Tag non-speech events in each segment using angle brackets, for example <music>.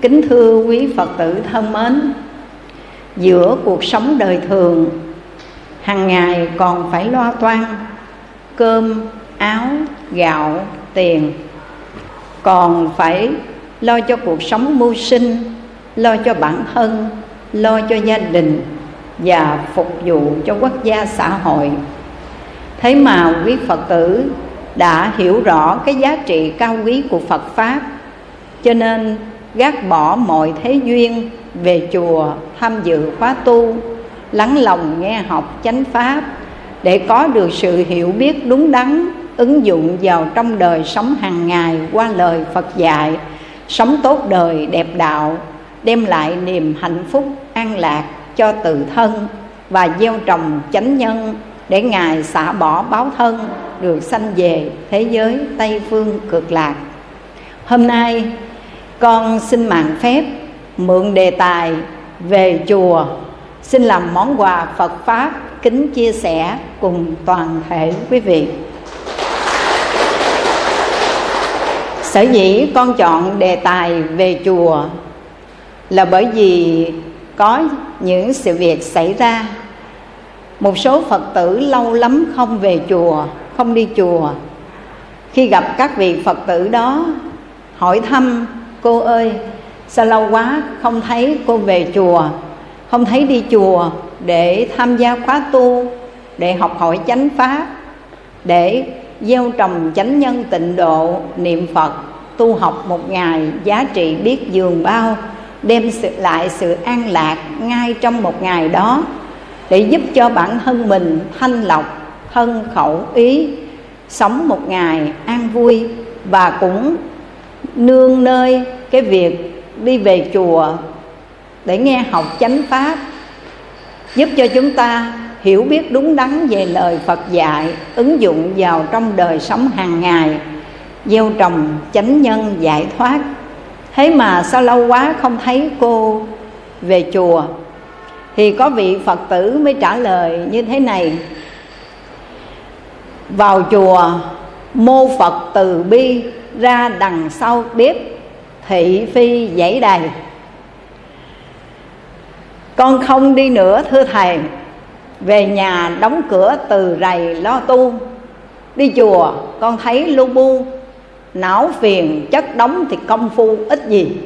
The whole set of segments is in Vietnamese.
Kính thưa quý Phật tử thân mến Giữa cuộc sống đời thường hàng ngày còn phải lo toan Cơm, áo, gạo, tiền. Còn phải lo cho cuộc sống mưu sinh Lo cho bản thân, lo cho gia đình Và phục vụ cho quốc gia xã hội. Thế mà quý Phật tử đã hiểu rõ cái giá trị cao quý của Phật Pháp Cho nên gác bỏ mọi thế duyên về chùa, tham dự khóa tu, lắng lòng nghe học chánh pháp, để có được sự hiểu biết đúng đắn, ứng dụng vào trong đời sống hàng ngày qua lời Phật dạy, sống tốt đời đẹp đạo, đem lại niềm hạnh phúc an lạc cho tự thân và gieo trồng chánh nhân để ngài xả bỏ báo thân, được sanh về thế giới tây phương cực lạc. Hôm nay con xin mạng phép mượn đề tài về chùa xin làm món quà Phật pháp kính chia sẻ cùng toàn thể quý vị. Sở dĩ con chọn đề tài về chùa là bởi vì có những sự việc xảy ra một số Phật tử lâu lắm không về chùa, không đi chùa. Khi gặp các vị Phật tử đó hỏi thăm cô ơi, sao lâu quá không thấy cô về chùa? Không thấy đi chùa để tham gia khóa tu, để học hỏi chánh pháp, để gieo trồng chánh nhân tịnh độ, niệm phật, tu học một ngày giá trị biết dường bao, đem sự, lại sự an lạc ngay trong một ngày đó, để giúp cho bản thân mình thanh lọc, thân khẩu ý, sống một ngày an vui và cũng nương nơi cái việc đi về chùa để nghe học chánh pháp, giúp cho chúng ta hiểu biết đúng đắn về lời Phật dạy, ứng dụng vào trong đời sống hàng ngày, gieo trồng chánh nhân, giải thoát. Thế mà sao lâu quá không thấy cô về chùa? Thì có vị Phật tử mới trả lời như thế này. Vào chùa, mô Phật từ bi ra đằng sau bếp thị phi dãy đầy con không đi nữa, thưa thầy. Về nhà đóng cửa từ rầy lo tu. Đi chùa, con thấy lu bu. Não phiền, chất đóng thì công phu ít gì.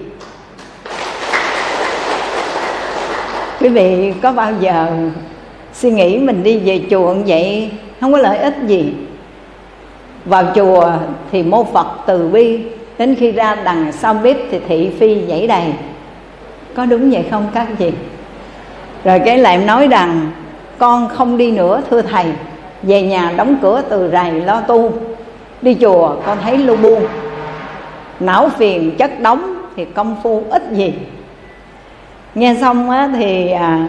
Quý vị có bao giờ suy nghĩ mình đi về chùa vậy? Không có lợi ích gì vào chùa thì mô phật từ bi đến khi ra đằng sau bếp thì thị phi dãy đầy. Có đúng vậy không các chị rồi cái lại nói rằng con không đi nữa thưa thầy về nhà đóng cửa từ rày lo tu đi chùa con thấy lu bu. Não phiền chất đóng thì công phu ít gì. Nghe xong á, thì à,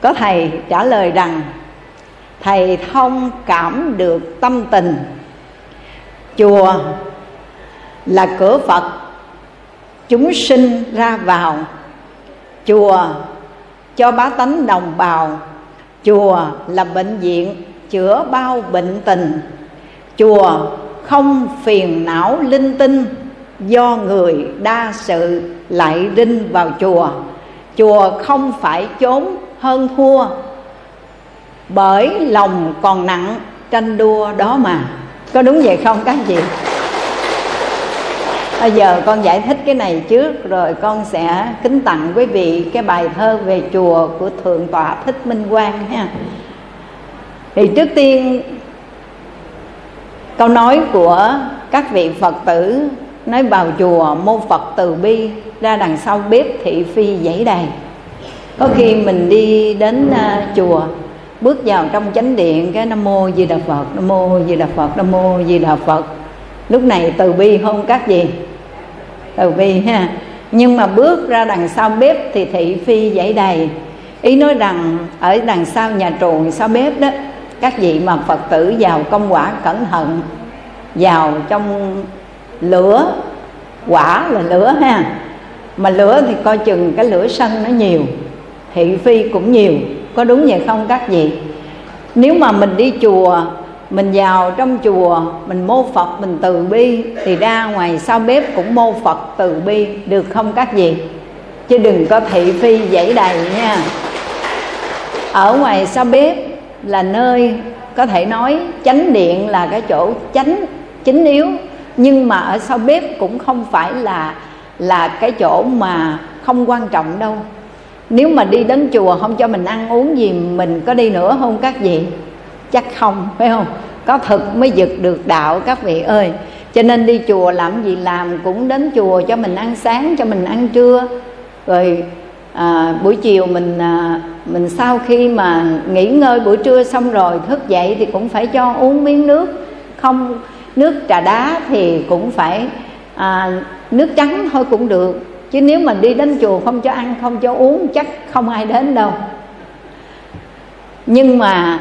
có thầy trả lời rằng thầy thông cảm được tâm tình chùa là cửa phật. Chúng sinh ra vào, chùa cho bá tánh đồng bào, chùa là bệnh viện chữa bao bệnh tình. Chùa không phiền não linh tinh do người đa sự lại rinh vào chùa. Chùa không phải trốn hơn thua bởi lòng còn nặng tranh đua đó mà có đúng vậy không các chị? Bây giờ con giải thích cái này trước rồi con sẽ kính tặng quý vị cái bài thơ về chùa của thượng tọa thích minh quang ha. Thì trước tiên câu nói của các vị phật tử nói vào chùa mô phật từ bi ra đằng sau bếp thị phi dãy đầy có khi mình đi đến uh, chùa bước vào trong chánh điện cái nam mô di đà phật, nam mô di đà phật, nam mô di đà phật. Lúc này từ bi không các gì. Từ bi ha. Nhưng mà bước ra đằng sau bếp thì thị phi dãy đầy. Ý nói rằng ở đằng sau nhà truồng sau bếp đó, các vị mà phật tử vào công quả cẩn thận, vào trong lửa, quả là lửa ha. Mà lửa thì coi chừng cái lửa sân nó nhiều, thị phi cũng nhiều có đúng vậy không các vị? Nếu mà mình đi chùa, mình vào trong chùa, mình mô phật, mình từ bi, thì ra ngoài sau bếp cũng mô phật từ bi. Được không các vị? Chứ đừng có thị phi dãy đầy nha. Ở ngoài sau bếp là nơi có thể nói chánh điện là cái chỗ chánh, chính yếu. Nhưng mà ở sau bếp cũng không phải là là cái chỗ mà không quan trọng đâu nếu mà đi đến chùa không cho mình ăn uống gì mình có đi nữa không các vị? Chắc không phải không? Có thực mới giật được đạo các vị ơi. Cho nên đi chùa làm gì làm cũng đến chùa cho mình ăn sáng cho mình ăn trưa. Rồi à, buổi chiều mình à, mình sau khi mà nghỉ ngơi buổi trưa xong rồi thức dậy thì cũng phải cho uống miếng nước. Không nước trà đá thì cũng phải à, nước trắng thôi cũng được chứ nếu mình đi đến chùa không cho ăn, không cho uống, chắc không ai đến đâu. Nhưng mà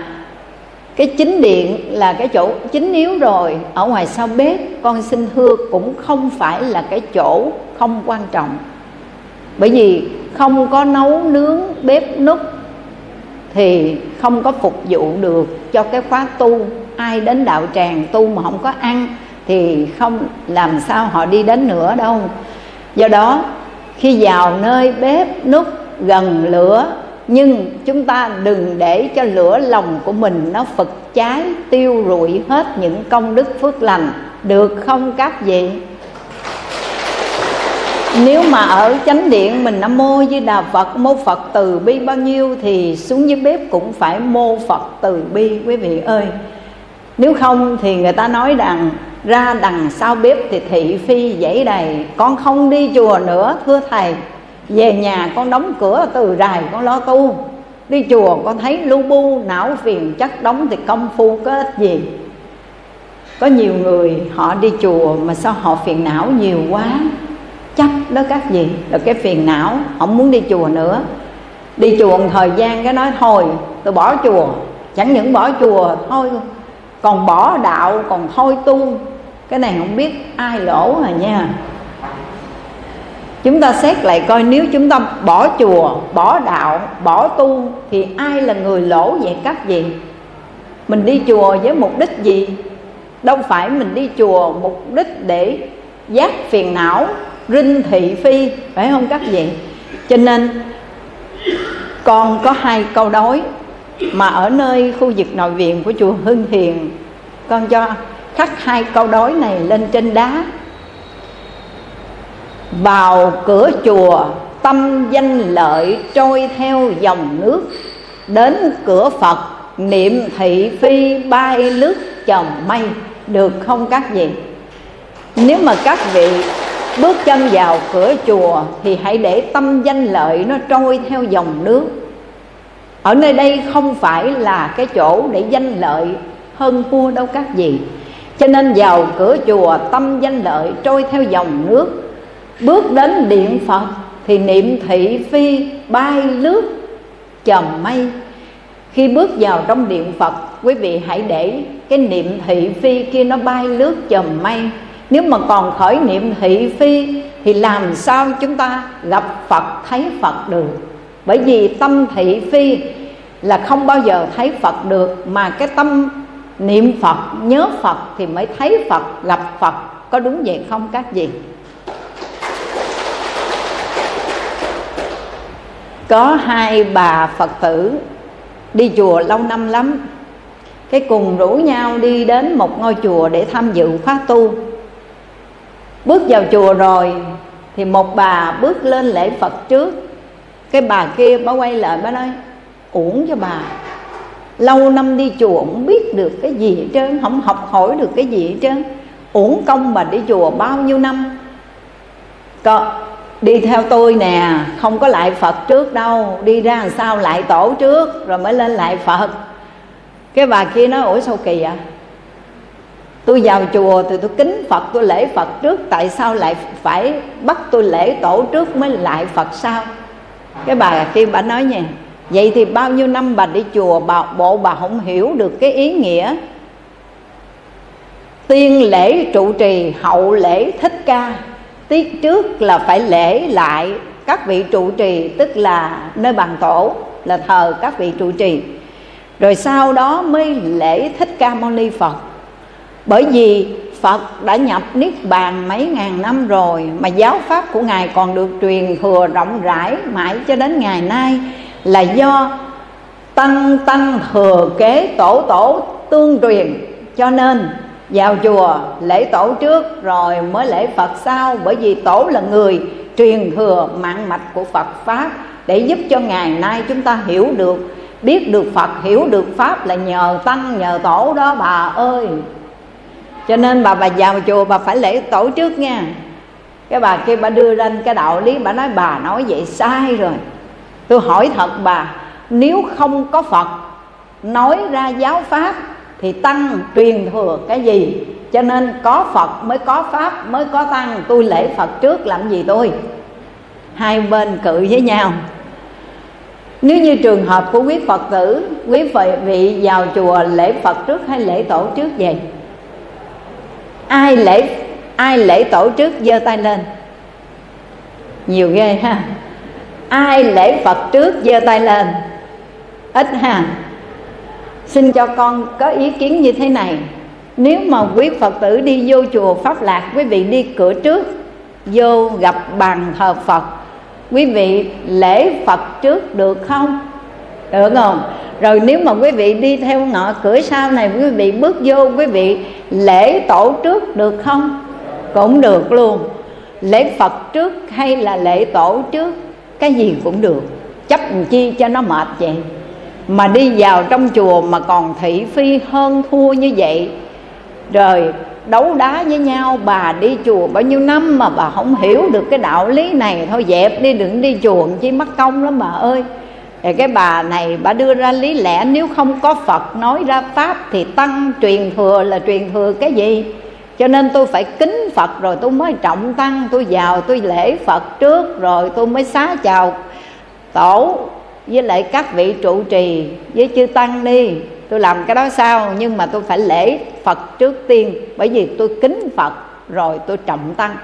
cái chính điện là cái chỗ chính yếu rồi. Ở ngoài sau bếp, con xin thưa, cũng không phải là cái chỗ không quan trọng. Bởi vì không có nấu nướng, bếp nút thì không có phục vụ được cho cái khóa tu. Ai đến đạo tràng tu mà không có ăn thì không, làm sao họ đi đến nữa đâu. Do đó khi vào nơi bếp nút gần lửa, nhưng chúng ta đừng để cho lửa lòng của mình nó phật cháy, tiêu rụi hết những công đức phước lành. Được không các vị? Nếu mà ở chánh điện mình nam mô với đà phật, mô phật từ bi bao nhiêu thì xuống dưới bếp cũng phải mô phật từ bi, quý vị ơi nếu không thì người ta nói rằng, ra đằng sau bếp thì thị phi dãy đầy, con không đi chùa nữa, thưa thầy. Về nhà con đóng cửa từ rài con lo tu. Đi chùa con thấy lu bu, não phiền, chất đóng thì công phu có ích gì? Có nhiều người họ đi chùa mà sao họ phiền não nhiều quá? Chấp đó các gì? Là cái phiền não không muốn đi chùa nữa. Đi chùa một thời gian cái nói, thôi, tôi bỏ chùa. Chẳng những bỏ chùa, thôi còn bỏ đạo, còn thôi tu. Cái này không biết ai lỗ à nha. Chúng ta xét lại coi, nếu chúng ta bỏ chùa, bỏ đạo, bỏ tu, thì ai là người lỗ vậy các gì mình đi chùa với mục đích gì? Đâu phải mình đi chùa mục đích để giác phiền não, rinh thị phi, phải không các vị? Cho nên con có hai câu đối mà ở nơi khu vực nội viện của chùa Hưng Hiền, con cho khắc hai câu đối này lên trên đá. Vào cửa chùa, tâm danh lợi trôi theo dòng nước. Đến cửa phật, niệm thị phi bay lướt chồng mây. Được không các vị? Nếu mà các vị bước chân vào cửa chùa, thì hãy để tâm danh lợi nó trôi theo dòng nước ở nơi đây không phải là cái chỗ để danh lợi hơn vua đâu các vị. Cho nên vào cửa chùa, tâm danh lợi trôi theo dòng nước. Bước đến điện phật thì niệm thị phi bay lướt chầm mây. Khi bước vào trong điện phật, quý vị hãy để cái niệm thị phi kia nó bay lướt chầm mây. Nếu mà còn khởi niệm thị phi thì làm sao chúng ta gặp phật, thấy phật được? Bởi vì tâm thị phi là không bao giờ thấy phật được, mà cái tâm niệm phật, nhớ phật thì mới thấy phật gặp phật. Có đúng vậy không các gì có hai bà phật tử đi chùa lâu năm lắm. Cái cùng rủ nhau đi đến một ngôi chùa để tham dự khóa tu. Bước vào chùa rồi thì một bà bước lên lễ phật trước cái bà kia, bà quay lại, bà nói, uổng cho bà. Lâu năm đi chùa không biết được cái gì hết trơn không học hỏi được cái gì hết trơn. Uổng công bà đi chùa bao nhiêu năm? Có, đi theo tôi nè, không có lại phật trước đâu. Đi ra làm sao lại tổ trước, rồi mới lên lại phật. Cái bà kia nói, ủa sao kỳ à tôi vào chùa thì tôi kính phật, tôi lễ phật trước, tại sao lại phải bắt tôi lễ tổ trước mới lại phật sau cái bà kia bà nói nha, vậy thì bao nhiêu năm bà đi chùa, bà bộ bà không hiểu được cái ý nghĩa tiên lễ trụ trì, hậu lễ thích ca. Tiết trước là phải lễ lại các vị trụ trì, tức là nơi bàn tổ là thờ các vị trụ trì. Rồi sau đó mới lễ thích ca mâu ni phật. Bởi vì phật đã nhập niết bàn mấy ngàn năm rồi, mà giáo pháp của ngài còn được truyền thừa rộng rãi mãi cho đến ngày nay là do tăng tăng thừa kế tổ tổ tương truyền. Cho nên, vào chùa lễ tổ trước rồi mới lễ phật sau, bởi vì tổ là người truyền thừa mạng mạch của phật pháp để giúp cho ngày nay chúng ta hiểu được, biết được phật, hiểu được pháp là nhờ tăng, nhờ tổ đó bà ơi cho nên bà bà vào chùa, bà phải lễ tổ trước nha. Cái bà kia bà đưa lên cái đạo lý, bà nói bà nói vậy sai rồi. Tôi hỏi thật bà, nếu không có phật nói ra giáo pháp thì tăng truyền thừa cái gì? Cho nên có phật mới có pháp, mới có tăng. Tôi lễ phật trước, làm gì tôi? Hai bên cự với nhau. Nếu như trường hợp của quý phật tử, quý vị vào chùa lễ phật trước hay lễ tổ trước vậy? Ai lễ ai lễ tổ trước giơ tay lên? Nhiều ghê ha. Ai lễ phật trước giơ tay lên? Ít ha. Xin cho con có ý kiến như thế này. Nếu mà quý phật tử đi vô chùa pháp lạc, quý vị đi cửa trước, vô gặp bàn thờ phật, quý vị lễ phật trước được không? Được không? Rồi nếu mà quý vị đi theo ngõ cửa sau này, quý vị bước vô, quý vị lễ tổ trước được không? Cũng được luôn. Lễ phật trước hay là lễ tổ trước? Cái gì cũng được. Chấp chi cho nó mệt vậy? Mà đi vào trong chùa mà còn thị phi hơn thua như vậy, rồi đấu đá với nhau, bà đi chùa bao nhiêu năm mà bà không hiểu được cái đạo lý này. Thôi dẹp đi, đừng đi chùa, chi mất công lắm bà ơi thì cái bà này bà đưa ra lý lẽ, nếu không có phật nói ra pháp thì tăng truyền thừa là truyền thừa cái gì? Cho nên tôi phải kính phật rồi tôi mới trọng tăng, tôi vào tôi lễ phật trước rồi tôi mới xá chào tổ với lại các vị trụ trì với chư tăng đi. Tôi làm cái đó sao? Nhưng mà tôi phải lễ phật trước tiên, bởi vì tôi kính phật rồi tôi trọng tăng.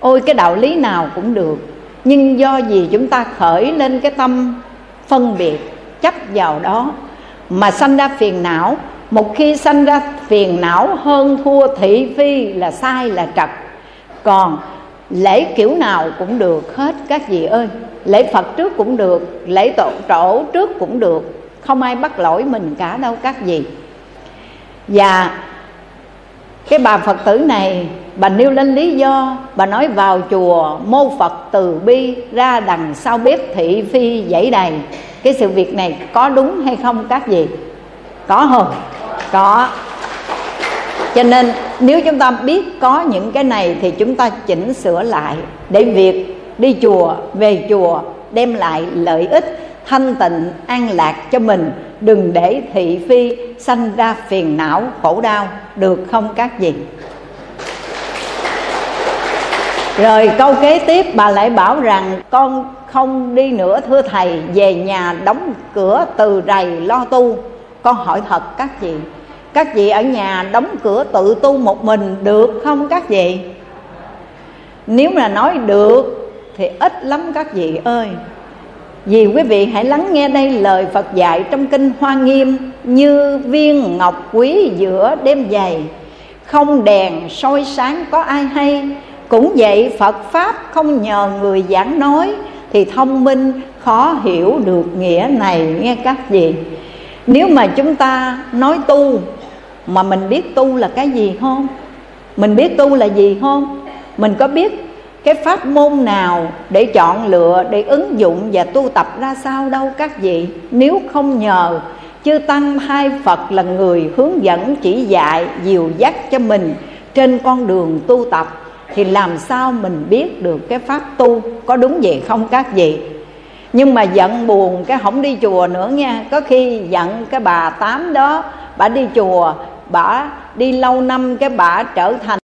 Ôi, cái đạo lý nào cũng được, nhưng do gì chúng ta khởi lên cái tâm phân biệt chấp vào đó. Mà sanh ra phiền não, một khi sanh ra phiền não hơn thua thị phi là sai là trật. Còn lễ kiểu nào cũng được hết các vị ơi. Lễ phật trước cũng được, lễ tổ trổ trước cũng được. Không ai bắt lỗi mình cả đâu các vị. Và cái bà phật tử này, bà nêu lên lý do, bà nói vào chùa mô phật từ bi ra đằng sau bếp thị phi dãy đầy. Cái sự việc này có đúng hay không các vị? Có không có. Cho nên nếu chúng ta biết có những cái này thì chúng ta chỉnh sửa lại để việc đi chùa, về chùa, đem lại lợi ích thanh tịnh, an lạc cho mình. Đừng để thị phi sanh ra phiền não, khổ đau. Được không các vị? Rồi câu kế tiếp, bà lại bảo rằng, con không đi nữa, thưa thầy. Về nhà đóng cửa từ rầy lo tu. Con hỏi thật các vị các vị ở nhà đóng cửa tự tu một mình được không các vị? Nếu mà nói được thì ít lắm các vị ơi vì quý vị hãy lắng nghe đây lời Phật dạy trong kinh Hoa Nghiêm Như viên ngọc quý giữa đêm dày Không đèn soi sáng có ai hay Cũng vậy Phật Pháp không nhờ người giảng nói Thì thông minh khó hiểu được nghĩa này, nghe các vị Nếu mà chúng ta nói tu, Mà mình biết tu là cái gì không? Mình biết tu là gì không? Mình có biết cái pháp môn nào để chọn lựa, để ứng dụng và tu tập ra sao đâu các vị? Nếu không nhờ, chư tăng hai phật là người hướng dẫn, chỉ dạy, dìu dắt cho mình trên con đường tu tập. Thì làm sao mình biết được cái pháp tu có đúng vậy không các vị? Nhưng mà giận buồn cái không đi chùa nữa nha. Có khi giận cái bà tám đó, bà đi chùa, bà đi lâu năm cái bà trở thành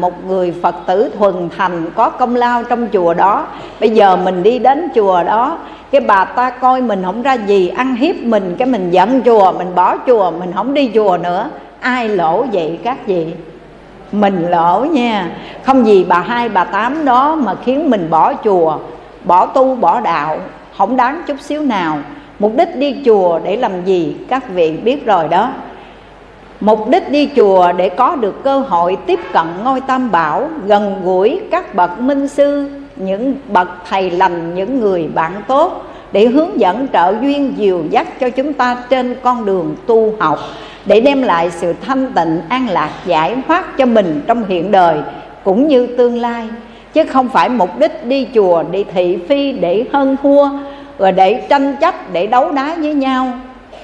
một người phật tử thuần thành có công lao trong chùa đó. Bây giờ mình đi đến chùa đó, cái bà ta coi mình không ra gì, ăn hiếp mình, cái mình giận chùa, mình bỏ chùa, mình không đi chùa nữa. Ai lỗ vậy các vị? Mình lỗ nha. Không gì bà hai, bà tám đó mà khiến mình bỏ chùa, bỏ tu, bỏ đạo. Không đáng chút xíu nào. Mục đích đi chùa để làm gì? Các vị biết rồi đó mục đích đi chùa để có được cơ hội tiếp cận ngôi tam bảo, gần gũi các bậc minh sư, những bậc thầy lành, những người bạn tốt, để hướng dẫn trợ duyên dìu dắt cho chúng ta trên con đường tu học, để đem lại sự thanh tịnh, an lạc, giải thoát cho mình trong hiện đời, cũng như tương lai. Chứ không phải mục đích đi chùa, đi thị phi để hơn thua rồi để tranh chấp, để đấu đá với nhau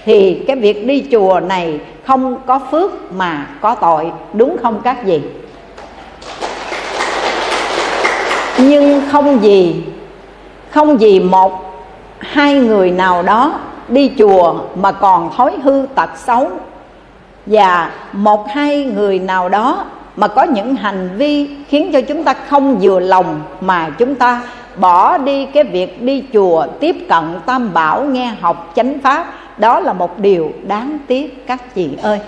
thì cái việc đi chùa này không có phước mà có tội, đúng không các vị? Nhưng không gì không gì một, hai người nào đó đi chùa mà còn thói hư tật xấu. Và một, hai người nào đó mà có những hành vi khiến cho chúng ta không vừa lòng mà chúng ta bỏ đi cái việc đi chùa tiếp cận tam bảo nghe học chánh pháp đó là một điều đáng tiếc, các chị ơi.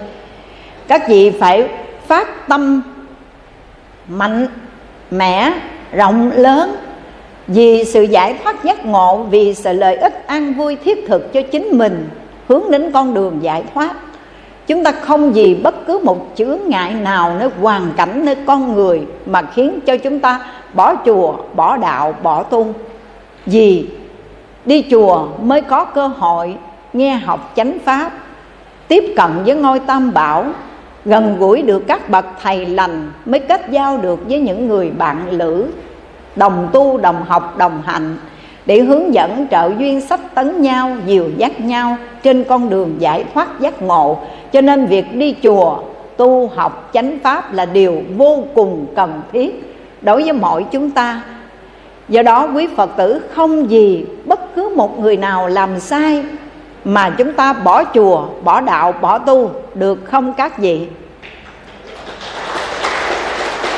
Các chị phải phát tâm mạnh mẽ, rộng lớn vì sự giải thoát giác ngộ, vì sự lợi ích an vui thiết thực cho chính mình, hướng đến con đường giải thoát. Chúng ta không vì bất cứ một chướng ngại nào nơi hoàn cảnh, nơi con người mà khiến cho chúng ta bỏ chùa, bỏ đạo, bỏ tu vì đi chùa mới có cơ hội nghe học chánh pháp, tiếp cận với ngôi tam bảo, gần gũi được các bậc thầy lành mới kết giao được với những người bạn lữ, đồng tu, đồng học, đồng hành, để hướng dẫn trợ duyên sách tấn nhau, dìu dắt nhau trên con đường giải thoát giác ngộ. Cho nên việc đi chùa, tu học chánh pháp là điều vô cùng cần thiết đối với mọi chúng ta. Do đó quý phật tử không gì bất cứ một người nào làm sai mà chúng ta bỏ chùa, bỏ đạo, bỏ tu được không các vị?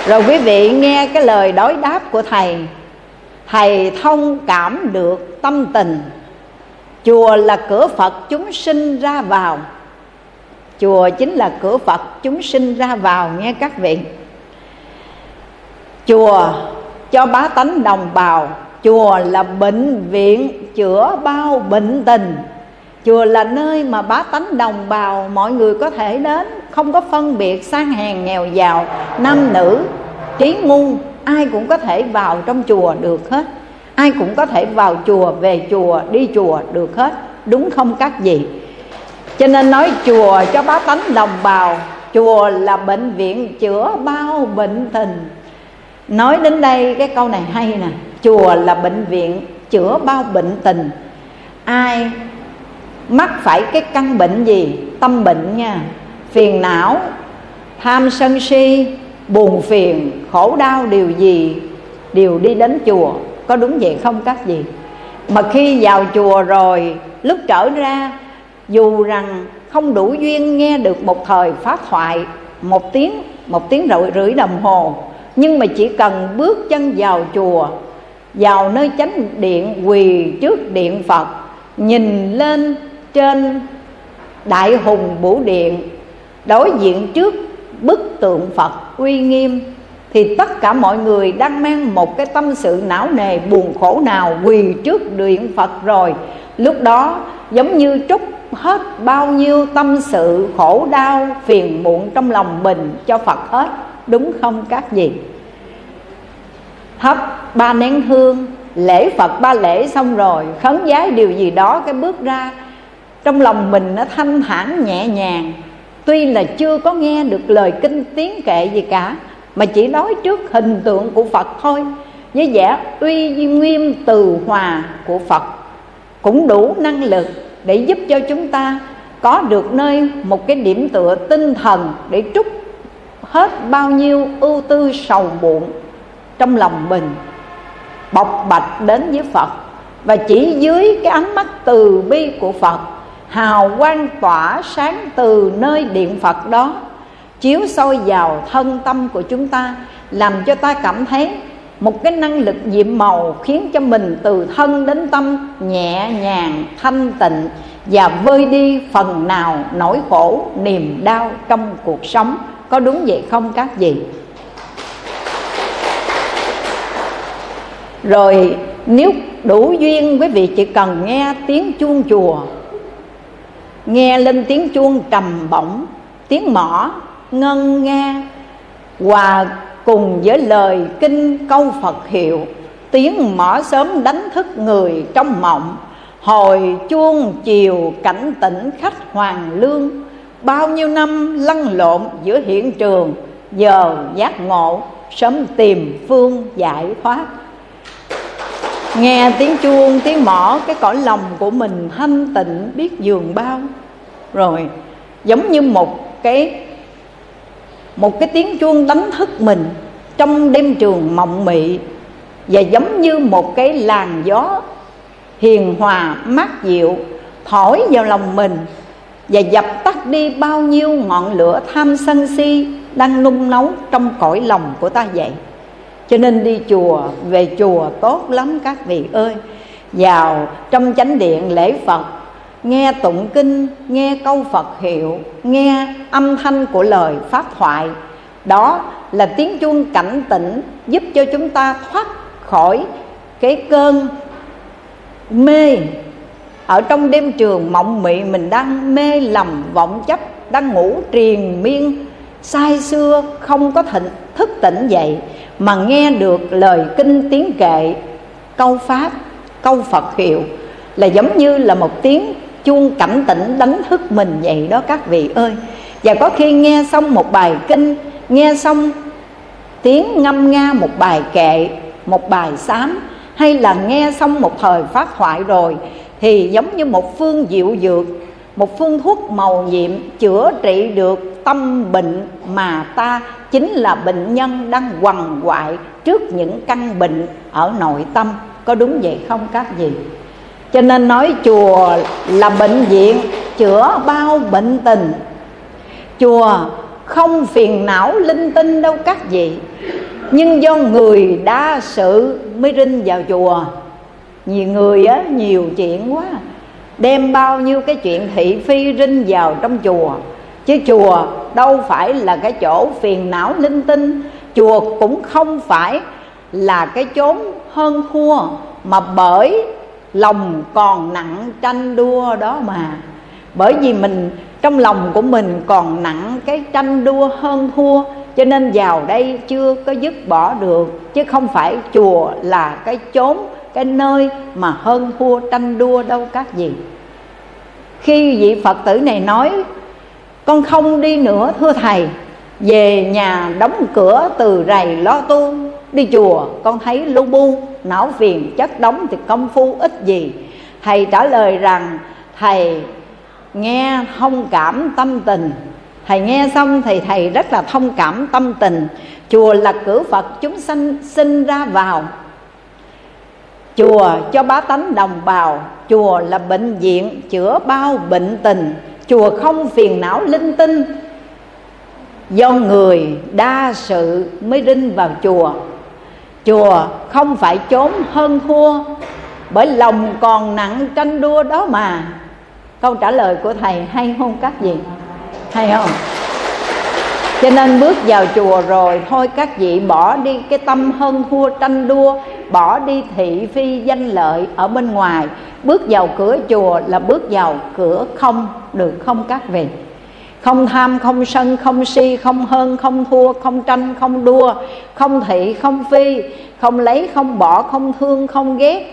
Rồi quý vị nghe cái lời đối đáp của thầy. Thầy thông cảm được tâm tình. Chùa là cửa phật chúng sinh ra vào. Chùa chính là cửa phật chúng sinh ra vào nghe các vị. Chùa cho bá tánh đồng bào. Chùa là bệnh viện chữa bao bệnh tình chùa là nơi mà bá tánh đồng bào mọi người có thể đến, không có phân biệt sang hèn nghèo giàu, nam nữ trí ngu, ai cũng có thể vào trong chùa được hết. Ai cũng có thể vào chùa, về chùa, đi chùa được hết, đúng không các vị? Cho nên nói chùa cho bá tánh đồng bào, chùa là bệnh viện chữa bao bệnh tình. Nói đến đây cái câu này hay nè, chùa là bệnh viện chữa bao bệnh tình. Ai mắc phải cái căn bệnh gì? Tâm bệnh nha. Phiền não, tham sân si, buồn phiền, khổ đau, điều gì? Đều đi đến chùa. Có đúng vậy không các gì mà khi vào chùa rồi, lúc trở ra, dù rằng không đủ duyên nghe được một thời pháp thoại, một tiếng một tiếng rưỡi rưỡi đồng hồ, nhưng mà chỉ cần bước chân vào chùa, vào nơi chánh điện, quỳ trước điện phật, nhìn lên trên đại hùng bủ điện, đối diện trước bức tượng phật uy nghiêm, thì tất cả mọi người đang mang một cái tâm sự não nề buồn khổ nào quỳ trước điện phật rồi. Lúc đó, giống như trút hết bao nhiêu tâm sự khổ đau phiền muộn trong lòng mình cho phật hết, đúng không các vị? Thắp ba nén hương, lễ phật ba lễ xong rồi, khấn vái điều gì đó, cái bước ra trong lòng mình nó thanh thản, nhẹ nhàng. Tuy là chưa có nghe được lời kinh tiếng kệ gì cả, mà chỉ nói trước hình tượng của phật thôi, với vẻ uy nghiêm từ hòa của phật. Cũng đủ năng lực để giúp cho chúng ta có được nơi một cái điểm tựa tinh thần để trút hết bao nhiêu ưu tư sầu muộn trong lòng mình, bộc bạch đến với Phật. Và chỉ dưới cái ánh mắt từ bi của Phật hào quang tỏa sáng từ nơi điện Phật đó, chiếu soi vào thân tâm của chúng ta, làm cho ta cảm thấy một cái năng lực nhiệm màu khiến cho mình từ thân đến tâm nhẹ nhàng, thanh tịnh và vơi đi phần nào nỗi khổ, niềm đau trong cuộc sống. Có đúng vậy không các vị? Rồi, nếu đủ duyên quý vị chỉ cần nghe tiếng chuông chùa nghe lên tiếng chuông trầm bổng, tiếng mõ ngân nga. Hòa cùng với lời kinh câu phật hiệu, tiếng mõ sớm đánh thức người trong mộng. Hồi chuông chiều cảnh tỉnh khách hoàng lương, bao nhiêu năm lăn lộn giữa hiện trường, giờ giác ngộ, sớm tìm phương giải thoát nghe tiếng chuông, tiếng mõ, cái cõi lòng của mình thanh tịnh biết giường bao. Rồi, giống như một cái một cái tiếng chuông đánh thức mình trong đêm trường mộng mị và giống như một cái làn gió hiền hòa, mát dịu, thổi vào lòng mình và dập tắt đi bao nhiêu ngọn lửa tham sân si đang nung nấu trong cõi lòng của ta vậy cho nên đi chùa về chùa tốt lắm các vị ơi. Vào trong chánh điện lễ phật nghe tụng kinh nghe câu phật hiệu nghe âm thanh của lời pháp thoại đó là tiếng chuông cảnh tỉnh giúp cho chúng ta thoát khỏi cái cơn mê. Ở trong đêm trường mộng mị mình đang mê lầm vọng chấp đang ngủ triền miên sai xưa không có thịnh, thức tỉnh dậy mà nghe được lời kinh tiếng kệ, câu pháp, câu phật hiệu, là giống như là một tiếng chuông cảnh tỉnh đánh thức mình vậy đó các vị ơi. Và có khi nghe xong một bài kinh, nghe xong tiếng ngâm nga một bài kệ, một bài sám hay là nghe xong một thời phát thoại rồi, thì giống như một phương diệu dược một phương thuốc màu nhiệm chữa trị được tâm bệnh mà ta chính là bệnh nhân đang quằn quại trước những căn bệnh ở nội tâm. Có đúng vậy không các vị? Cho nên nói chùa là bệnh viện chữa bao bệnh tình. Chùa không phiền não linh tinh đâu các vị. Nhưng do người đa sự mới rinh vào chùa. Nhiều người á, nhiều chuyện quá đem bao nhiêu cái chuyện thị phi rinh vào trong chùa. Chứ chùa đâu phải là cái chỗ phiền não linh tinh. Chùa cũng không phải là cái chốn hơn thua, mà bởi lòng còn nặng tranh đua đó mà. Bởi vì mình, trong lòng của mình còn nặng cái tranh đua hơn thua, cho nên vào đây chưa có dứt bỏ được. Chứ không phải chùa là cái chốn cái nơi mà hơn thua tranh đua đâu các vị. Khi vị phật tử này nói, con không đi nữa, thưa thầy, về nhà đóng cửa từ rầy lo tu, đi chùa, con thấy lu bu, não phiền, chất đóng thì công phu ít gì. Thầy trả lời rằng, thầy nghe thông cảm tâm tình. Thầy nghe xong thì thầy rất là thông cảm tâm tình. Chùa là cửa phật, chúng sanh sinh ra vào chùa cho bá tánh đồng bào. Chùa là bệnh viện chữa bao bệnh tình. Chùa không phiền não linh tinh. Do người đa sự mới rinh vào chùa. Chùa không phải trốn hơn thua, bởi lòng còn nặng tranh đua đó mà. Câu trả lời của thầy hay không các vị? Hay không? Cho nên bước vào chùa rồi, thôi các vị bỏ đi cái tâm hơn thua, tranh đua bỏ đi thị phi danh lợi ở bên ngoài. Bước vào cửa chùa là bước vào cửa không được không các vị. Không tham, không sân, không si, không hơn, không thua, không tranh, không đua, không thị, không phi, không lấy, không bỏ, không thương, không ghét.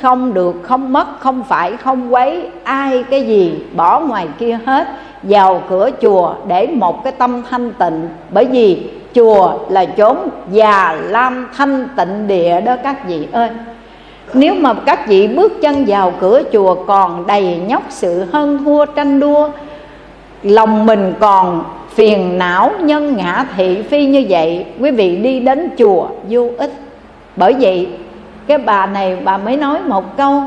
Không được, không mất, không phải, không quấy, ai cái gì bỏ ngoài kia hết. Vào cửa chùa để một cái tâm thanh tịnh. Bởi vì chùa là chốn già lam thanh tịnh địa đó các vị ơi. Nếu mà các vị bước chân vào cửa chùa còn đầy nhóc sự hơn thua tranh đua, lòng mình còn phiền não nhân ngã thị phi như vậy, quý vị đi đến chùa vô ích. Bởi vậy, cái bà này bà mới nói một câu,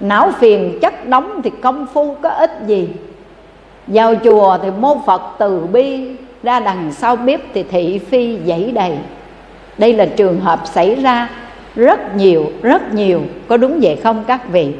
não phiền chất đóng thì công phu có ích gì? Vào chùa thì mô phật từ bi ra đằng sau bếp thì thị phi dãy đầy. Đây là trường hợp xảy ra rất nhiều rất nhiều. Có đúng vậy không các vị?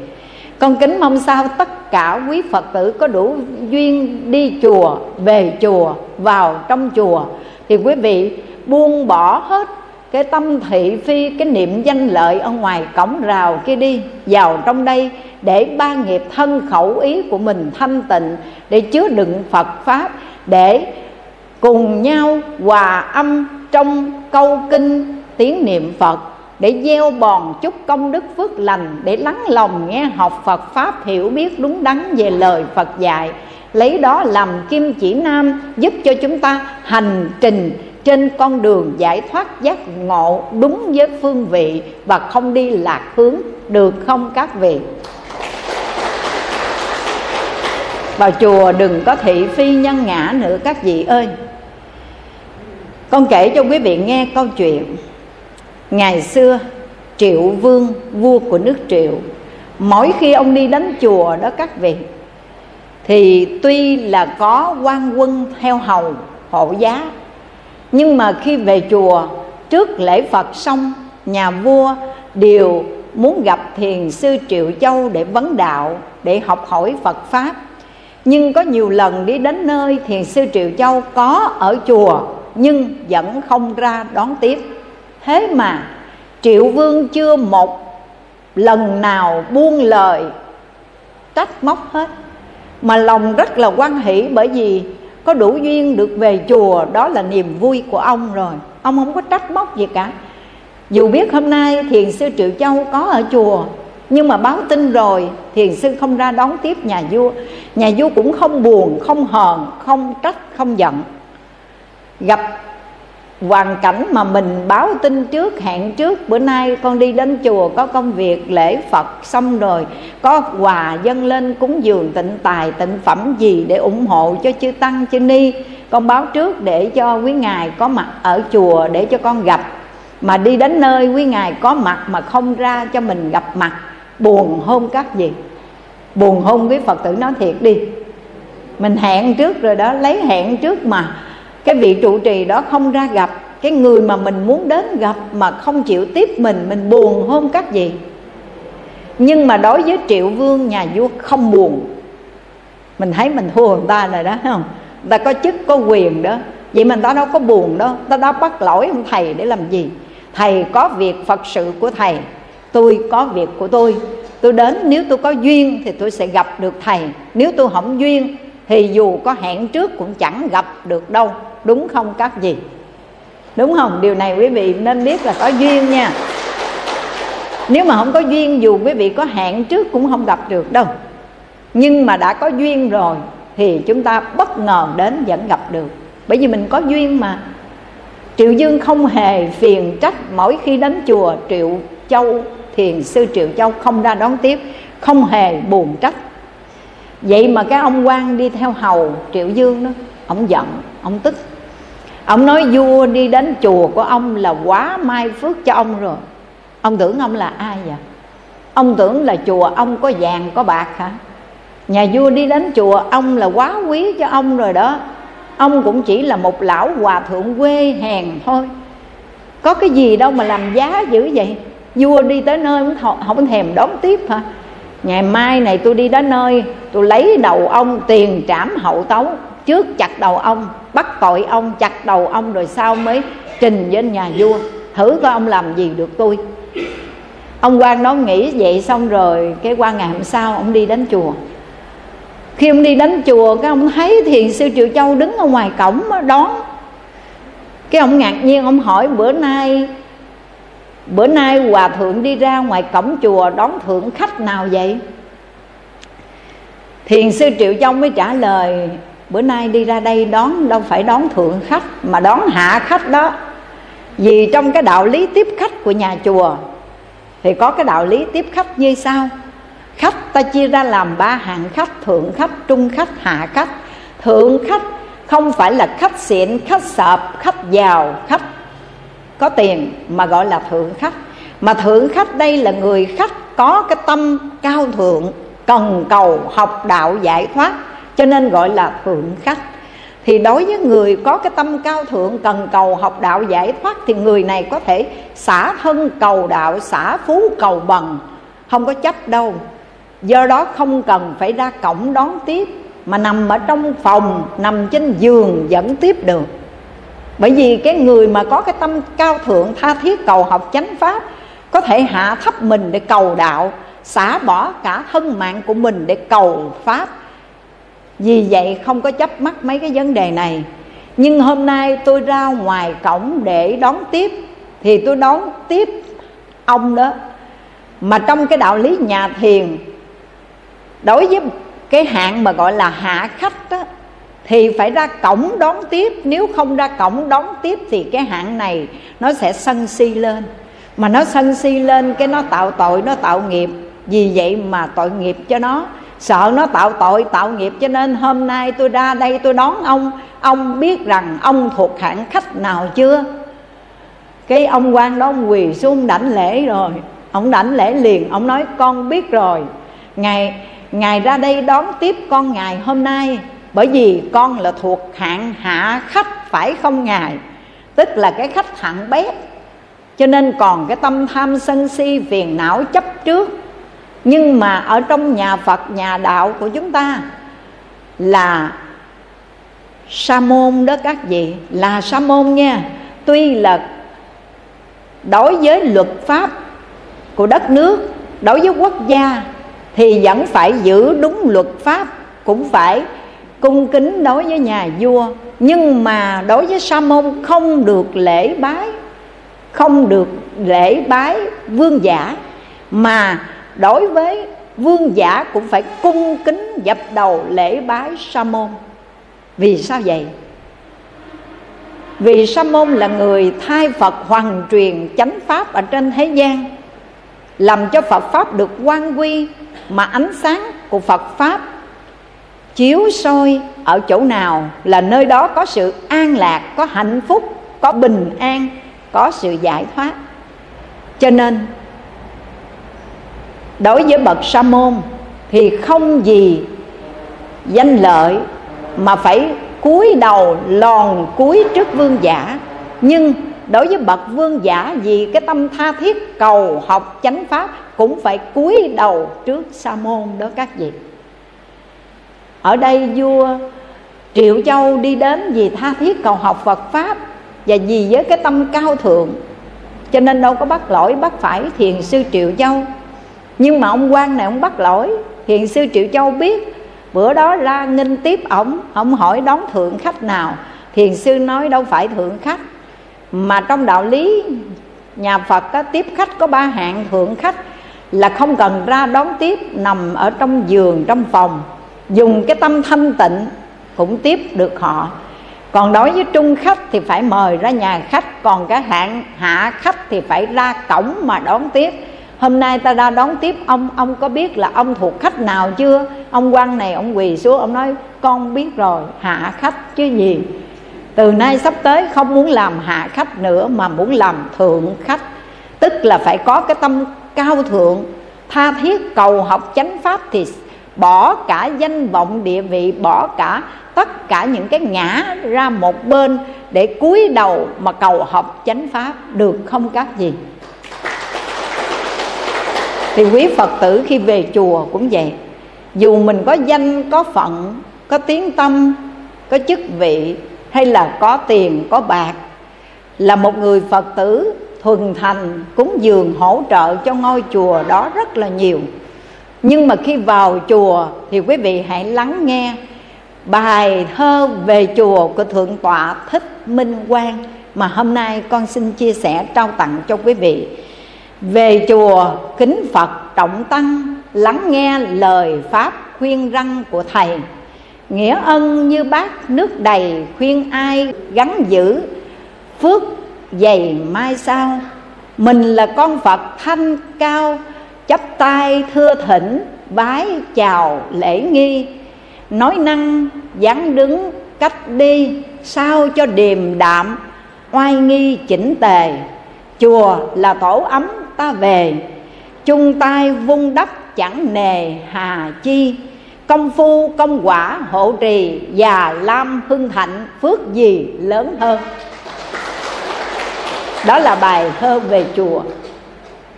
Con kính mong sao tất cả quý phật tử có đủ duyên đi chùa, về chùa, vào trong chùa. Thì quý vị buông bỏ hết cái tâm thị phi, cái niệm danh lợi ở ngoài cổng rào kia đi, vào trong đây để ba nghiệp thân khẩu ý của mình thanh tịnh, để chứa đựng phật pháp, để cùng nhau hòa âm trong câu kinh, tiếng niệm phật, để gieo bòn chút công đức phước lành, để lắng lòng nghe học phật pháp hiểu biết đúng đắn về lời phật dạy. Lấy đó làm kim chỉ nam, giúp cho chúng ta hành trình trên con đường giải thoát giác ngộ đúng với phương vị và không đi lạc hướng, được không các vị? Vào chùa đừng có thị phi nhân ngã nữa các vị ơi con kể cho quý vị nghe câu chuyện. Ngày xưa, triệu vương, vua của nước triệu, mỗi khi ông đi đến chùa đó các vị, thì tuy là có quan quân theo hầu, hộ giá, nhưng mà khi về chùa, trước lễ phật xong, nhà vua đều muốn gặp thiền sư triệu châu để vấn đạo, để học hỏi phật pháp. Nhưng có nhiều lần đi đến nơi thiền sư triệu châu có ở chùa nhưng vẫn không ra đón tiếp. Thế mà triệu vương chưa một lần nào buông lời, trách móc hết. Mà lòng rất là quan hỷ bởi vì có đủ duyên được về chùa, đó là niềm vui của ông rồi. Ông không có trách móc gì cả. Dù biết hôm nay thiền sư triệu châu có ở chùa, nhưng mà báo tin rồi, thiền sư không ra đón tiếp nhà vua. Nhà vua cũng không buồn, không hờn, không trách, không giận gặp hoàn cảnh mà mình báo tin trước, hẹn trước. Bữa nay con đi đến chùa, có công việc, lễ phật xong rồi, có quà dâng lên cúng dường, tịnh tài, tịnh phẩm gì để ủng hộ cho chư tăng, chư ni. Con báo trước để cho quý ngài có mặt ở chùa để cho con gặp. Mà đi đến nơi quý ngài có mặt mà không ra cho mình gặp mặt, buồn hôn các gì buồn hôn với phật tử nói thiệt đi. Mình hẹn trước rồi đó, lấy hẹn trước mà cái vị trụ trì đó không ra gặp. Cái người mà mình muốn đến gặp mà không chịu tiếp mình mình buồn hơn các gì? Nhưng mà đối với triệu vương, nhà vua không buồn. Mình thấy mình thua người ta rồi đó không? Người ta có chức, có quyền đó. Vậy mà ta đâu có buồn đâu. Ta đâu bắt lỗi ông thầy để làm gì? Thầy có việc phật sự của thầy. Tôi có việc của tôi. Tôi đến, nếu tôi có duyên thì tôi sẽ gặp được thầy. Nếu tôi không duyên thì dù có hẹn trước cũng chẳng gặp được đâu đúng không các gì đúng không? Điều này quý vị nên biết là có duyên nha. Nếu mà không có duyên, dù quý vị có hẹn trước cũng không gặp được đâu. Nhưng mà đã có duyên rồi, thì chúng ta bất ngờ đến vẫn gặp được. Bởi vì mình có duyên mà. Triệu dương không hề phiền trách mỗi khi đến chùa triệu châu, thiền sư triệu châu không ra đón tiếp, không hề buồn trách. Vậy mà cái ông quan đi theo hầu triệu dương đó, ông giận ông tức. Ông nói vua đi đến chùa của ông là quá mai phước cho ông rồi. Ông tưởng ông là ai vậy? Ông tưởng là chùa ông có vàng có bạc hả? Nhà vua đi đến chùa ông là quá quý cho ông rồi đó. Ông cũng chỉ là một lão hòa thượng quê hèn thôi. Có cái gì đâu mà làm giá dữ vậy? Vua đi tới nơi không, không thèm đón tiếp hả? Ngày mai này tôi đi đến nơi tôi lấy đầu ông tiền trảm hậu tấu trước chặt đầu ông, bắt tội ông, chặt đầu ông rồi sau mới trình với nhà vua. Thử coi ông làm gì được tôi. Ông quan đó nghĩ vậy xong rồi, cái quan ngày hôm sau ông đi đến chùa. Khi ông đi đến chùa, cái ông thấy thiền sư triệu châu đứng ở ngoài cổng đón. Cái ông ngạc nhiên, ông hỏi, bữa nay bữa nay hòa thượng đi ra ngoài cổng chùa đón thượng khách nào vậy? Thiền sư triệu châu mới trả lời bữa nay đi ra đây đón, đâu phải đón thượng khách, mà đón hạ khách đó. Vì trong cái đạo lý tiếp khách của nhà chùa, thì có cái đạo lý tiếp khách như sau. Khách ta chia ra làm ba hạng khách, thượng khách, trung khách, hạ khách. Thượng khách không phải là khách xịn, khách sợp khách giàu, khách có tiền, mà gọi là thượng khách. Mà thượng khách đây là người khách có cái tâm cao thượng, cần cầu, học đạo giải thoát cho nên gọi là thượng khách. Thì đối với người có cái tâm cao thượng, cần cầu học đạo giải thoát, thì người này có thể xả thân cầu đạo, xả phú cầu bằng. Không có chấp đâu. Do đó không cần phải ra cổng đón tiếp, mà nằm ở trong phòng, nằm trên giường vẫn tiếp được. Bởi vì cái người mà có cái tâm cao thượng, tha thiết cầu học chánh pháp, có thể hạ thấp mình để cầu đạo, xả bỏ cả thân mạng của mình để cầu pháp vì vậy không có chấp mắc mấy cái vấn đề này. Nhưng hôm nay tôi ra ngoài cổng để đón tiếp. Thì tôi đón tiếp ông đó. Mà trong cái đạo lý nhà thiền, đối với cái hạng mà gọi là hạ khách đó thì phải ra cổng đón tiếp. Nếu không ra cổng đón tiếp thì cái hạng này nó sẽ sân si lên. Mà nó sân si lên cái nó tạo tội, nó tạo nghiệp. Vì vậy mà tội nghiệp cho nó sợ nó tạo tội, tạo nghiệp cho nên hôm nay tôi ra đây tôi đón ông. Ông biết rằng ông thuộc hạng khách nào chưa? Cái ông quan đó ông quỳ xuống đảnh lễ rồi. Ông đảnh lễ liền, ông nói, con biết rồi. Ngài ngài ra đây đón tiếp con ngài hôm nay. Bởi vì con là thuộc hạng hạ khách, phải không ngài? Tức là cái khách hạng bét. Cho nên còn cái tâm tham sân si, phiền não chấp trước nhưng mà ở trong nhà phật, nhà đạo của chúng ta là sa môn đó các vị, là sa môn nha. Tuy là đối với luật pháp của đất nước, đối với quốc gia thì vẫn phải giữ đúng luật pháp, cũng phải cung kính đối với nhà vua. Nhưng mà đối với sa môn không được lễ bái, không được lễ bái vương giả, mà đối với vương giả cũng phải cung kính dập đầu lễ bái sa môn. Vì sao vậy? Vì sa môn là người thay phật hoàn truyền chánh pháp ở trên thế gian, làm cho phật pháp được quan quy mà ánh sáng của phật pháp chiếu soi ở chỗ nào là nơi đó có sự an lạc, có hạnh phúc, có bình an, có sự giải thoát. Cho nên đối với bậc sa môn thì không gì danh lợi mà phải cúi đầu lòn cúi trước vương giả. Nhưng đối với bậc vương giả vì cái tâm tha thiết cầu học chánh pháp cũng phải cúi đầu trước sa môn đó các vị. Ở đây vua triệu châu đi đến vì tha thiết cầu học phật pháp và vì với cái tâm cao thượng, cho nên đâu có bắt lỗi bắt phải thiền sư triệu châu nhưng mà ông quan này ông bắt lỗi. Thiền sư triệu châu biết, bữa đó ra nghinh tiếp ổng ông hỏi đón thượng khách nào. Thiền sư nói đâu phải thượng khách, mà trong đạo lý nhà phật có tiếp khách có ba hạng, thượng khách là không cần ra đón tiếp, nằm ở trong giường, trong phòng. Dùng cái tâm thanh tịnh cũng tiếp được họ. Còn đối với trung khách thì phải mời ra nhà khách, còn cái hạng hạ khách thì phải ra cổng mà đón tiếp hôm nay ta ra đón tiếp ông. Ông có biết là ông thuộc khách nào chưa? Ông quan này, ông quỳ xuống, ông nói, con biết rồi, hạ khách chứ gì? Từ nay sắp tới không muốn làm hạ khách nữa, mà muốn làm thượng khách. Tức là phải có cái tâm cao thượng. Tha thiết cầu học chánh pháp thì bỏ cả danh vọng địa vị, bỏ cả tất cả những cái ngã ra một bên để cúi đầu mà cầu học chánh pháp. Được không các gì thì quý phật tử khi về chùa cũng vậy. Dù mình có danh, có phận, có tiếng tâm, có chức vị, hay là có tiền, có bạc, là một người phật tử thuần thành cúng dường hỗ trợ cho ngôi chùa đó rất là nhiều. Nhưng mà khi vào chùa thì quý vị hãy lắng nghe bài thơ về chùa của thượng tọa thích minh quang mà hôm nay con xin chia sẻ trao tặng cho quý vị về chùa, kính phật trọng tăng, lắng nghe lời pháp khuyên răng của thầy. Nghĩa ân như bát nước đầy khuyên ai gắn giữ, phước dày mai sau. Mình là con phật thanh cao, chắp tay thưa thỉnh, bái chào lễ nghi. Nói năng, dáng đứng, cách đi, sao cho điềm đạm, oai nghi chỉnh tề. Chùa là tổ ấm ta về. Chung tay vung đắp chẳng nề hà chi. Công phu, công quả, hộ trì và lam hưng thạnh phước gì lớn hơn. Đó là bài thơ về chùa.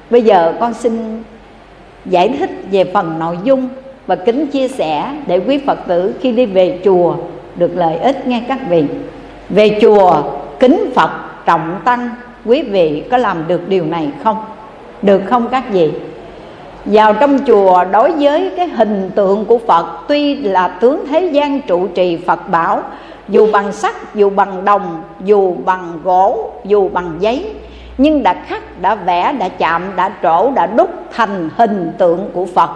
Bây giờ con xin giải thích về phần nội dung và kính chia sẻ để quý phật tử khi đi về chùa được lợi ích nghe các vị. Về chùa, kính phật trọng tăng, quý vị có làm được điều này không? Được không các vị? Vào trong chùa, đối với cái hình tượng của phật, tuy là tướng thế gian trụ trì phật bảo, dù bằng sắt, dù bằng đồng, dù bằng gỗ, dù bằng giấy, nhưng đã khắc, đã vẽ, đã chạm, đã trổ, đã đúc thành hình tượng của phật,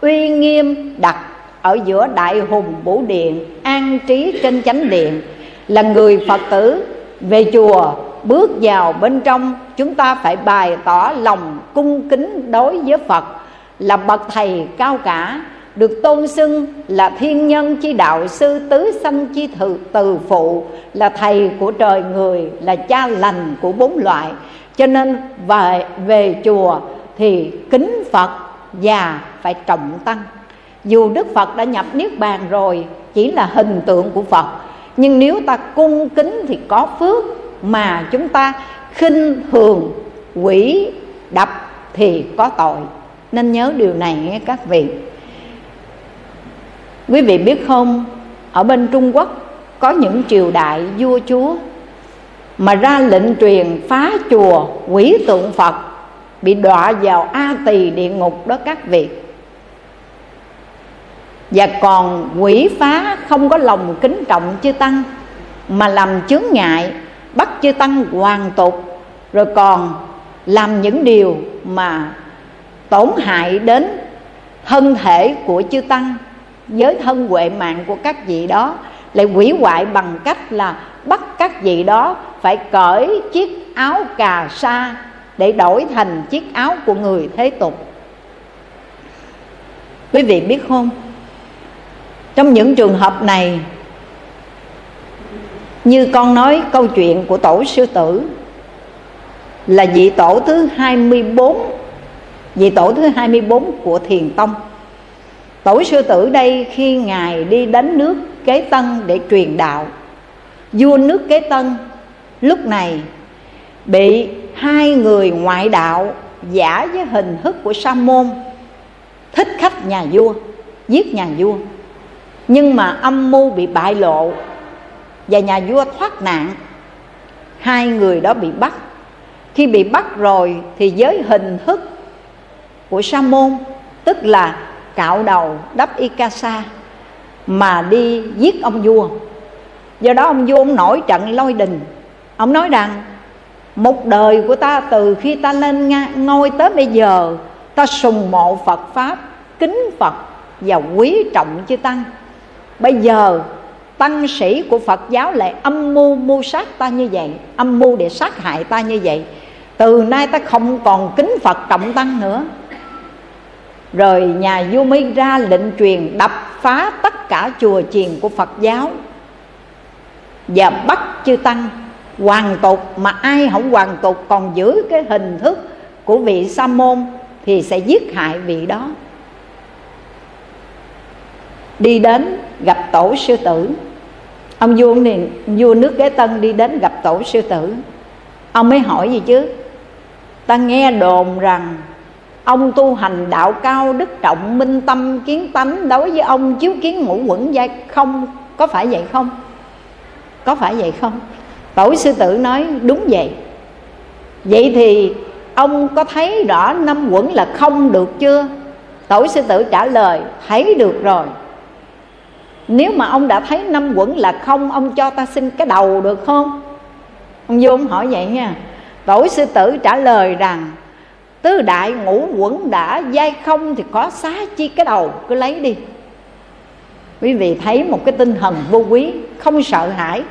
uy nghiêm đặt ở giữa đại hùng vũ điện, an trí trên chánh điện, là người phật tử về chùa bước vào bên trong, chúng ta phải bày tỏ lòng cung kính đối với phật, là bậc thầy cao cả, được tôn xưng là thiên nhân chi đạo sư tứ sanh chi thự từ phụ, là thầy của trời người, là cha lành của bốn loại. Cho nên về về chùa thì kính phật và phải trọng tăng. Dù đức phật đã nhập niết bàn rồi, chỉ là hình tượng của phật, nhưng nếu ta cung kính thì có phước mà chúng ta khinh thường, quỷ, đập thì có tội. Nên nhớ điều này nghe các vị. Quý vị biết không, ở bên trung quốc có những triều đại vua chúa mà ra lệnh truyền phá chùa quỷ tượng phật, bị đọa vào a tỳ địa ngục đó các vị. Và còn quỷ phá không có lòng kính trọng chư tăng, mà làm chướng ngại bắt chư tăng hoàn tục, rồi còn làm những điều mà tổn hại đến thân thể của chư tăng với thân huệ mạng của các vị đó, lại quỷ hoại bằng cách là bắt các vị đó phải cởi chiếc áo cà sa để đổi thành chiếc áo của người thế tục. Quý vị biết không? Trong những trường hợp này như con nói câu chuyện của tổ sư tử là vị tổ thứ 24 vị tổ thứ 24 của thiền tông. Tổ sư tử đây khi ngài đi đánh nước kế tân để truyền đạo. Vua nước kế tân lúc này bị hai người ngoại đạo giả với hình thức của sa môn thích khách nhà vua, giết nhà vua. Nhưng mà âm mưu bị bại lộ và nhà vua thoát nạn. Hai người đó bị bắt. Khi bị bắt rồi thì với hình thức của sa môn tức là cạo đầu đắp y ca sa mà đi giết ông vua. Do đó ông vua ông nổi trận lôi đình. Ông nói rằng, một đời của ta từ khi ta lên ngôi tới bây giờ, ta sùng mộ phật pháp, kính phật và quý trọng chư tăng. Bây giờ tăng sĩ của phật giáo lại âm mưu mưu sát ta như vậy, âm mưu để sát hại ta như vậy. Từ nay ta không còn kính phật trọng tăng nữa. Rồi nhà vua mới ra lệnh truyền đập phá tất cả chùa chiền của phật giáo. Và bắt chư tăng hoàn tục, mà ai không hoàn tục còn giữ cái hình thức của vị sa môn thì sẽ giết hại vị đó đi đến gặp tổ sư tử. Ông vua này, vua nước kế tân đi đến gặp tổ sư tử. Ông mới hỏi gì chứ? Ta nghe đồn rằng ông tu hành đạo cao đức trọng, minh tâm, kiến tánh, đối với ông chiếu kiến ngũ quẩn giai không, có phải vậy không? Có phải vậy không? Tổ sư tử nói, đúng vậy. Vậy thì ông có thấy rõ năm quẩn là không được chưa? Tổ sư tử trả lời, thấy được rồi nếu mà ông đã thấy năm quẩn là không, ông cho ta xin cái đầu được không? Ông vô ông hỏi vậy nha. Tổ sư tử trả lời rằng, tứ đại ngũ quẩn đã dai không thì có xá chi cái đầu, cứ lấy đi. Quý vị thấy một cái tinh thần vô quý, không sợ hãi.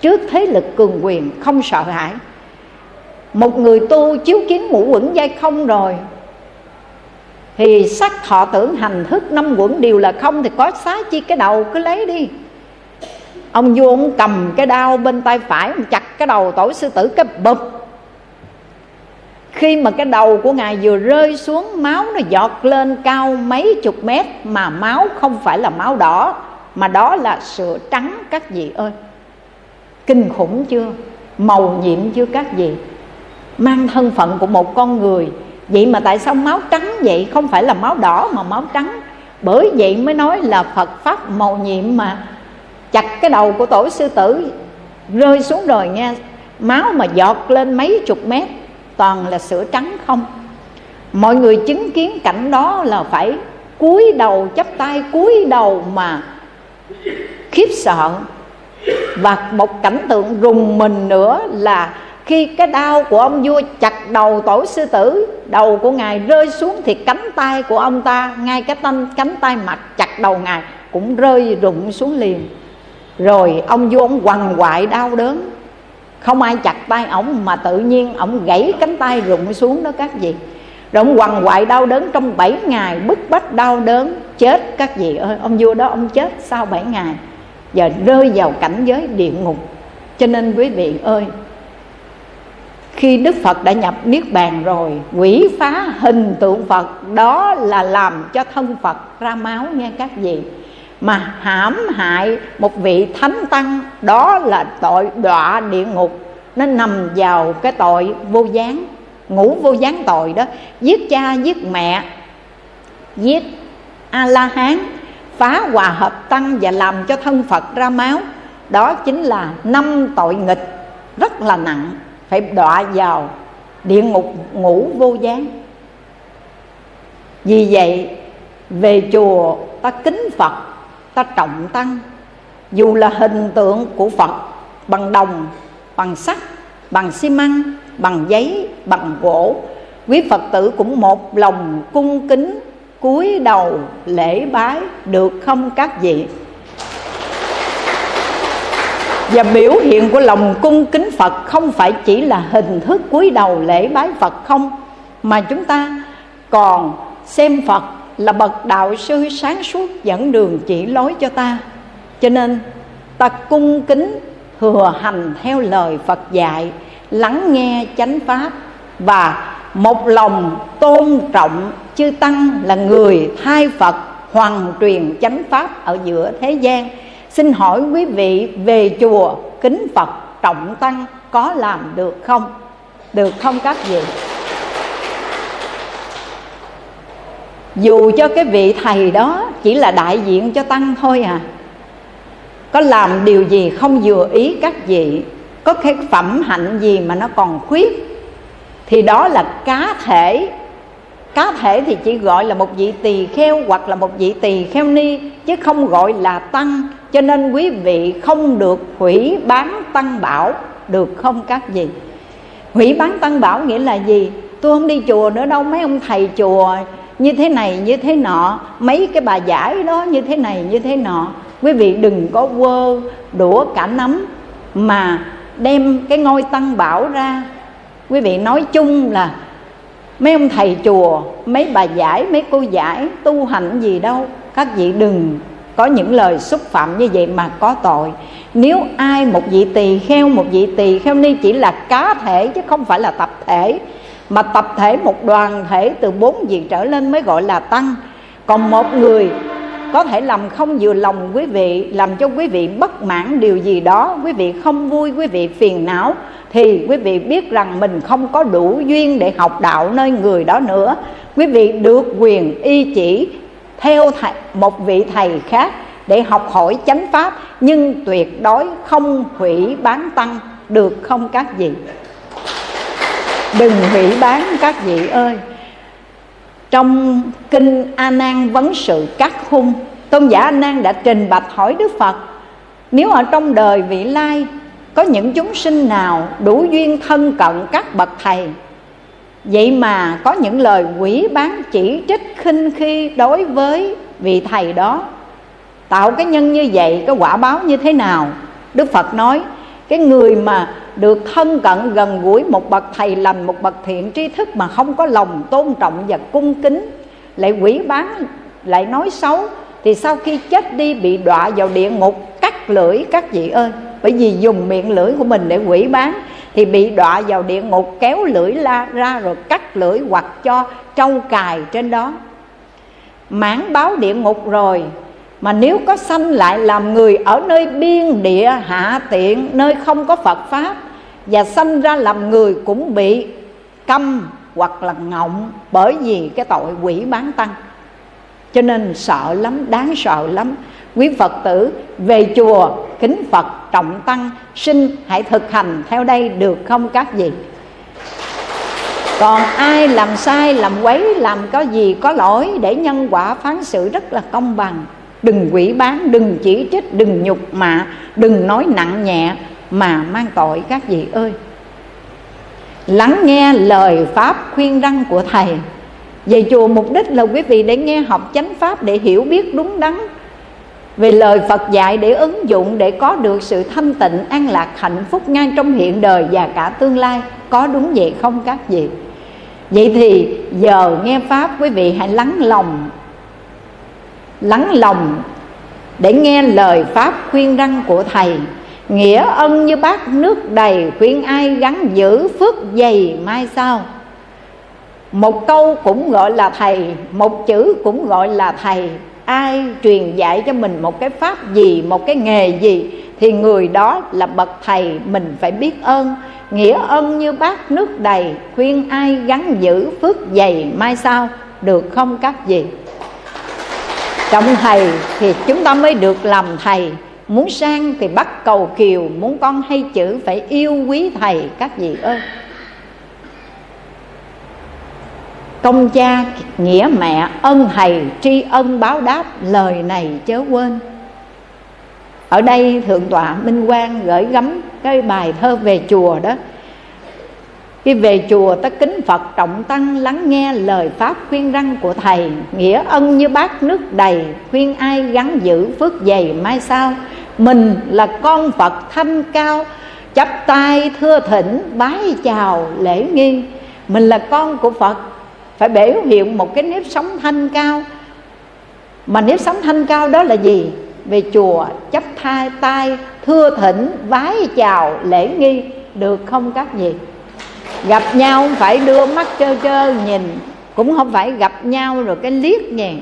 Trước thế lực cường quyền, không sợ hãi. Một người tu chiếu kiến ngũ quẩn dai không rồi thì sắc thọ tưởng hành thức năm quẩn đều là không, thì có xá chi cái đầu cứ lấy đi. Ông vua ông cầm cái đao bên tay phải, ông chặt cái đầu tổ sư tử cái bụp. Khi mà cái đầu của ngài vừa rơi xuống, máu nó giọt lên cao mấy chục mét, mà máu không phải là máu đỏ, mà đó là sữa trắng các vị ơi. Kinh khủng chưa? Màu nhiệm chưa các vị? Mang thân phận của một con người vậy mà tại sao máu trắng vậy? Không phải là máu đỏ mà máu trắng. Bởi vậy mới nói là phật pháp màu nhiệm mà chặt cái đầu của tổ sư tử rơi xuống rồi nghe. Máu mà giọt lên mấy chục mét, toàn là sữa trắng không? Mọi người chứng kiến cảnh đó là phải cúi đầu, chắp tay cúi đầu mà khiếp sợ. Và một cảnh tượng rùng mình nữa là khi cái đao của ông vua chặt đầu tổ sư tử, đầu của ngài rơi xuống thì cánh tay của ông ta, ngay cái tay cánh tay mặt chặt đầu ngài cũng rơi rụng xuống liền. Rồi ông vua ông quằn quại đau đớn. Không ai chặt tay ổng mà tự nhiên ổng gãy cánh tay rụng xuống đó các vị. Rồi ông quằn quại đau đớn trong 7 ngày, bức bách đau đớn, chết các vị ơi. Ông vua đó ông chết sau 7 ngày. Giờ rơi vào cảnh giới địa ngục. Cho nên quý vị ơi khi Đức Phật đã nhập Niết Bàn rồi, Quỷ phá hình tượng Phật, Đó là làm cho thân Phật ra máu nghe các vị. Mà hãm hại một vị thánh tăng, Đó là tội đọa địa ngục. Nó nằm vào cái tội vô gián Ngủ vô gián tội đó. Giết cha, giết mẹ, Giết A-la-hán, Phá hòa hợp tăng và làm cho thân Phật ra máu. Đó chính là năm tội nghịch, Rất là nặng phải đọa vào địa ngục ngủ vô gián. Vì vậy, về chùa, ta kính phật, ta trọng tăng. Dù là hình tượng của phật bằng đồng, bằng sắt, bằng xi măng, bằng giấy, bằng gỗ, quý phật tử cũng một lòng cung kính, cúi đầu lễ bái được không các vị và biểu hiện của lòng cung kính Phật không phải chỉ là hình thức cúi đầu lễ bái Phật không, Mà chúng ta còn xem Phật là bậc đạo sư sáng suốt dẫn đường chỉ lối cho ta. Cho nên, ta cung kính thừa hành theo lời Phật dạy, Lắng nghe chánh pháp Và một lòng tôn trọng chư Tăng là người thay Phật hoàn truyền chánh pháp ở giữa thế gian. Xin hỏi quý vị về chùa kính Phật trọng tăng có làm được không? Được không các vị? Dù cho cái vị thầy đó chỉ là đại diện cho tăng thôi à Có làm điều gì không vừa ý các vị Có cái phẩm hạnh gì mà nó còn khuyết Thì đó là cá thể Cá thể thì chỉ gọi là một vị tỳ kheo hoặc là một vị tỳ kheo ni, Chứ không gọi là tăng. Cho nên quý vị không được hủy bán tăng bảo. Được không các vị? Hủy bán tăng bảo nghĩa là gì? Tôi không đi chùa nữa đâu, mấy ông thầy chùa như thế này, như thế nọ, mấy cái bà giải đó như thế này, như thế nọ. Quý vị đừng có quơ đũa cả nắm mà đem cái ngôi tăng bảo ra. Quý vị nói chung là mấy ông thầy chùa, mấy bà giải, mấy cô giải, tu hành gì đâu. Các vị đừng có những lời xúc phạm như vậy mà có tội. Nếu ai một vị tỳ kheo, một vị tỳ kheo ni chỉ là cá thể chứ không phải là tập thể, mà tập thể một đoàn thể từ bốn vị trở lên mới gọi là tăng. Còn một người có thể làm không vừa lòng quý vị làm cho quý vị bất mãn điều gì đó quý vị không vui quý vị phiền não thì quý vị biết rằng mình không có đủ duyên để học đạo nơi người đó nữa. Quý vị được quyền y chỉ theo thầy, một vị thầy khác để học hỏi chánh pháp nhưng tuyệt đối không hủy bán tăng được không các vị? Đừng hủy bán các vị ơi trong kinh a nan vấn sự các hung tôn giả a nan đã trình bạch hỏi đức phật, nếu ở trong đời vị lai, có những chúng sinh nào đủ duyên thân cận các bậc thầy? Vậy mà có những lời quỷ bán chỉ trích khinh khi đối với vị thầy đó. Tạo cái nhân như vậy, cái quả báo như thế nào? Đức phật nói, cái người mà được thân cận gần gũi, một bậc thầy lành, một bậc thiện tri thức mà không có lòng tôn trọng và cung kính, lại quỷ bán, lại nói xấu, thì sau khi chết đi bị đọa vào địa ngục, cắt lưỡi các vị ơi. Bởi vì dùng miệng lưỡi của mình để quỷ bán, thì bị đọa vào địa ngục, kéo lưỡi la ra rồi cắt lưỡi hoặc cho trâu cài trên đó. Mãn báo địa ngục rồi mà nếu có sanh lại làm người ở nơi biên địa hạ tiện, nơi không có phật pháp, và sanh ra làm người cũng bị câm hoặc là ngọng bởi vì cái tội quỷ bán tăng. Cho nên sợ lắm, đáng sợ lắm. Quý phật tử, về chùa, kính phật trọng tăng, xin hãy thực hành theo đây được không các vị? Còn ai làm sai, làm quấy, làm có gì có lỗi để nhân quả phán xử rất là công bằng đừng quỷ bán, đừng chỉ trích, đừng nhục mạ, đừng nói nặng nhẹ mà mang tội các vị ơi. Lắng nghe lời pháp khuyên răng của thầy. Về chùa mục đích là quý vị để nghe học chánh pháp để hiểu biết đúng đắn về lời Phật dạy, để ứng dụng, để có được sự thanh tịnh, an lạc, hạnh phúc ngay trong hiện đời và cả tương lai. Có đúng vậy không các vị? Vậy thì giờ nghe pháp, quý vị hãy lắng lòng lắng lòng để nghe lời pháp khuyên răng của thầy. Nghĩa ân như bát nước đầy khuyên ai gắn giữ phước dày mai sau. Một câu cũng gọi là thầy, một chữ cũng gọi là thầy. Ai truyền dạy cho mình một cái pháp gì, một cái nghề gì, thì người đó là bậc thầy, mình phải biết ơn. Nghĩa ân như bát nước đầy khuyên ai gắn giữ phước dày mai sau. Được không các gì trọng thầy thì chúng ta mới được làm thầy. Muốn sang thì bắt cầu kiều, muốn con hay chữ phải yêu quý thầy, các vị ơi. Công cha nghĩa mẹ ân thầy, tri ân báo đáp lời này chớ quên. Ở đây thượng tọa minh quang gửi gắm cái bài thơ về chùa đó khi về chùa, ta kính Phật, trọng tăng, lắng nghe lời Pháp khuyên răng của Thầy. Nghĩa ân như bát nước đầy, khuyên ai gắn giữ phước dày mai sau. Mình là con Phật thanh cao, chắp tay thưa thỉnh, bái chào lễ nghi. Mình là con của Phật, phải biểu hiện một cái nếp sống thanh cao. Mà nếp sống thanh cao đó là gì? Về chùa chấp thai tay, thưa thỉnh vái chào lễ nghi. Được không các vị? Gặp nhau không phải đưa mắt trơ trơ nhìn, cũng không phải gặp nhau rồi cái liếc nhè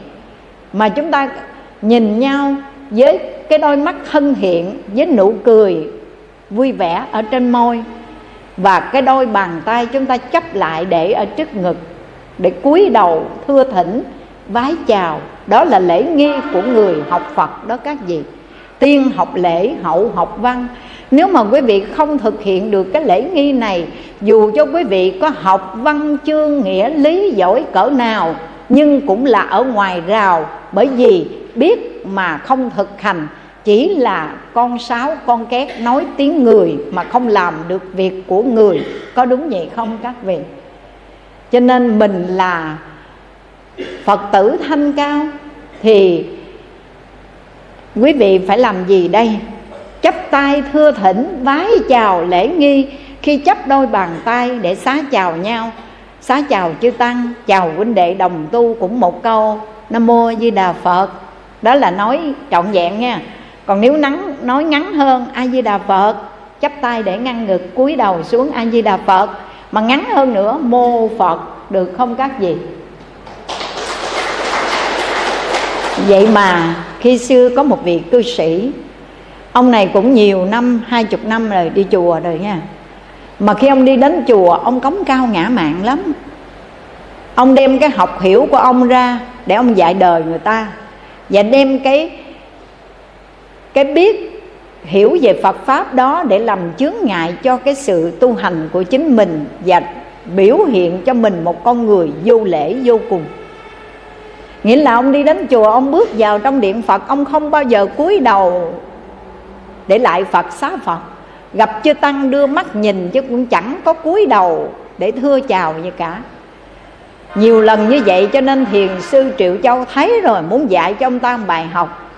mà chúng ta nhìn nhau với cái đôi mắt thân thiện với nụ cười vui vẻ ở trên môi. Và cái đôi bàn tay chúng ta chấp lại để ở trước ngực, để cúi đầu thưa thỉnh, vái chào. Đó là lễ nghi của người học phật đó các vị. Tiên học lễ, hậu học văn nếu mà quý vị không thực hiện được cái lễ nghi này, dù cho quý vị có học văn, chương, nghĩa, lý, giỏi cỡ nào, nhưng cũng là ở ngoài rào. Bởi vì biết mà không thực hành, chỉ là con sáo, con két nói tiếng người mà không làm được việc của người. Có đúng vậy không các vị? Cho nên mình là phật tử thanh cao, thì quý vị phải làm gì đây? Chấp tay thưa thỉnh, vái chào lễ nghi. Khi chấp đôi bàn tay để xá chào nhau, xá chào chư tăng, chào huynh đệ đồng tu cũng một câu, nam mô di đà phật. Đó là nói trọn vẹn nha. Còn nếu nắng, nói ngắn hơn, a di đà phật. Chấp tay để ngăn ngực, cúi đầu xuống a di đà phật. Mà ngắn hơn nữa, mô phật, được không các vị? Vậy mà, khi xưa có một vị cư sĩ ông này cũng nhiều năm, hai chục năm rồi đi chùa rồi nha. Mà khi ông đi đến chùa, ông cống cao ngã mạng lắm. Ông đem cái học hiểu của ông ra để ông dạy đời người ta và đem cái cái biết hiểu về Phật pháp đó để làm chướng ngại cho cái sự tu hành của chính mình và biểu hiện cho mình một con người vô lễ, vô cùng. Nghĩa là ông đi đến chùa, ông bước vào trong điện phật, ông không bao giờ cúi đầu để lại phật xá phật. Gặp chư tăng đưa mắt nhìn chứ cũng chẳng có cúi đầu để thưa chào gì cả. Nhiều lần như vậy cho nên thiền sư triệu châu thấy rồi, muốn dạy cho ông ta một bài học.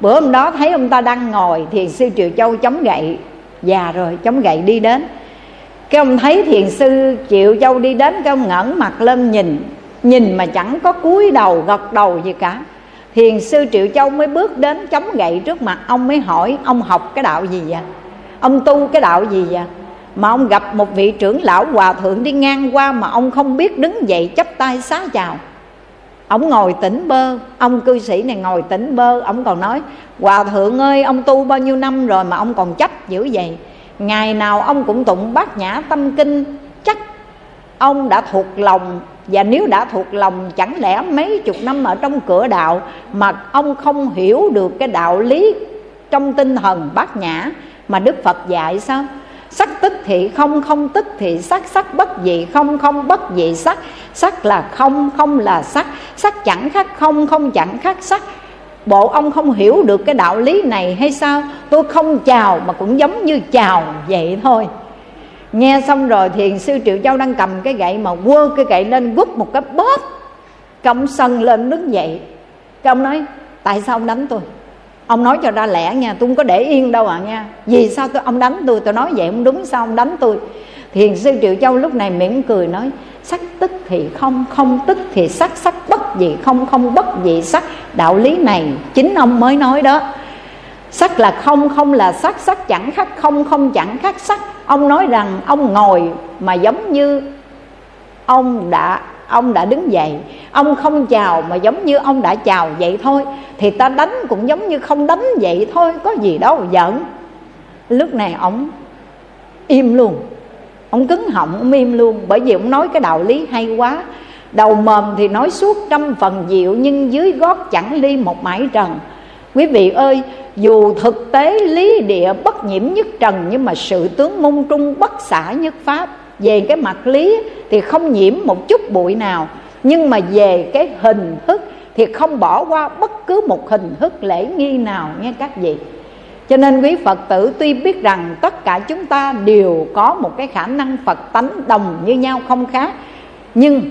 Bữa hôm đó thấy ông ta đang ngồi thiền sư triệu châu chống gậy. Già rồi, chống gậy đi đến. Cái ông thấy thiền sư triệu châu đi đến, cái ông ngẩng mặt lên nhìn. Nhìn mà chẳng có cúi đầu, gật đầu gì cả thiền sư triệu châu mới bước đến chống gậy trước mặt ông mới hỏi, ông học cái đạo gì vậy? Ông tu cái đạo gì vậy? Mà ông gặp một vị trưởng lão hòa thượng đi ngang qua mà ông không biết đứng dậy chắp tay xá chào. Ông ngồi tỉnh bơ. Ông cư sĩ này ngồi tỉnh bơ. Ông còn nói, hòa thượng ơi, ông tu bao nhiêu năm rồi mà ông còn chấp dữ vậy? Ngày nào ông cũng tụng bát nhã tâm kinh. Chắc ông đã thuộc lòng và nếu đã thuộc lòng chẳng lẽ mấy chục năm ở trong cửa đạo mà ông không hiểu được cái đạo lý trong tinh thần bát nhã mà đức phật dạy sao? Sắc tức thị không không tức thị sắc sắc bất dị, không không bất dị sắc. Sắc là không không là sắc. Sắc chẳng khác không không chẳng khác sắc. Bộ ông không hiểu được cái đạo lý này hay sao? Tôi không chào mà cũng giống như chào vậy thôi nghe xong rồi thiền sư triệu châu đang cầm cái gậy mà quơ cái gậy lên quất một cái bóp. Công sân lên đứng dậy. Cái ông nói, tại sao ông đánh tôi? Ông nói cho ra lẽ nha, tôi không có để yên đâu à nha. Vì sao tôi, ông đánh tôi tôi nói vậy không đúng sao ông đánh tôi? Thiền sư triệu châu lúc này mỉm cười nói, sắc tức thì không không tức thì sắc sắc bất gì không không bất gì sắc. Đạo lý này chính ông mới nói đó sắc là không không là sắc sắc chẳng khác không không chẳng khác sắc. Ông nói rằng ông ngồi mà giống như ông đã ông đã đứng dậy. Ông không chào mà giống như ông đã chào vậy thôi. Thì ta đánh cũng giống như không đánh vậy thôi, có gì đâu giận lúc này ông im luôn. Ông cứng họng, ông im luôn, bởi vì ông nói cái đạo lý hay quá. Đầu mồm thì nói suốt trăm phần diệu, nhưng dưới gót chẳng ly một mãi trần quý vị ơi, dù thực tế lý địa bất nhiễm nhất trần nhưng mà sự tướng môn trung bất xả nhất pháp, về cái mặt lý thì không nhiễm một chút bụi nào. Nhưng mà về cái hình thức thì không bỏ qua bất cứ một hình thức lễ nghi nào, nghe các vị. Cho nên quý Phật tử tuy biết rằng tất cả chúng ta đều có một cái khả năng Phật tánh đồng như nhau không khác, Nhưng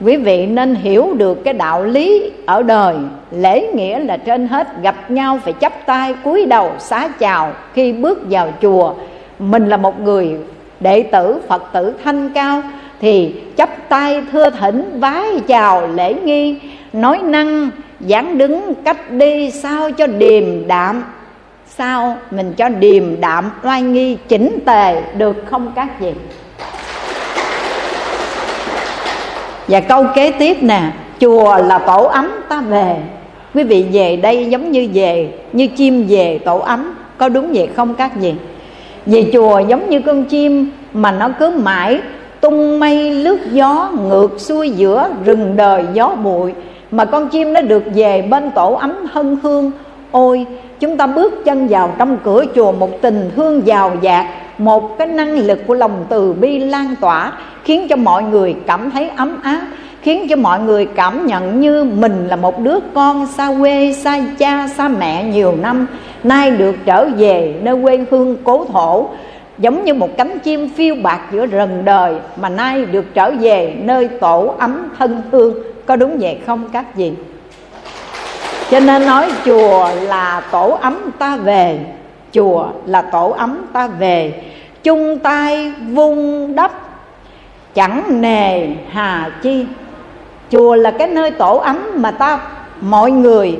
quý vị nên hiểu được cái đạo lý ở đời. Lễ nghĩa là trên hết gặp nhau phải chấp tay, cúi đầu, xá chào khi bước vào chùa. Mình là một người đệ tử Phật tử thanh cao Thì chấp tay thưa thỉnh, vái chào lễ nghi, Nói năng dáng đứng cách đi sao cho điềm đạm. Sao mình cho điềm đạm, oai nghi, chỉnh tề, được không các vị? Và câu kế tiếp nè, chùa là tổ ấm ta về. Quý vị về đây giống như về, như chim về tổ ấm, có đúng vậy không các vị? Về chùa giống như con chim mà nó cứ mãi tung mây lướt gió ngược xuôi giữa rừng đời gió bụi, mà con chim nó được về bên tổ ấm hân hương ôi, chúng ta bước chân vào trong cửa chùa một tình thương giàu dạt, một cái năng lực của lòng từ bi lan tỏa, khiến cho mọi người cảm thấy ấm áp, khiến cho mọi người cảm nhận như mình là một đứa con xa quê, xa cha, xa mẹ nhiều năm, nay được trở về nơi quê hương cố thổ, giống như một cánh chim phiêu bạc giữa rừng đời, mà nay được trở về nơi tổ ấm thân thương. Có đúng vậy không các vị? Cho nên nói chùa là tổ ấm ta về. Chùa là tổ ấm ta về. Chung tay vung đắp chẳng nề hà chi. Chùa là cái nơi tổ ấm mà ta, mọi người,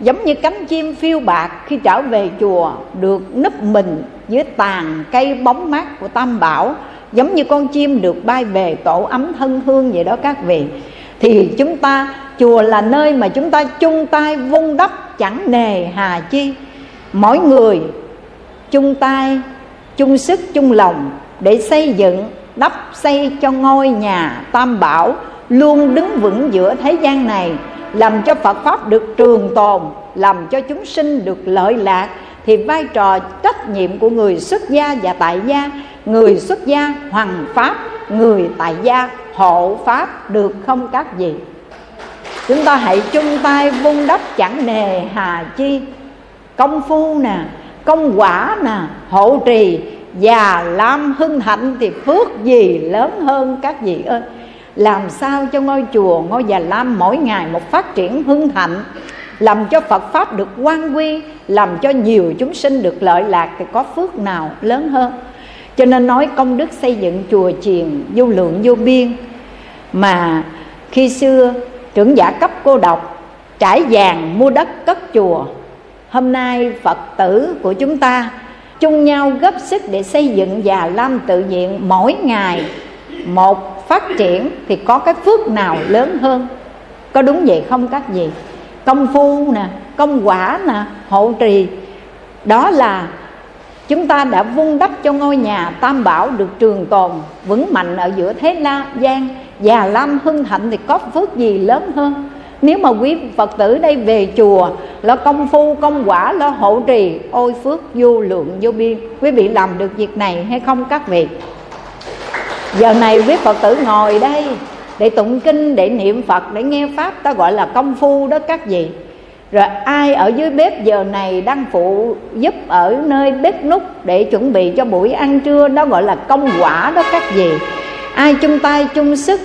giống như cánh chim phiêu bạc khi trở về chùa, được núp mình dưới tàn cây bóng mát của tam bảo. Giống như con chim được bay về tổ ấm thân hương vậy đó các vị thì chúng ta, chùa là nơi mà chúng ta chung tay vun đắp chẳng nề hà chi. Mỗi người chung tay, chung sức, chung lòng để xây dựng, đắp xây cho ngôi nhà tam bảo luôn đứng vững giữa thế gian này, làm cho phật pháp được trường tồn, làm cho chúng sinh được lợi lạc. Thì vai trò trách nhiệm của người xuất gia và tại gia người xuất gia hoằng pháp, người tại gia hộ pháp được không các vị? Chúng ta hãy chung tay vun đắp chẳng nề hà chi. Công phu nè, công quả nè, hộ trì già lam hưng hạnh thì phước gì lớn hơn các vị ơi. Làm sao cho ngôi chùa, ngôi già lam mỗi ngày một phát triển hưng thạnh làm cho phật pháp được quan quy, làm cho nhiều chúng sinh được lợi lạc thì có phước nào lớn hơn? Cho nên nói công đức xây dựng chùa chiền vô lượng vô biên. Mà khi xưa, trưởng giả cấp cô độc trải vàng mua đất cất chùa. Hôm nay phật tử của chúng ta chung nhau góp sức để xây dựng già lam tự viện mỗi ngày. Một phát triển thì có cái phước nào lớn hơn? Có đúng vậy không các vị? Công phu nè, công quả nè, hộ trì. Đó là chúng ta đã vun đắp cho ngôi nhà tam bảo được trường tồn, vững mạnh ở giữa thế la, gian. Già lam hưng thạnh thì có phước gì lớn hơn? Nếu mà quý phật tử đây về chùa, lo công phu, công quả, lo hộ trì, ôi phước vô lượng, vô biên. Quý vị làm được việc này hay không các vị? Giờ này quý phật tử ngồi đây để tụng kinh, để niệm phật, để nghe pháp, ta gọi là công phu đó các vị rồi ai ở dưới bếp giờ này đang phụ giúp ở nơi bếp nút để chuẩn bị cho buổi ăn trưa? Đó gọi là công quả đó các vị. Ai chung tay chung sức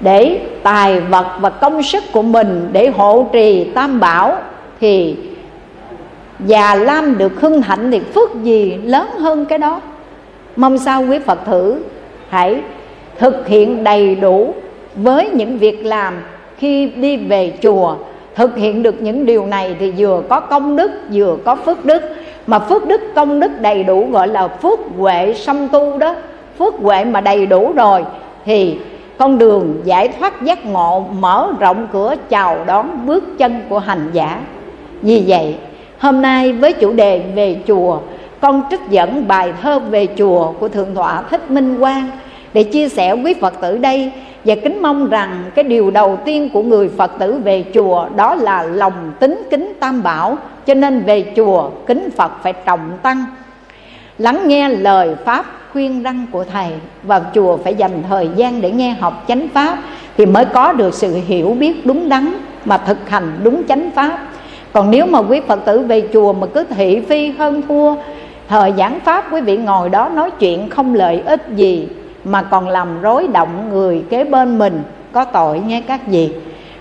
để tài vật và công sức của mình để hộ trì tam bảo thì già lam được hưng hạnh thì phước gì lớn hơn cái đó? Mong sao quý phật thử hãy thực hiện đầy đủ với những việc làm khi đi về chùa thực hiện được những điều này thì vừa có công đức, vừa có phước đức. Mà phước đức, công đức đầy đủ gọi là phước huệ song tu đó. Phước huệ mà đầy đủ rồi thì con đường giải thoát giác ngộ mở rộng cửa chào đón bước chân của hành giả. Vì vậy, hôm nay với chủ đề về chùa, con trích dẫn bài thơ về chùa của thượng tọa thích minh quang để chia sẻ quý phật tử đây và kính mong rằng cái điều đầu tiên của người phật tử về chùa đó là lòng tính kính tam bảo. Cho nên về chùa, kính phật phải trọng tăng. Lắng nghe lời pháp khuyên răng của thầy. Vào chùa phải dành thời gian để nghe học chánh pháp thì mới có được sự hiểu biết đúng đắn mà thực hành đúng chánh pháp. Còn nếu mà quý phật tử về chùa mà cứ thị phi hơn thua, thời giảng pháp, quý vị ngồi đó nói chuyện không lợi ích gì mà còn làm rối động người kế bên mình, có tội nghe các vị.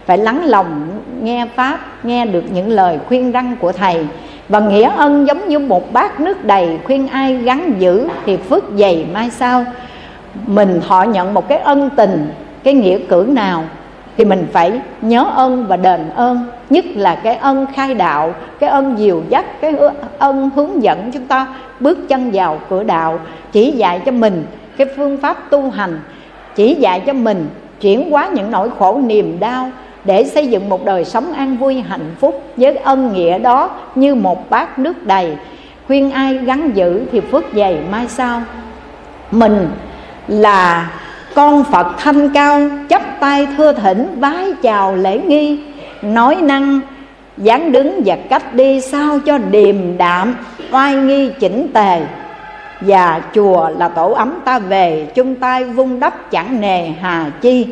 Phải lắng lòng, nghe pháp, nghe được những lời khuyên răng của thầy. Và nghĩa ân giống như một bát nước đầy khuyên ai gắn giữ thì phước dày mai sau. Mình họ nhận một cái ân tình, cái nghĩa cử nào thì mình phải nhớ ơn và đền ơn. Nhất là cái ân khai đạo, cái ân dìu dắt, cái ân hướng dẫn chúng ta bước chân vào cửa đạo, chỉ dạy cho mình cái phương pháp tu hành chỉ dạy cho mình chuyển hóa những nỗi khổ niềm đau để xây dựng một đời sống an vui, hạnh phúc với ân nghĩa đó như một bát nước đầy. Khuyên ai gắn giữ thì phước dày mai sau. Mình là con phật thanh cao chấp tay thưa thỉnh, vái chào lễ nghi, nói năng, dáng đứng và cách đi sao cho điềm đạm, oai nghi chỉnh tề và chùa là tổ ấm ta về, chung tay vung đắp chẳng nề hà chi.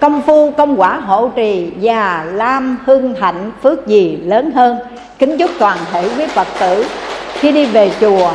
Công phu, công quả hộ trì và lam hưng hạnh phước gì lớn hơn. Kính chúc toàn thể quý phật tử khi đi về chùa,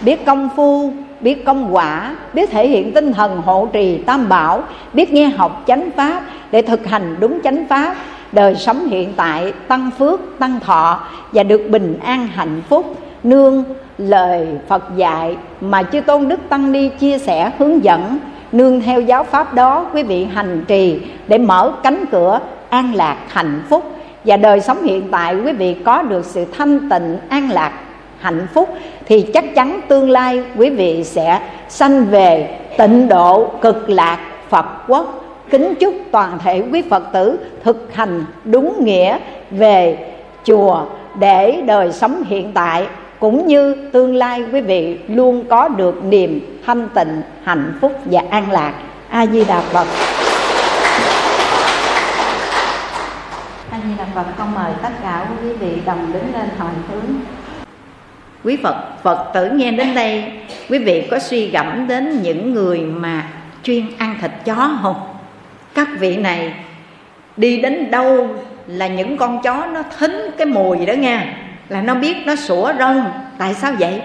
biết công phu, biết công quả, biết thể hiện tinh thần hộ trì tam bảo, biết nghe học chánh pháp để thực hành đúng chánh pháp, đời sống hiện tại, tăng phước, tăng thọ và được bình an hạnh phúc, nương lời Phật dạy mà chư tôn đức tăng ni chia sẻ, hướng dẫn, nương theo giáo pháp đó, quý vị hành trì để mở cánh cửa an lạc hạnh phúc. Và đời sống hiện tại, quý vị có được sự thanh tịnh, an lạc hạnh phúc thì chắc chắn tương lai quý vị sẽ sanh về tịnh độ cực lạc Phật quốc. Kính chúc toàn thể quý Phật tử thực hành đúng nghĩa về chùa để đời sống hiện tại cũng như tương lai quý vị luôn có được niềm thanh tịnh hạnh phúc và an lạc. A di đà phật. A di đà phật con mời tất cả quý vị đồng đứng lên hồi hướng. Quý phật phật tử nghe đến đây quý vị có suy gẫm đến những người mà chuyên ăn thịt chó không? Các vị này đi đến đâu là những con chó nó thính cái mùi đó nha là nó biết nó sủa rong. Tại sao vậy?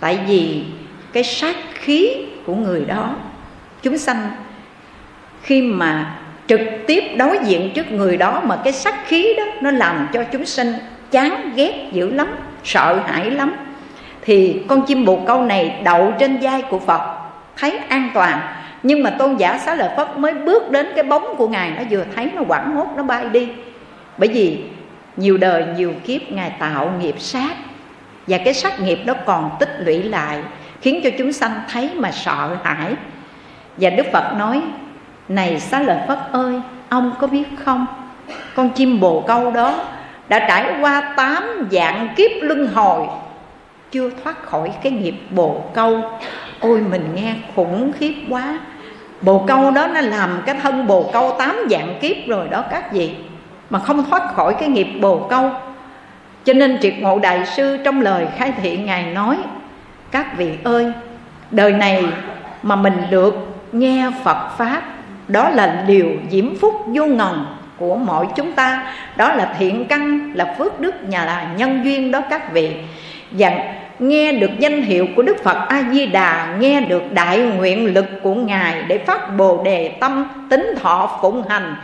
Tại vì cái sát khí của người đó, chúng sanh, khi mà trực tiếp đối diện trước người đó mà cái sát khí đó nó làm cho chúng sanh chán ghét dữ lắm, sợ hãi lắm, thì con chim bồ câu này đậu trên vai của phật, thấy an toàn. Nhưng mà tôn giả xá lợi phất mới bước đến cái bóng của ngài, nó vừa thấy nó quẳng hốt, nó bay đi. Bởi vì nhiều đời nhiều kiếp ngài tạo nghiệp sát. Và cái sát nghiệp đó còn tích lũy lại, khiến cho chúng sanh thấy mà sợ hãi. Và đức phật nói, này xá lợi phất ơi, ông có biết không? Con chim bồ câu đó đã trải qua tám dạng kiếp luân hồi, chưa thoát khỏi cái nghiệp bồ câu. Ôi, mình nghe khủng khiếp quá. Bồ câu đó nó làm cái thân bồ câu tám dạng kiếp rồi đó, các vị mà không thoát khỏi cái nghiệp bồ câu. Cho nên triệt ngộ đại sư trong lời khai thị ngài nói, các vị ơi, đời này mà mình được nghe phật pháp, đó là điều diễm phúc vô ngần của mọi chúng ta. Đó là thiện căn, là phước đức, nhà là nhân duyên đó các vị. Và nghe được danh hiệu của đức phật a di đà nghe được đại nguyện lực của ngài để phát bồ đề tâm, tính thọ phụng hành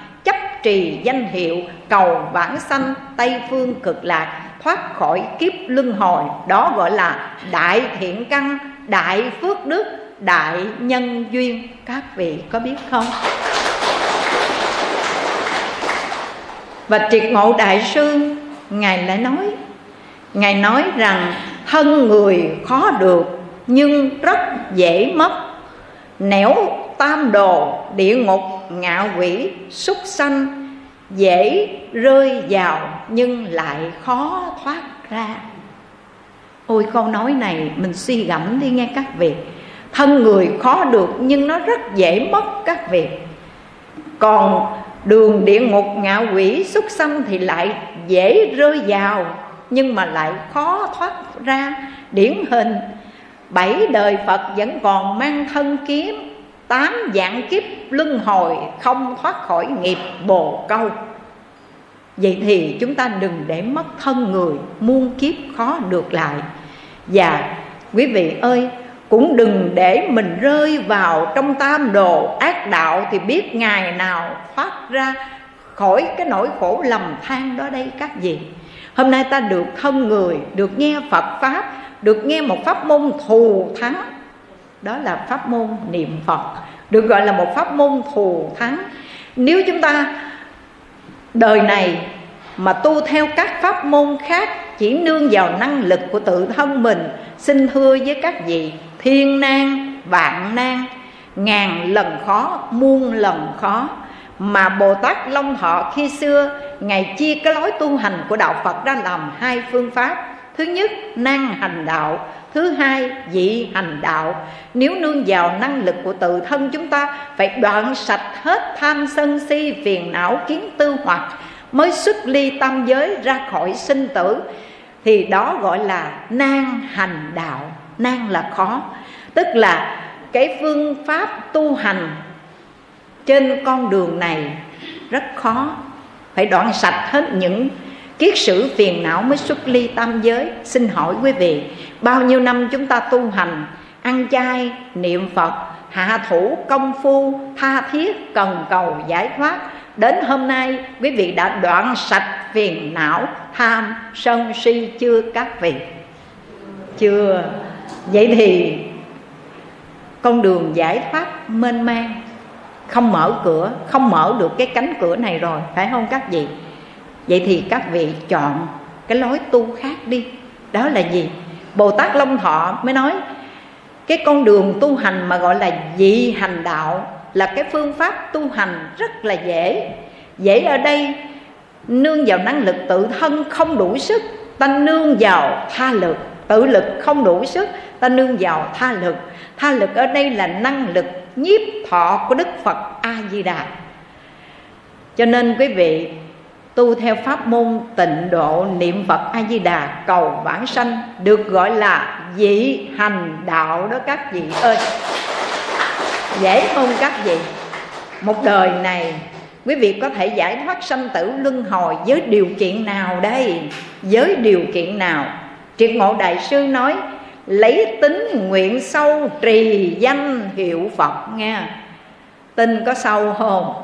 trì danh hiệu cầu vãng sanh tây phương cực lạc, thoát khỏi kiếp luân hồi. Đó gọi là đại thiện căn, đại phước đức, đại nhân duyên. Các vị có biết không? Và triệt ngộ đại sư, ngài lại nói, ngài nói rằng thân người khó được, nhưng rất dễ mất. Nẻo tam đồ địa ngục ngạo quỷ, súc sanh, dễ rơi vào nhưng lại khó thoát ra. Ôi, câu nói này mình suy gẫm đi nghe các vị. Thân người khó được nhưng nó rất dễ mất các vị. Còn đường địa ngục ngạo quỷ xuất sanh thì lại dễ rơi vào nhưng mà lại khó thoát ra. Điển hình, bảy đời phật vẫn còn mang thân kiếm tám dạng kiếp luân hồi không thoát khỏi nghiệp bồ câu. Vậy thì chúng ta đừng để mất thân người, muôn kiếp khó được lại. Và quý vị ơi, cũng đừng để mình rơi vào trong tam đồ ác đạo thì biết ngày nào thoát ra khỏi cái nỗi khổ lầm than đó đây các vị. Hôm nay ta được thân người, được nghe phật pháp, được nghe một pháp môn thù thắng đó là pháp môn niệm phật, được gọi là một pháp môn thù thắng. Nếu chúng ta đời này mà tu theo các pháp môn khác, chỉ nương vào năng lực của tự thân mình, xin thưa với các vị, thiên nan, vạn nan, ngàn lần khó, muôn lần khó, mà bồ tát long thọ khi xưa, ngài chia cái lối tu hành của đạo phật ra làm hai phương pháp thứ nhất, năng hành đạo. Thứ hai dị hành đạo. Nếu nương vào năng lực của tự thân chúng ta, phải đoạn sạch hết tham sân si, phiền não, kiến tư hoặc mới xuất ly tam giới ra khỏi sinh tử, thì đó gọi là nan hành đạo. Nan là khó. Tức là cái phương pháp tu hành trên con đường này rất khó. Phải đoạn sạch hết những kiết sử phiền não mới xuất ly tam giới. Xin hỏi quý vị, bao nhiêu năm chúng ta tu hành, ăn chay, niệm phật, hạ thủ, công phu, tha thiết, cần cầu giải thoát, đến hôm nay quý vị đã đoạn sạch phiền não, tham, sân si chưa các vị? Chưa. Vậy thì con đường giải thoát mênh mang, không mở cửa, không mở được cái cánh cửa này rồi, phải không các vị? Vậy thì các vị chọn cái lối tu khác đi. Đó là gì? Bồ tát long thọ mới nói, cái con đường tu hành mà gọi là dị hành đạo là cái phương pháp tu hành rất là dễ. Dễ ở đây, nương vào năng lực tự thân không đủ sức, ta nương vào tha lực. Tự lực không đủ sức, ta nương vào tha lực. Tha lực ở đây là năng lực nhiếp thọ của đức phật a di đà. Cho nên quý vị tu theo pháp môn tịnh độ niệm phật a di đà cầu vãng sanh, được gọi là dị hành đạo đó các vị ơi. Dễ không các vị. Một đời này, quý vị có thể giải thoát sanh tử luân hồi với điều kiện nào đây? Với điều kiện nào? Triệt ngộ đại sư nói, lấy tính nguyện sâu trì danh hiệu phật nghe tin có sâu không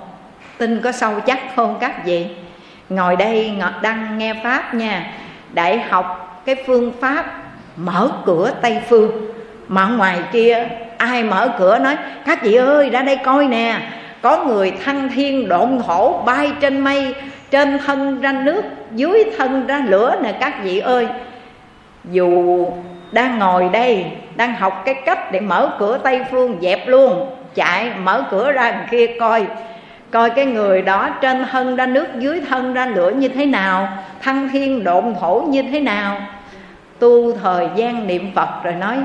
tin có sâu chắc không các vị ngồi đây đang nghe pháp nha. Đại học, cái phương pháp, mở cửa tây phương. Mà ngoài kia, ai mở cửa nói các vị ơi, ra đây coi nè. Có người thăng thiên độn thổ bay trên mây, trên thân ra nước, dưới thân ra lửa nè, các vị ơi. Dù đang ngồi đây, đang học cái cách để mở cửa tây phương dẹp luôn. Chạy, mở cửa ra kia coi coi cái người đó trên thân ra nước, dưới thân ra lửa như thế nào, thăng thiên độn thổ như thế nào. Tu thời gian niệm phật rồi nói,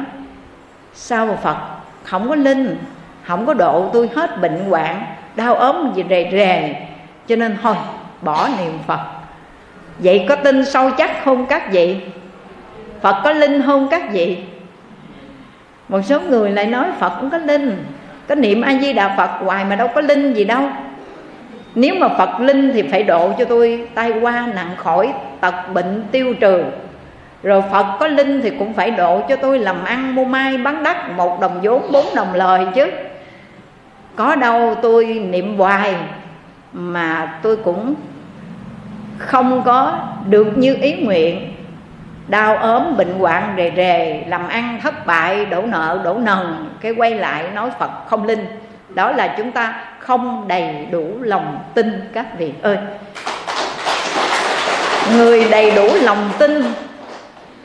sao mà phật? Không có linh, không có độ, tôi hết bệnh hoạn, đau ốm gì rề rề. Cho nên thôi, bỏ niệm phật. Vậy có tin sâu chắc không các vị? Phật có linh không các vị? Một số người lại nói phật cũng có linh. Có niệm a di đà phật hoài mà đâu có linh gì đâu nếu mà phật linh thì phải độ cho tôi tai qua nặng khỏi, tật bệnh tiêu trừ. Rồi phật có linh thì cũng phải độ cho tôi làm ăn, mua mai, bán đất, một đồng vốn, bốn đồng lời chứ. Có đâu tôi niệm hoài mà tôi cũng không có được như ý nguyện. Đau ốm, bệnh hoạn, rề rề, làm ăn thất bại, đổ nợ, đổ nần, cái quay lại nói phật không linh. Đó là chúng ta không đầy đủ lòng tin các vị ơi. Người đầy đủ lòng tin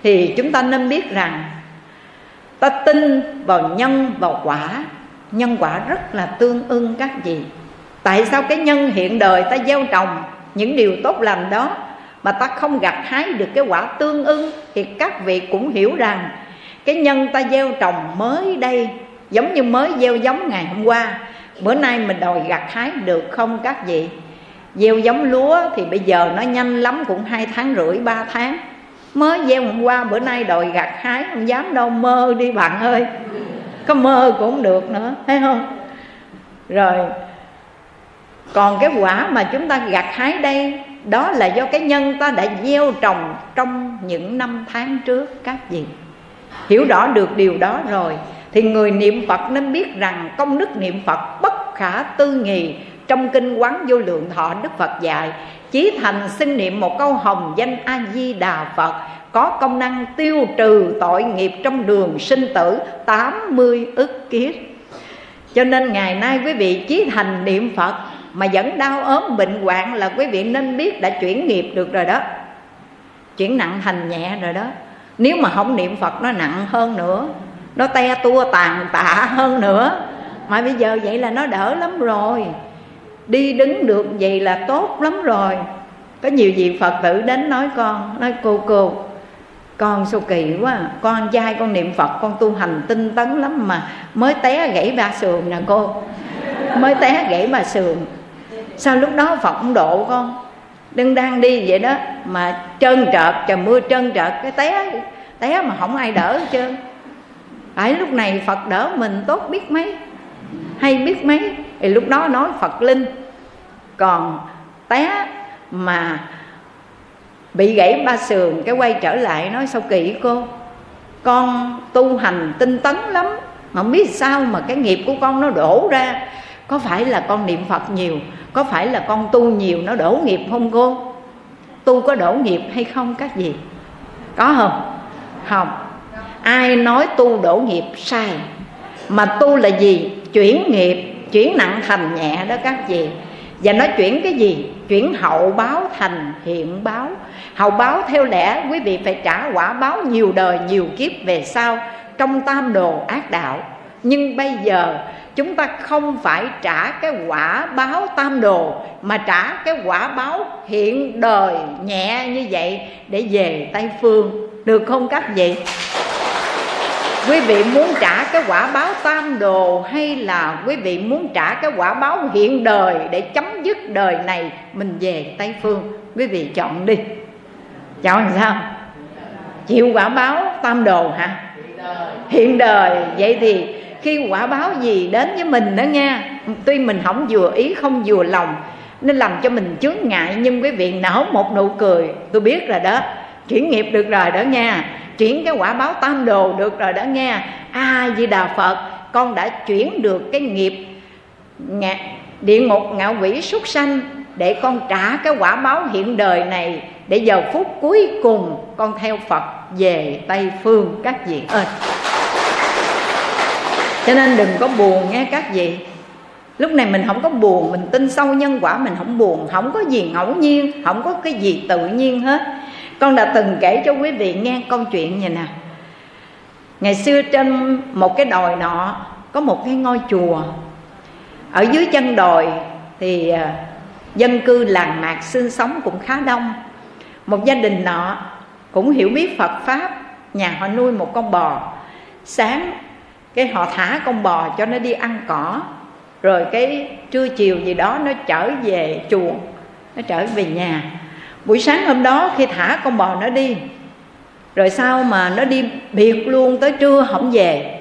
thì chúng ta nên biết rằng ta tin vào nhân vào quả. Nhân quả rất là tương ưng các vị. Tại sao cái nhân hiện đời ta gieo trồng những điều tốt lành đó mà ta không gặt hái được cái quả tương ưng? Thì các vị cũng hiểu rằng cái nhân ta gieo trồng mới đây giống như mới gieo giống ngày hôm qua bữa nay mình đòi gặt hái được không các vị? Gieo giống lúa thì bây giờ nó nhanh lắm, cũng hai tháng rưỡi, ba tháng. Mới gieo hôm qua, bữa nay đòi gặt hái, không dám đâu, mơ đi bạn ơi. Có mơ cũng được nữa, thấy không? Rồi, còn cái quả mà chúng ta gặt hái đây, đó là do cái nhân ta đã gieo trồng trong những năm tháng trước, các vị. Hiểu rõ được điều đó rồi thì người niệm phật nên biết rằng công đức niệm phật bất khả tư nghì trong kinh quán vô lượng thọ đức phật dạy, chí thành xin niệm một câu hồng danh a di đà phật, có công năng tiêu trừ tội nghiệp trong đường sinh tử 80 ức kiếp. Cho nên ngày nay quý vị chí thành niệm phật mà vẫn đau ốm bệnh hoạn là quý vị nên biết đã chuyển nghiệp được rồi đó. Chuyển nặng thành nhẹ rồi đó. Nếu mà không niệm phật nó nặng hơn nữa nó te tua tàn tạ hơn nữa. Mà bây giờ vậy là nó đỡ lắm rồi. Đi đứng được vậy là tốt lắm rồi. Có nhiều vị phật tử đến nói con, nói cô cô, con sao kỳ quá, con trai con niệm phật, con tu hành tinh tấn lắm mà. Mới té gãy ba sườn nè cô. Mới té gãy ba sườn. Sao lúc đó phật cũng độ con. Đừng đang đi vậy đó, mà trơn trợt, trời mưa trơn trợt, cái té té mà không ai đỡ hết trơn ấy, lúc này phật đỡ mình tốt biết mấy, hay biết mấy, thì lúc đó nói phật linh. Còn té mà bị gãy ba sườn, cái quay trở lại nói, sao kỳ cô? Con tu hành tinh tấn lắm, mà không biết sao mà cái nghiệp của con nó đổ ra. Có phải là con niệm phật nhiều, có phải là con tu nhiều nó đổ nghiệp không cô? Tu có đổ nghiệp hay không, các gì có không? Không ai nói tu đổ nghiệp sai? Mà tu là gì? Chuyển nghiệp, chuyển nặng thành nhẹ đó các chị và nó chuyển cái gì? Chuyển hậu báo thành hiện báo. Hậu báo theo lẽ quý vị phải trả quả báo nhiều đời, nhiều kiếp về sau trong tam đồ ác đạo. Nhưng bây giờ chúng ta không phải trả cái quả báo tam đồ, mà trả cái quả báo hiện đời nhẹ như vậy để về tây phương. Được không các vị? Quý vị muốn trả cái quả báo tam đồ hay là quý vị muốn trả cái quả báo hiện đời để chấm dứt đời này, mình về tây phương. Quý vị chọn đi. Chọn làm sao? Chịu quả báo tam đồ hả? Hiện đời. Vậy thì khi quả báo gì đến với mình đó nha, tuy mình không vừa ý, không vừa lòng, nên làm cho mình chướng ngại. Nhưng quý vị nở một nụ cười. Tôi biết rồi đó. Chuyển nghiệp được rồi đó nha chuyển cái quả báo tam đồ được rồi đã nghe. A di đà phật, con đã chuyển được cái nghiệp địa ngục ngạo quỷ súc sanh để con trả cái quả báo hiện đời này để giờ phút cuối cùng con theo phật về tây phương các vị ơi. Cho nên đừng có buồn nghe các vị. Lúc này mình không có buồn, mình tin sâu nhân quả, mình không buồn, không có gì ngẫu nhiên, không có cái gì tự nhiên hết con đã từng kể cho quý vị nghe câu chuyện như nè. Ngày xưa trên một cái đồi nọ, có một cái ngôi chùa. Ở dưới chân đồi thì à, dân cư làng mạc sinh sống cũng khá đông. Một gia đình nọ cũng hiểu biết phật pháp, nhà họ nuôi một con bò. Sáng cái họ thả con bò cho nó đi ăn cỏ, rồi cái trưa chiều gì đó nó trở về chuồng nó trở về nhà buổi sáng hôm đó khi thả con bò nó đi rồi sao mà nó đi biệt luôn tới trưa không về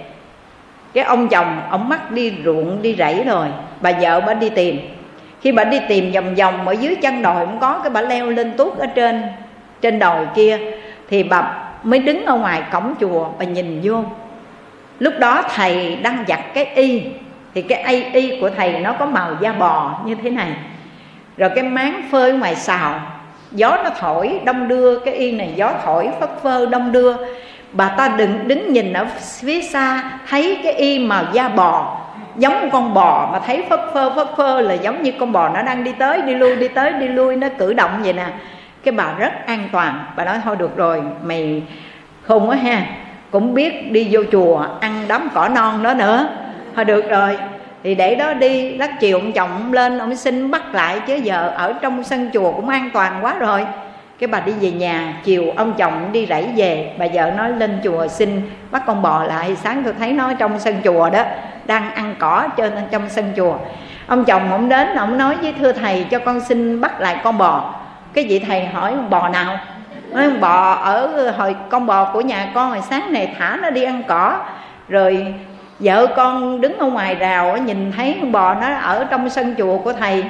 cái ông chồng ông mắc đi ruộng đi rẫy rồi bà vợ bà đi tìm. Khi bà đi tìm vòng vòng ở dưới chân đồi không có cái bà leo lên tuốt ở trên trên đồi kia thì bà mới đứng ở ngoài cổng chùa bà nhìn vô. Lúc đó thầy đang giặt cái y thì cái y, y của thầy nó có màu da bò như thế này. Rồi cái máng phơi ngoài xào gió nó thổi, đông đưa, cái y này gió thổi, phất phơ, đông đưa. Bà ta đừng đứng nhìn ở phía xa, thấy cái y màu da bò, giống con bò mà thấy phất phơ phất phơ là giống như con bò nó đang đi tới, đi lui, đi tới, đi lui, nó cử động vậy nè. Cái bà rất an toàn, bà nói thôi được rồi, mày không quá ha. Cũng biết đi vô chùa ăn đám cỏ non đó nữa. Thôi được rồi thì để đó đi, lát chiều ông chồng ông lên, ông xin bắt lại, chứ giờ ở trong sân chùa cũng an toàn quá rồi. Cái bà đi về nhà, chiều ông chồng đi rẫy về, bà vợ nói lên chùa xin bắt con bò lại. Sáng tôi thấy nó trong sân chùa đó, đang ăn cỏ trên trong sân chùa. Ông chồng ông đến, ông nói với thưa thầy cho con xin bắt lại con bò. Cái vị thầy hỏi, con bò nào? Nói, con bò ở hồi, con bò của nhà con hồi sáng này, thả nó đi ăn cỏ. Rồi vợ con đứng ở ngoài rào nhìn thấy con bò nó ở trong sân chùa của thầy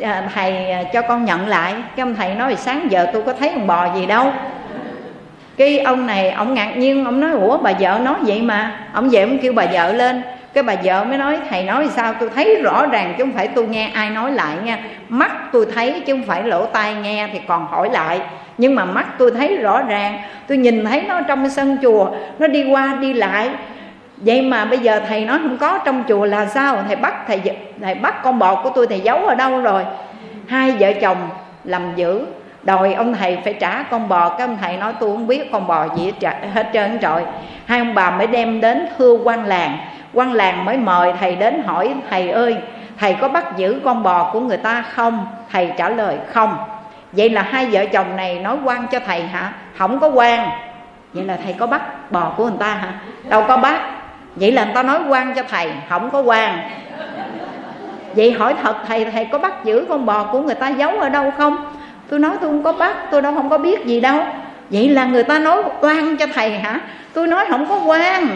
à, thầy à, cho con nhận lại. Cái ông thầy nói, sáng giờ tôi có thấy con bò gì đâu. Cái ông này, ông ngạc nhiên, ông nói, ủa, bà vợ nói vậy mà. Ông về ông kêu bà vợ lên. Cái bà vợ mới nói, thầy nói sao? Tôi thấy rõ ràng chứ không phải tôi nghe ai nói lại nha. Mắt tôi thấy chứ không phải lỗ tai nghe thì còn hỏi lại. Nhưng mà mắt tôi thấy rõ ràng. Tôi nhìn thấy nó trong sân chùa, nó đi qua đi lại vậy mà bây giờ thầy nói không có trong chùa là sao? Thầy bắt, thầy thầy bắt con bò của tôi thầy giấu ở đâu rồi? Hai vợ chồng làm dữ. Đòi ông thầy phải trả con bò. Cái ông thầy nói tôi không biết con bò gì hết trơn rồi. Hai ông bà mới đem đến thưa quan làng. Quan làng mới mời thầy đến hỏi, thầy ơi, thầy có bắt giữ con bò của người ta không? Thầy trả lời, không. Vậy là hai vợ chồng này nói quan cho thầy hả? Không có quan. Vậy là thầy có bắt bò của người ta hả? Đâu có bắt vậy là người ta nói quan cho thầy, không có quan. Vậy hỏi thật, thầy thầy có bắt giữ con bò của người ta giấu ở đâu không? Tôi nói tôi không có bắt, tôi đâu không có biết gì đâu. Vậy là người ta nói quan cho thầy hả? Tôi nói không có quan.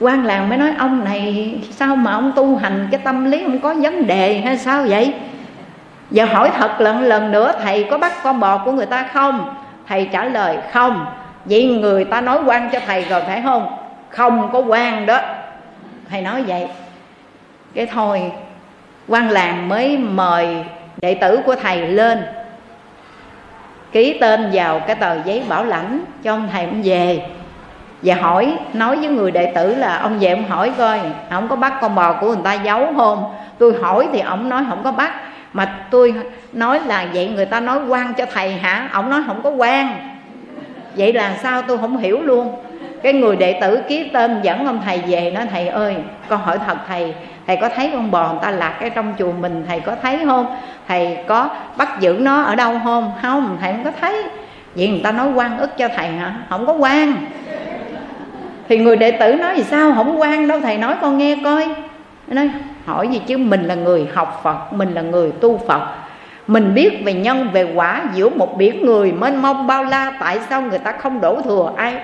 Quan làng mới nói, ông này, sao mà ông tu hành cái tâm lý không có vấn đề hay sao vậy? Giờ hỏi thật lần lần nữa, thầy có bắt con bò của người ta không? Thầy trả lời, không. Vậy người ta nói quan cho thầy rồi, phải không? Không có quan đó. Thầy nói vậy. Cái thôi, quan làng mới mời đệ tử của thầy lên. Ký tên vào cái tờ giấy bảo lãnh cho ông thầy ông về. Và hỏi, nói với người đệ tử là, ông về ông hỏi coi, ông có bắt con bò của người ta giấu không? Tôi hỏi thì ông nói không có bắt. Mà tôi nói là, vậy người ta nói quan cho thầy hả? Ông nói không có quan. Vậy là sao tôi không hiểu luôn cái người đệ tử ký tên dẫn ông thầy về nói, thầy ơi, con hỏi thật, thầy thầy có thấy con bò người ta lạc cái trong chùa mình, thầy có thấy không? Thầy có bắt giữ nó ở đâu không? Không, thầy không có thấy. Vậy người ta nói, quan ức cho thầy hả? Không có quan. Thì người đệ tử nói gì sao không quan đâu, thầy nói con nghe coi. Nói, hỏi gì chứ, mình là người học phật, mình là người tu phật. Mình biết về nhân, về quả giữa một biển người, mênh mông bao la, tại sao người ta không đổ thừa ai?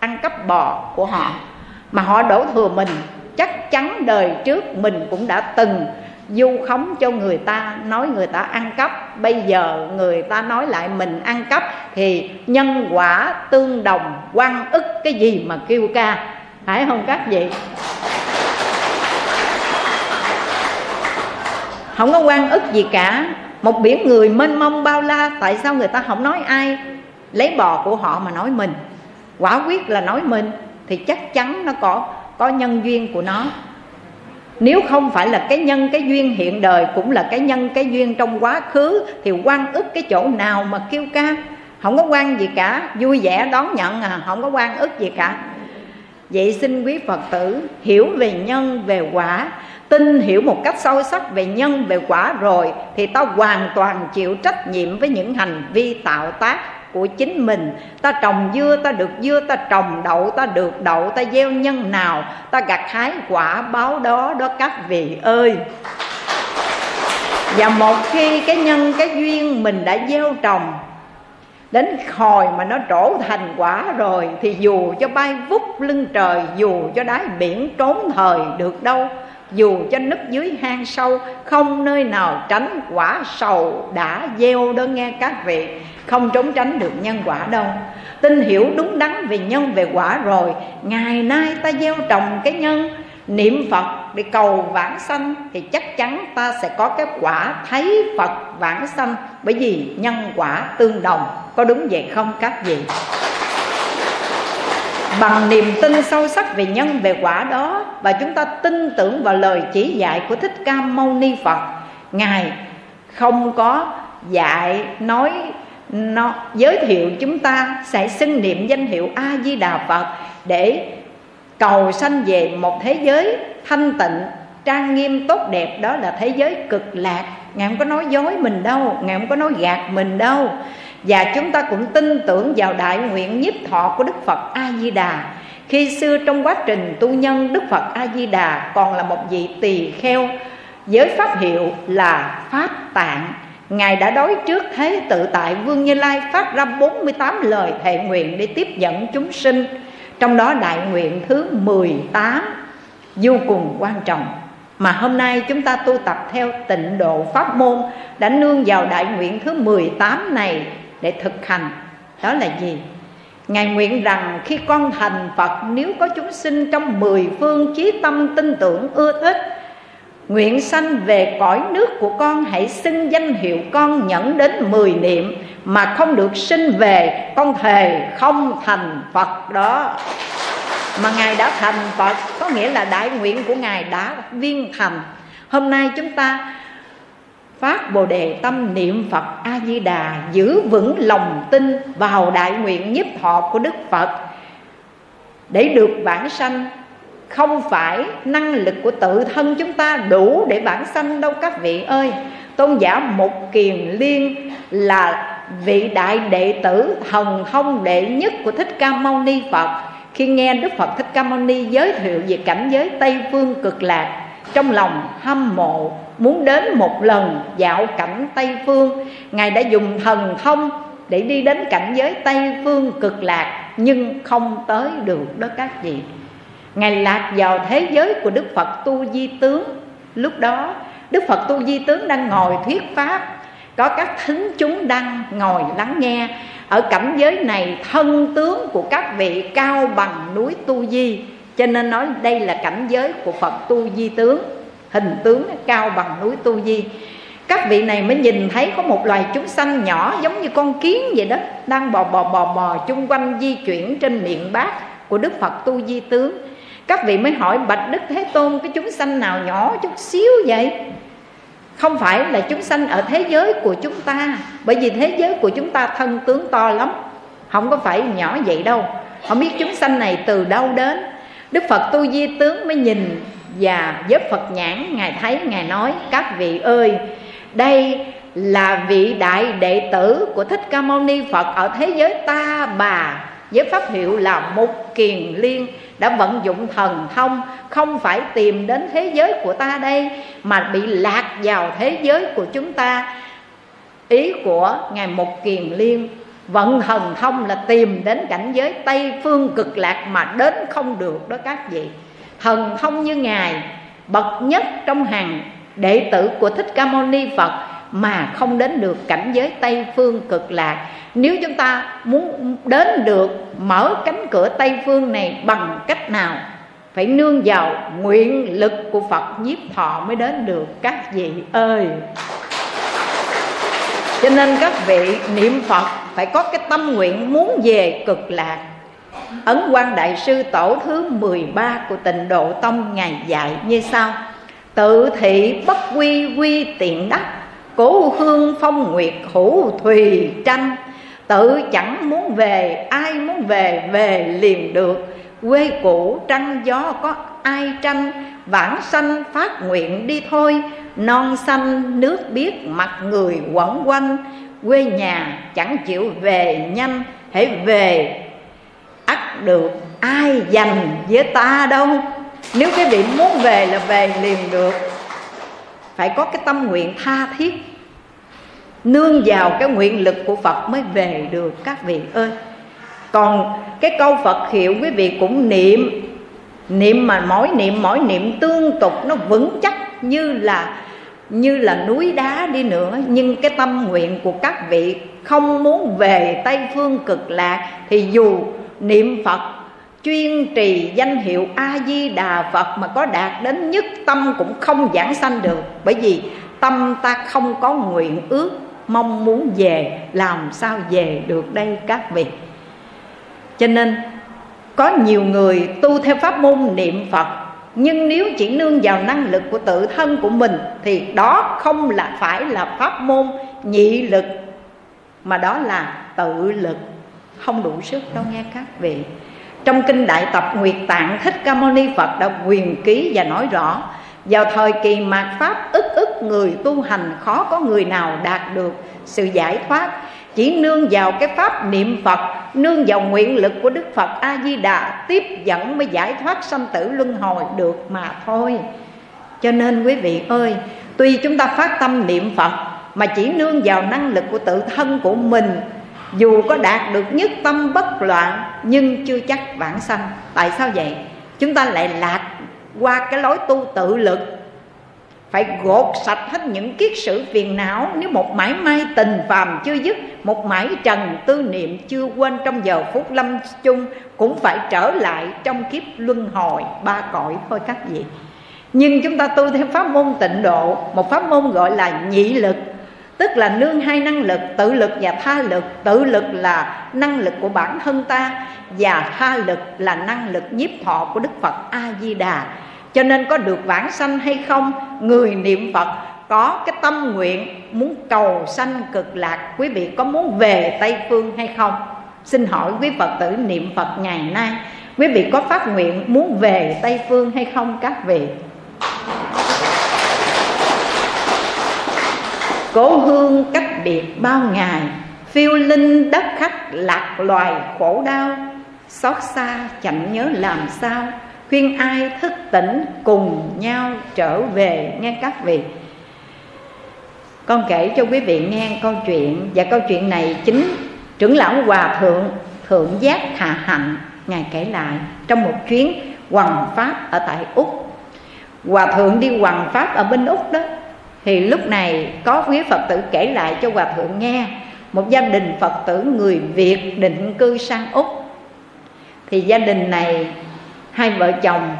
Ăn cắp bò của họ. Mà họ đổ thừa mình, chắc chắn đời trước mình cũng đã từng du khống cho người ta, nói người ta ăn cắp. Bây giờ người ta nói lại mình ăn cắp thì nhân quả tương đồng, quan ức cái gì mà kêu ca. Phải không các vị? Không có quan ức gì cả. Một biển người mênh mông bao la, tại sao người ta không nói ai lấy bò của họ mà nói mình? Quả quyết là nói mình, thì chắc chắn nó có có nhân duyên của nó. Nếu không phải là cái nhân, cái duyên hiện đời, cũng là cái nhân, cái duyên trong quá khứ, thì quan ức cái chỗ nào mà kêu ca? Không có quan gì cả, vui vẻ đón nhận à không có quan ức gì cả. Vậy xin quý phật tử hiểu về nhân, về quả. Tin hiểu một cách sâu sắc về nhân, về quả rồi, thì ta hoàn toàn chịu trách nhiệm với những hành vi tạo tác của chính mình. Ta trồng dưa, ta được dưa, ta trồng đậu, ta được đậu, ta gieo nhân nào, ta gặt hái quả báo đó đó các vị ơi. Và một khi cái nhân, cái duyên mình đã gieo trồng, đến hồi mà nó trổ thành quả rồi, thì dù cho bay vút lưng trời, dù cho đáy biển trốn thời được đâu dù cho nứt dưới hang sâu, không nơi nào tránh quả sầu đã gieo đó nghe các vị. Không trốn tránh được nhân quả đâu. Tin hiểu đúng đắn về nhân, về quả rồi, ngày nay ta gieo trồng cái nhân. Niệm phật để cầu vãng sanh thì chắc chắn ta sẽ có cái quả thấy phật vãng sanh. Bởi vì nhân quả tương đồng. Có đúng vậy không các vị? Bằng niềm tin sâu sắc về nhân, về quả đó, và chúng ta tin tưởng vào lời chỉ dạy của thích ca mâu ni phật. Ngài không có dạy nói, nó giới thiệu chúng ta sẽ xưng niệm danh hiệu a di đà phật để cầu sanh về một thế giới thanh tịnh, trang nghiêm, tốt đẹp. Đó là thế giới cực lạc. Ngài không có nói dối mình đâu, ngài không có nói gạt mình đâu và chúng ta cũng tin tưởng vào đại nguyện nhiếp thọ của đức phật a di đà khi xưa trong quá trình tu nhân, đức phật a di đà còn là một vị tỳ kheo với pháp hiệu là pháp tạng. Ngài đã đối trước thế tự tại Vương Như Lai phát ra 48 lời thệ nguyện để tiếp dẫn chúng sinh. Trong đó đại nguyện thứ 18 vô cùng quan trọng. Mà hôm nay chúng ta tu tập theo tịnh độ pháp môn, Đã nương vào đại nguyện thứ 18 này để thực hành. Đó là gì? Ngài nguyện rằng khi con thành Phật, Nếu có chúng sinh trong mười phương chí tâm tin tưởng ưa thích, Nguyện sanh về cõi nước của con, Hãy xưng danh hiệu con nhẫn đến mười niệm Mà không được sinh về, Con thề không thành Phật đó. Mà Ngài đã thành Phật, Có nghĩa là đại nguyện của Ngài đã viên thành. Hôm nay chúng ta phát bồ đề tâm niệm phật a di đà giữ vững lòng tin vào đại nguyện nhiếp thọ của đức phật. Để được vãng sanh, không phải năng lực của tự thân chúng ta đủ để bản sanh đâu các vị ơi. Tôn giả một kiền liên là vị đại đệ tử thần thông đệ nhất của thích ca mâu ni phật. Khi nghe đức phật thích ca mâu ni giới thiệu về cảnh giới tây phương cực lạc, trong lòng hâm mộ muốn đến một lần dạo cảnh tây phương. Ngài đã dùng thần thông để đi đến cảnh giới tây phương cực lạc, nhưng không tới được đó các vị ngài lạc vào thế giới của đức phật tu di tướng. Lúc đó, đức phật tu di tướng đang ngồi thuyết pháp. Có các thính chúng đang ngồi lắng nghe. Ở cảnh giới này, thân tướng của các vị cao bằng núi tu di. Cho nên nói đây là cảnh giới của phật tu di tướng hình tướng cao bằng núi tu di. Các vị này mới nhìn thấy có một loài chúng sanh nhỏ giống như con kiến vậy đó, đang bò bò bò bò chung quanh di chuyển trên miệng bát của đức phật tu di tướng. Các vị mới hỏi, bạch đức thế tôn, cái chúng sanh nào nhỏ chút xíu vậy? Không phải là chúng sanh ở thế giới của chúng ta, bởi vì thế giới của chúng ta thân tướng to lắm, không có phải nhỏ vậy đâu. Không biết chúng sanh này từ đâu đến? Đức phật tu di tướng mới nhìn và với phật nhãn, ngài thấy, ngài nói, các vị ơi, đây là vị đại đệ tử của thích ca mâu ni phật ở thế giới ta bà. Với pháp hiệu là mục kiền liên, đã vận dụng thần thông, không phải tìm đến thế giới của ta đây, mà bị lạc vào thế giới của chúng ta. Ý của ngài mục kiền liên, vận thần thông là tìm đến cảnh giới tây phương cực lạc mà đến không được đó các vị thần thông như ngài, bậc nhất trong hàng đệ tử của thích ca mâu ni phật mà không đến được cảnh giới tây phương cực lạc. Nếu chúng ta muốn đến được mở cánh cửa tây phương này bằng cách nào? Phải nương vào nguyện lực của phật nhiếp thọ mới đến được, các vị ơi. Cho nên các vị niệm phật phải có cái tâm nguyện muốn về cực lạc. Ấn quan Đại sư tổ thứ 13 của tịnh độ tông Ngài dạy như sau. Tự thị bất quy quy tiện đắc, Cố hương phong nguyệt hữu thùy tranh. Tự chẳng muốn về, ai muốn về về liền được. Quê cũ trăng gió có ai tranh, Vãng sanh phát nguyện đi thôi. Non xanh nước biết mặt người quẩn quanh. Quê nhà chẳng chịu về nhanh, Hãy về ắt được ai dành với ta đâu. Nếu cái vị muốn về là về liền được. Phải có cái tâm nguyện tha thiết. Nương vào cái nguyện lực của phật mới về được, các vị ơi. Còn cái câu phật hiệu quý vị cũng niệm. Niệm mà mỗi niệm mỗi niệm tương tục, nó vững chắc như là như là núi đá đi nữa. Nhưng cái tâm nguyện của các vị không muốn về tây phương cực lạc thì dù niệm phật, chuyên trì danh hiệu a di đà phật mà có đạt đến nhất tâm cũng không giảng sanh được. Bởi vì tâm ta không có nguyện ước, mong muốn về, làm sao về được đây các vị? Cho nên, có nhiều người tu theo pháp môn niệm phật, nhưng nếu chỉ nương vào năng lực của tự thân của mình thì đó không là phải là pháp môn nhị lực, mà đó là tự lực không đủ sức đâu nghe các vị. Trong kinh đại tập, nguyệt tạng thích ca mâu ni phật đã quyền ký và nói rõ, vào thời kỳ mạt pháp, ức ức người tu hành khó có người nào đạt được sự giải thoát. Chỉ nương vào cái pháp niệm phật, nương vào nguyện lực của đức phật a di đà tiếp dẫn mới giải thoát sanh tử luân hồi được mà thôi. Cho nên quý vị ơi, tuy chúng ta phát tâm niệm phật, mà chỉ nương vào năng lực của tự thân của mình dù có đạt được nhất tâm bất loạn, nhưng chưa chắc vãng sanh. Tại sao vậy? Chúng ta lại lạc qua cái lối tu tự lực. Phải gột sạch hết những kiết sử phiền não. Nếu một mãi mai tình phàm chưa dứt, một mãi trần tư niệm chưa quên trong giờ phút lâm chung, cũng phải trở lại trong kiếp luân hồi, ba cõi thôi các vị nhưng chúng ta tu theo pháp môn tịnh độ. Một pháp môn gọi là nhị lực tức là nương hai năng lực, tự lực và tha lực. Tự lực là năng lực của bản thân ta và tha lực là năng lực nhiếp thọ của đức phật a di đà cho nên có được vãng sanh hay không, người niệm phật có cái tâm nguyện muốn cầu sanh cực lạc. Quý vị có muốn về tây phương hay không? Xin hỏi quý phật tử niệm phật ngày nay, quý vị có phát nguyện muốn về tây phương hay không, các vị? Cố hương cách biệt bao ngày, phiêu linh đất khách lạc loài khổ đau. Xót xa chẳng nhớ làm sao, khuyên ai thức tỉnh cùng nhau trở về nghe các vị. Con kể cho quý vị nghe câu chuyện, và câu chuyện này chính trưởng lão hòa thượng thượng giác hạ hạnh, ngài kể lại trong một chuyến hoàng pháp ở tại úc. Hòa thượng đi hoàng pháp ở bên úc đó thì lúc này có quý phật tử kể lại cho hòa thượng nghe. Một gia đình phật tử người việt định cư sang úc. Thì gia đình này, hai vợ chồng,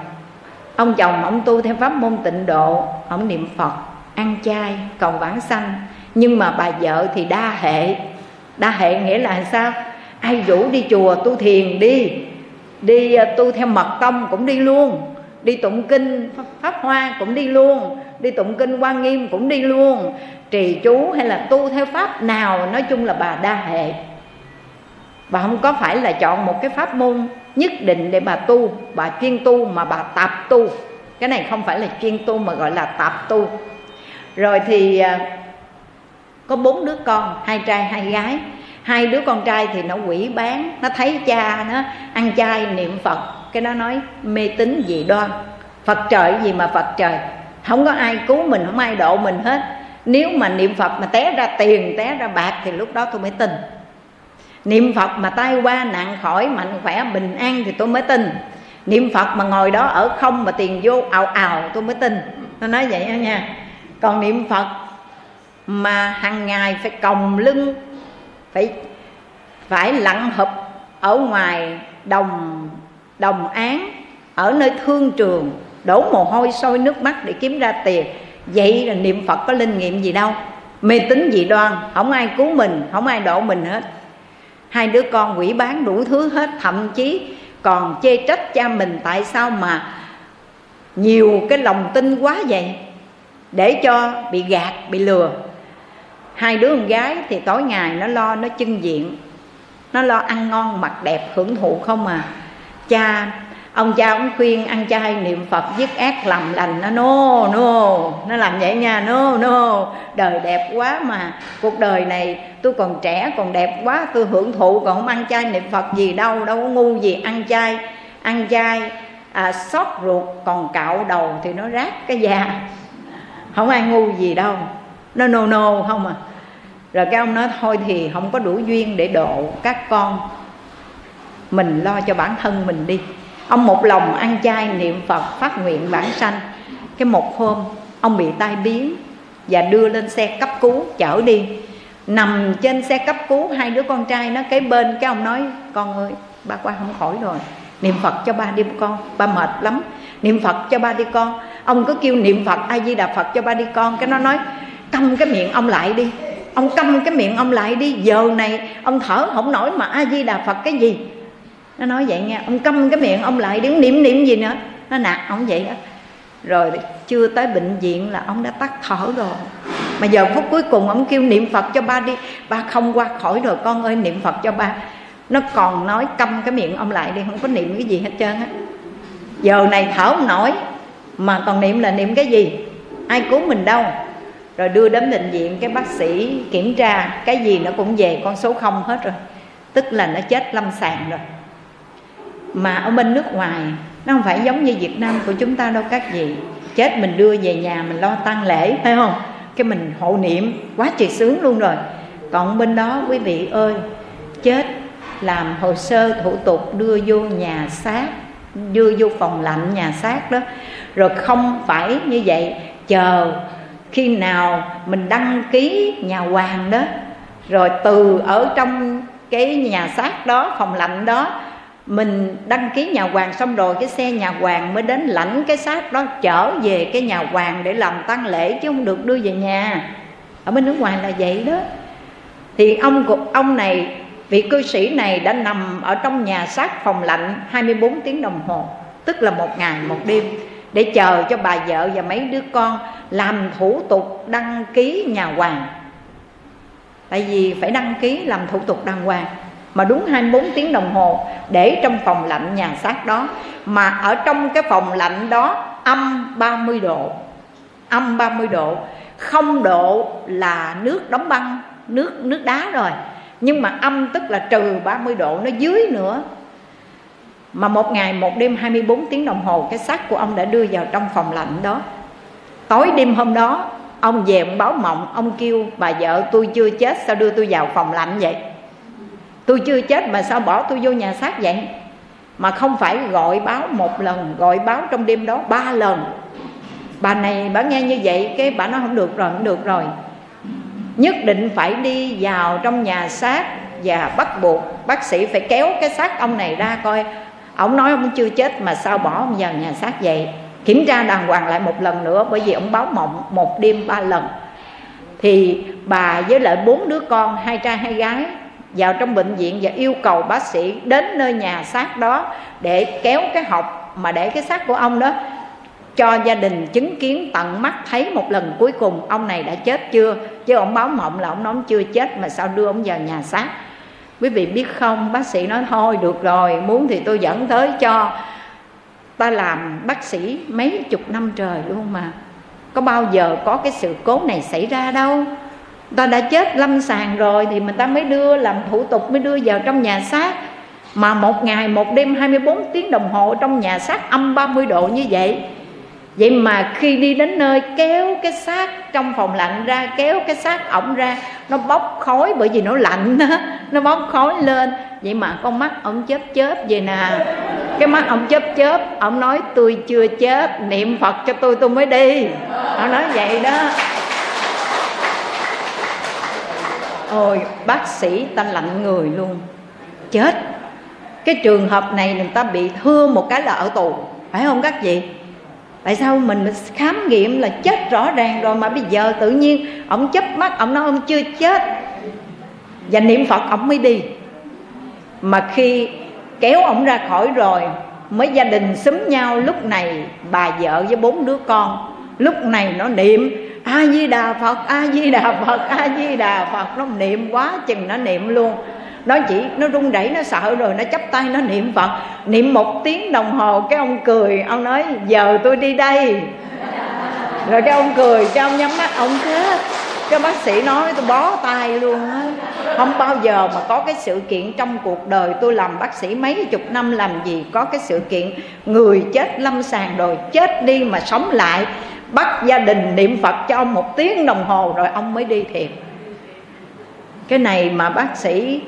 ông chồng ông tu theo pháp môn tịnh độ, ông niệm phật, ăn chay, cầu vãng sanh. Nhưng mà bà vợ thì đa hệ. Đa hệ nghĩa là sao? Ai rủ đi chùa tu thiền đi. Đi ờ, tu theo mật tông cũng đi luôn. Đi tụng kinh pháp hoa cũng đi luôn đi tụng kinh quan nghiêm cũng đi luôn. Trì chú hay là tu theo pháp nào, nói chung là bà đa hệ. Bà không có phải là chọn một cái pháp môn nhất định để bà tu, bà chuyên tu mà bà tập tu. Cái này không phải là chuyên tu mà gọi là tập tu. Rồi thì à, có bốn đứa con, hai trai, hai gái. Hai đứa con trai thì nó quỷ bán, nó thấy cha nó ăn chay niệm phật. Cái nó nói, mê tín dị đoan, phật trời gì mà phật trời không có ai cứu mình, không ai độ mình hết. Nếu mà niệm phật mà té ra tiền, té ra bạc thì lúc đó tôi mới tin. Niệm phật mà tai qua nạn khỏi, mạnh khỏe, bình an thì tôi mới tin. Niệm phật mà ngồi đó ở không mà tiền vô ào ào, tôi mới tin. Nó nói vậy đó nha. Còn niệm phật mà hàng ngày phải còng lưng, phải phải lặng hụp ở ngoài đồng đồng án, ở nơi thương trường đổ mồ hôi, sôi nước mắt để kiếm ra tiền. Vậy là niệm phật có linh nghiệm gì đâu. Mê tín dị đoan, không ai cứu mình, không ai độ mình hết. Hai đứa con quỷ bán đủ thứ hết, thậm chí còn chê trách cha mình tại sao mà nhiều cái lòng tin quá vậy? Để cho bị gạt, bị lừa. Hai đứa con gái thì tối ngày nó lo, nó chân diện. Nó lo ăn ngon, mặc đẹp, hưởng thụ không à. Cha ông cha cũng khuyên ăn chay niệm phật dứt ác làm lành nó no no nó làm vậy nha no no đời đẹp quá mà cuộc đời này tôi còn trẻ còn đẹp quá tôi hưởng thụ còn không ăn chay niệm phật gì đâu đâu có ngu gì ăn chay. Ăn chay à, xót ruột còn cạo đầu thì nó rác cái da. Không ai ngu gì đâu. Nó nô nô không à. Rồi cái ông nói thôi thì không có đủ duyên để độ các con. Mình lo cho bản thân mình đi ông một lòng ăn chay niệm phật phát nguyện bản sanh. Cái một hôm, ông bị tai biến và đưa lên xe cấp cứu, chở đi. Nằm trên xe cấp cứu, hai đứa con trai nó kế bên, cái ông nói, con ơi, ba qua không khỏi rồi. Niệm phật cho ba đi con, ba mệt lắm. Niệm phật cho ba đi con. Ông cứ kêu niệm phật, a di đà phật cho ba đi con. Cái nó nói, câm cái miệng ông lại đi. Ông câm cái miệng ông lại đi. Giờ này, ông thở không nổi mà a di đà phật cái gì? Nó nói vậy nha ông câm cái miệng, ông lại đứng niệm niệm gì nữa. Nó nạt ông vậy đó. Rồi chưa tới bệnh viện là ông đã tắt thở rồi. Mà giờ phút cuối cùng ông kêu niệm phật cho ba đi. Ba không qua khỏi rồi, con ơi, niệm phật cho ba. Nó còn nói câm cái miệng ông lại đi, không có niệm cái gì hết trơn á. Giờ này thở không nổi, mà còn niệm là niệm cái gì? Ai cứu mình đâu? Rồi đưa đến bệnh viện cái bác sĩ kiểm tra, cái gì nó cũng về, con số không hết rồi. Tức là nó chết lâm sàng rồi mà ở bên nước ngoài, nó không phải giống như Việt Nam của chúng ta đâu các vị. Chết mình đưa về nhà mình lo tăng lễ, phải không? Cái mình hộ niệm, quá trời sướng luôn rồi. Còn bên đó, quý vị ơi, chết làm hồ sơ thủ tục đưa vô nhà xác, đưa vô phòng lạnh nhà xác đó. Rồi không phải như vậy, chờ khi nào mình đăng ký nhà hoàng đó, rồi từ ở trong cái nhà xác đó, phòng lạnh đó mình đăng ký nhà hoàng xong rồi, cái xe nhà hoàng mới đến lãnh cái xác đó, chở về cái nhà hoàng để làm tang lễ chứ không được đưa về nhà. Ở bên nước ngoài là vậy đó. Thì ông ông này, vị cư sĩ này đã nằm ở trong nhà xác phòng lạnh 24 tiếng đồng hồ, tức là một ngày, một đêm, để chờ cho bà vợ và mấy đứa con làm thủ tục đăng ký nhà hoàng. Tại vì phải đăng ký làm thủ tục đàng hoàng mà đúng 24 tiếng đồng hồ để trong phòng lạnh nhà xác đó. Mà ở trong cái phòng lạnh đó âm 30 độ, âm 30 độ. Không độ là nước đóng băng, nước nước đá rồi. Nhưng mà âm tức là trừ 30 độ nó dưới nữa. Mà một ngày, một đêm 24 tiếng đồng hồ, cái xác của ông đã đưa vào trong phòng lạnh đó. Tối đêm hôm đó, ông về ông báo mộng, ông kêu, bà vợ tôi chưa chết, sao đưa tôi vào phòng lạnh vậy? Tôi chưa chết mà sao bỏ tôi vô nhà xác vậy? Mà không phải gọi báo một lần, gọi báo trong đêm đó ba lần. Bà này bà nghe như vậy, cái bà nói không được rồi, không được rồi. Nhất định phải đi vào trong nhà xác và bắt buộc bác sĩ phải kéo cái xác ông này ra coi. Ông nói ông chưa chết mà sao bỏ ông vào nhà xác vậy? Kiểm tra đàng hoàng lại một lần nữa, bởi vì ông báo mộng một đêm ba lần. Thì bà với lại bốn đứa con, hai trai hai gái vào trong bệnh viện và yêu cầu bác sĩ đến nơi nhà xác đó để kéo cái hộp mà để cái xác của ông đó cho gia đình chứng kiến tận mắt thấy một lần cuối cùng ông này đã chết chưa? Chứ ông báo mộng là ông nói ông chưa chết mà sao đưa ông vào nhà xác? Quý vị biết không? Bác sĩ nói, thôi, được rồi, muốn thì tôi dẫn tới cho. Ta làm bác sĩ mấy chục năm trời luôn mà. Có bao giờ có cái sự cố này xảy ra đâu? Ta đã chết lâm sàng rồi thì mình ta mới đưa làm thủ tục, mới đưa vào trong nhà xác. Mà một ngày, một đêm 24 tiếng đồng hồ trong nhà xác âm 30 độ như vậy. Vậy mà khi đi đến nơi kéo cái xác trong phòng lạnh ra, kéo cái xác ổng ra, nó bốc khói bởi vì nó lạnh đó nó bốc khói lên. Vậy mà con mắt ông chớp chớp vậy nè. Cái mắt ông chớp chớp ông nói, tôi chưa chết niệm phật cho tôi tôi mới đi. Ông nói vậy đó ôi, bác sĩ ta lạnh người luôn. Chết. Cái trường hợp này người ta bị thương một cái là ở tù. Phải không các vị? Tại sao mình khám nghiệm là chết rõ ràng rồi mà bây giờ tự nhiên ông chấp mắt, ông nói ông chưa chết? Và niệm phật ông mới đi. Mà khi kéo ông ra khỏi rồi, mới gia đình xúm nhau. Lúc này bà vợ với bốn đứa con, lúc này nó niệm a di đà phật, a di đà phật, a di đà phật. Nó niệm quá chừng nó niệm luôn. Nó chỉ, nó run rẩy, nó sợ rồi, nó chấp tay, nó niệm phật. Niệm một tiếng đồng hồ, cái ông cười, ông nói, giờ tôi đi đây. Rồi cái ông cười cho ông nhắm mắt, ông chết cái bác sĩ nói tôi bó tay luôn á. Không bao giờ mà có cái sự kiện trong cuộc đời tôi làm bác sĩ mấy chục năm, làm gì có cái sự kiện người chết lâm sàng rồi chết đi mà sống lại, bắt gia đình niệm phật cho ông một tiếng đồng hồ rồi ông mới đi thiền. Cái này mà bác sĩ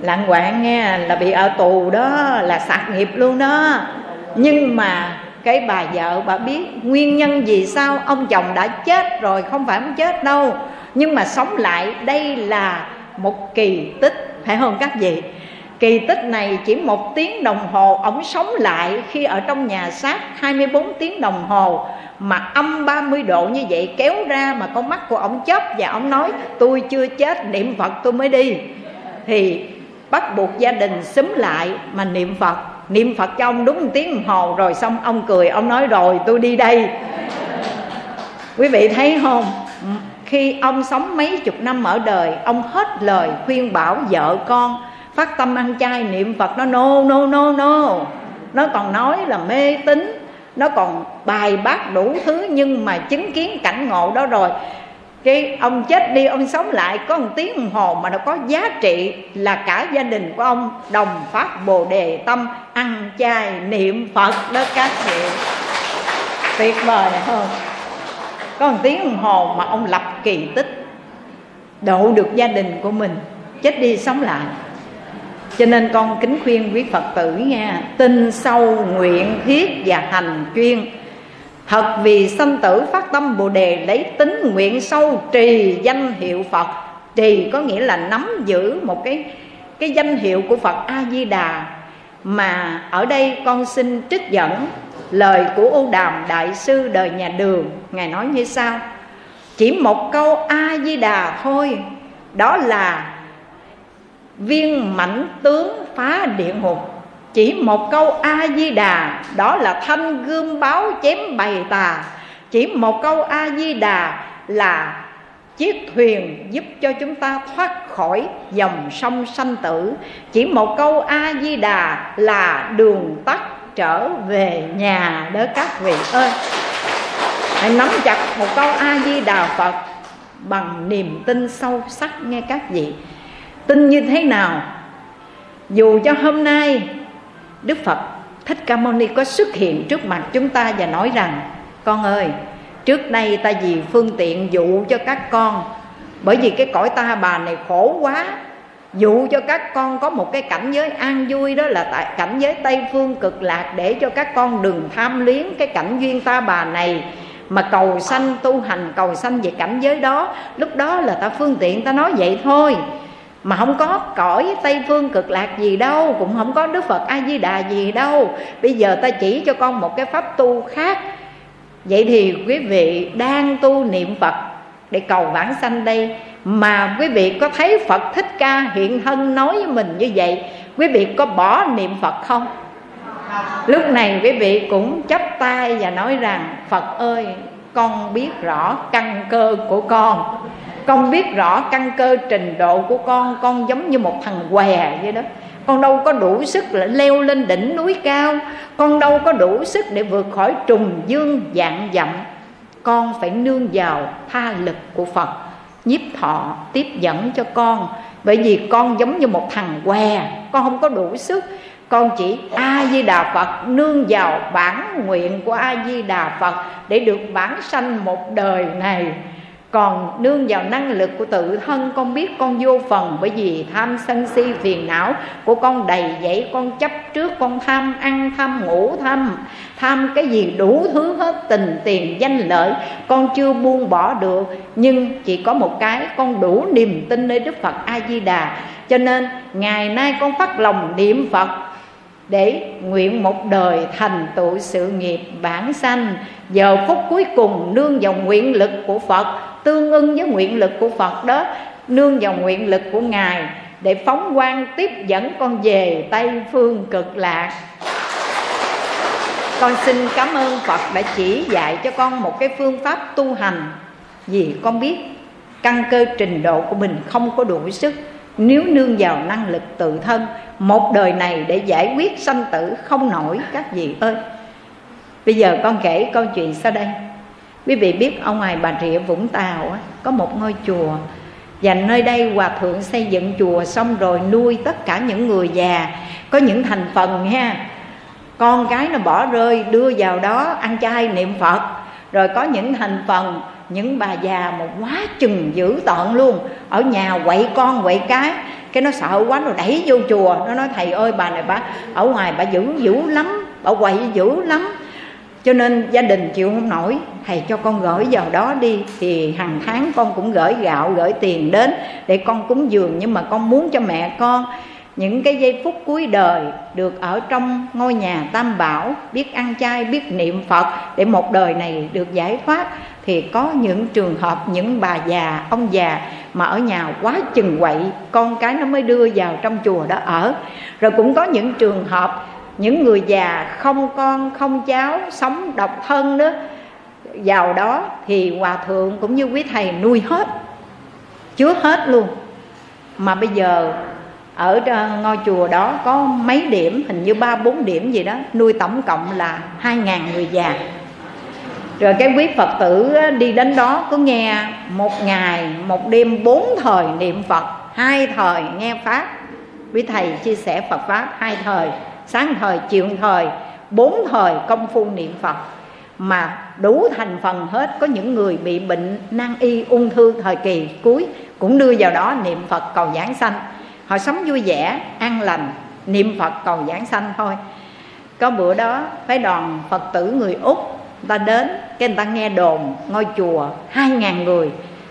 lạng quạng nghe là bị ở tù đó, là sạc nghiệp luôn đó. Nhưng mà cái bà vợ bà biết nguyên nhân vì sao ông chồng đã chết rồi, không phải ông chết đâu nhưng mà sống lại, đây là một kỳ tích, phải không các vị? Kỳ tích này chỉ một tiếng đồng hồ Ông sống lại khi ở trong nhà xác 24 tiếng đồng hồ, Mà âm 30 độ như vậy kéo ra Mà con mắt của ông chớp Và ông nói, tôi chưa chết, niệm Phật tôi mới đi. Thì bắt buộc gia đình xúm lại mà niệm Phật. Niệm Phật cho ông đúng một tiếng đồng hồ Rồi xong ông cười, ông nói, rồi, tôi đi đây. Quý vị thấy không? Khi ông sống mấy chục năm ở đời, Ông hết lời khuyên bảo vợ con, phát tâm ăn chay niệm phật, nó nô nô nô nô nó còn nói là mê tín, nó còn bài bác đủ thứ nhưng mà chứng kiến cảnh ngộ đó rồi. Cái ông chết đi, ông sống lại, có một tiếng đồng hồ mà nó có giá trị là cả gia đình của ông đồng phát bồ đề tâm ăn chay niệm phật đó các vị. Tuyệt vời không? Có một tiếng đồng hồ mà ông lập kỳ tích. Độ được gia đình của mình, chết đi sống lại. Cho nên con kính khuyên quý phật tử nha, tin sâu, nguyện, thiết và hành chuyên. Thật vì sanh tử phát tâm bồ đề lấy tính nguyện sâu, trì danh hiệu phật. Trì có nghĩa là nắm giữ một cái cái danh hiệu của phật a di đà. Mà ở đây con xin trích dẫn lời của U đàm đại sư đời nhà đường, ngài nói như sau. Chỉ một câu a di đà thôi, đó là viên mãnh tướng phá địa ngục. Chỉ một câu a di đà đó là thanh gươm báo chém bày tà. Chỉ một câu a di đà là chiếc thuyền giúp cho chúng ta thoát khỏi dòng sông sanh tử. Chỉ một câu a di đà là đường tắt trở về nhà đó các vị ơi. Hãy nắm chặt một câu a di đà phật bằng niềm tin sâu sắc nghe các vị. Tin như thế nào? Dù cho hôm nay đức phật thích ca mâu ni có xuất hiện trước mặt chúng ta và nói rằng, con ơi, trước đây ta vì phương tiện dụ cho các con, bởi vì cái cõi ta bà này khổ quá dụ cho các con có một cái cảnh giới an vui đó là tại cảnh giới tây phương cực lạc để cho các con đừng tham luyến cái cảnh duyên ta bà này. Mà cầu sanh tu hành, cầu sanh về cảnh giới đó, lúc đó là ta phương tiện ta nói vậy thôi. Mà không có cõi tây phương cực lạc gì đâu, cũng không có đức phật a di đà gì đâu. Bây giờ ta chỉ cho con một cái pháp tu khác. Vậy thì quý vị đang tu niệm phật để cầu vãng sanh đây mà quý vị có thấy phật thích ca hiện thân nói với mình như vậy, quý vị có bỏ niệm phật không? Lúc này quý vị cũng chắp tay và nói rằng, phật ơi, con biết rõ căn cơ của con. Con biết rõ căn cơ trình độ của con. Con giống như một thằng què vậy đó. Con đâu có đủ sức là leo lên đỉnh núi cao. Con đâu có đủ sức để vượt khỏi trùng dương dạng dặm. Con phải nương vào tha lực của phật nhiếp thọ, tiếp dẫn cho con. Bởi vì con giống như một thằng què, con không có đủ sức. Con chỉ a di đà phật, nương vào bản nguyện của a di đà phật để được bản sanh một đời này còn nương vào năng lực của tự thân, con biết con vô phần bởi vì tham sân si phiền não của con đầy dẫy, con chấp trước, con tham ăn, tham ngủ, tham tham cái gì đủ thứ hết, tình, tiền, danh, lợi. Con chưa buông bỏ được, nhưng chỉ có một cái, con đủ niềm tin nơi đức phật a di đà cho nên, ngày nay con phát lòng niệm phật để nguyện một đời thành tựu sự nghiệp bản sanh. Giờ phút cuối cùng, nương vào nguyện lực của phật tương ưng với nguyện lực của phật đó, nương vào nguyện lực của ngài để phóng quang tiếp dẫn con về tây phương cực lạc. Con xin cảm ơn phật đã chỉ dạy cho con một cái phương pháp tu hành. Vì con biết căn cơ trình độ của mình không có đủ sức. Nếu nương vào năng lực tự thân, một đời này để giải quyết sanh tử không nổi các vị ơi. Bây giờ con kể câu chuyện sau đây quý vị biết ở ngoài bà rịa vũng tàu á, có một ngôi chùa. Và nơi đây hòa thượng xây dựng chùa xong rồi nuôi tất cả những người già. Có những thành phần ha. Con cái nó bỏ rơi đưa vào đó ăn chay niệm phật. Rồi có những thành phần những bà già mà quá chừng dữ tợn luôn. Ở nhà quậy con quậy cái. Cái nó sợ quá nó đẩy vô chùa. Nó nói thầy ơi bà này bà ở ngoài bà dữ dữ lắm bà quậy dữ lắm cho nên gia đình chịu không nổi. Thầy cho con gửi vào đó đi. Thì hàng tháng con cũng gửi gạo, gửi tiền đến để con cúng dường. Nhưng mà con muốn cho mẹ con những cái giây phút cuối đời được ở trong ngôi nhà tam bảo, biết ăn chay, biết niệm phật để một đời này được giải thoát. Thì có những trường hợp những bà già, ông già mà ở nhà quá chừng quậy, con cái nó mới đưa vào trong chùa đó ở. Rồi cũng có những trường hợp những người già không con, không cháu, sống độc thân đó vào đó, thì hòa thượng cũng như quý thầy nuôi hết, chứa hết luôn. Mà bây giờ, ở ờ, ngôi chùa đó có mấy điểm, hình như ba, bốn điểm gì đó, nuôi tổng cộng là hai ngàn người già. Rồi cái quý phật tử ờ, đi đến đó cứ nghe một ngày, một đêm bốn thời niệm phật, hai thời nghe pháp. Quý thầy chia sẻ phật pháp hai thời sáng thời, chiều thời, bốn thời công phu niệm phật. Mà đủ thành phần hết, có những người bị bệnh nan y ung thư thời kỳ cuối cũng đưa vào đó niệm phật cầu giảng sanh. Họ sống vui vẻ, an lành, niệm phật cầu giảng sanh thôi. Có bữa đó, phái đoàn phật tử người úc ta đến, cái người ta nghe đồn, ngôi chùa, hai ngàn người.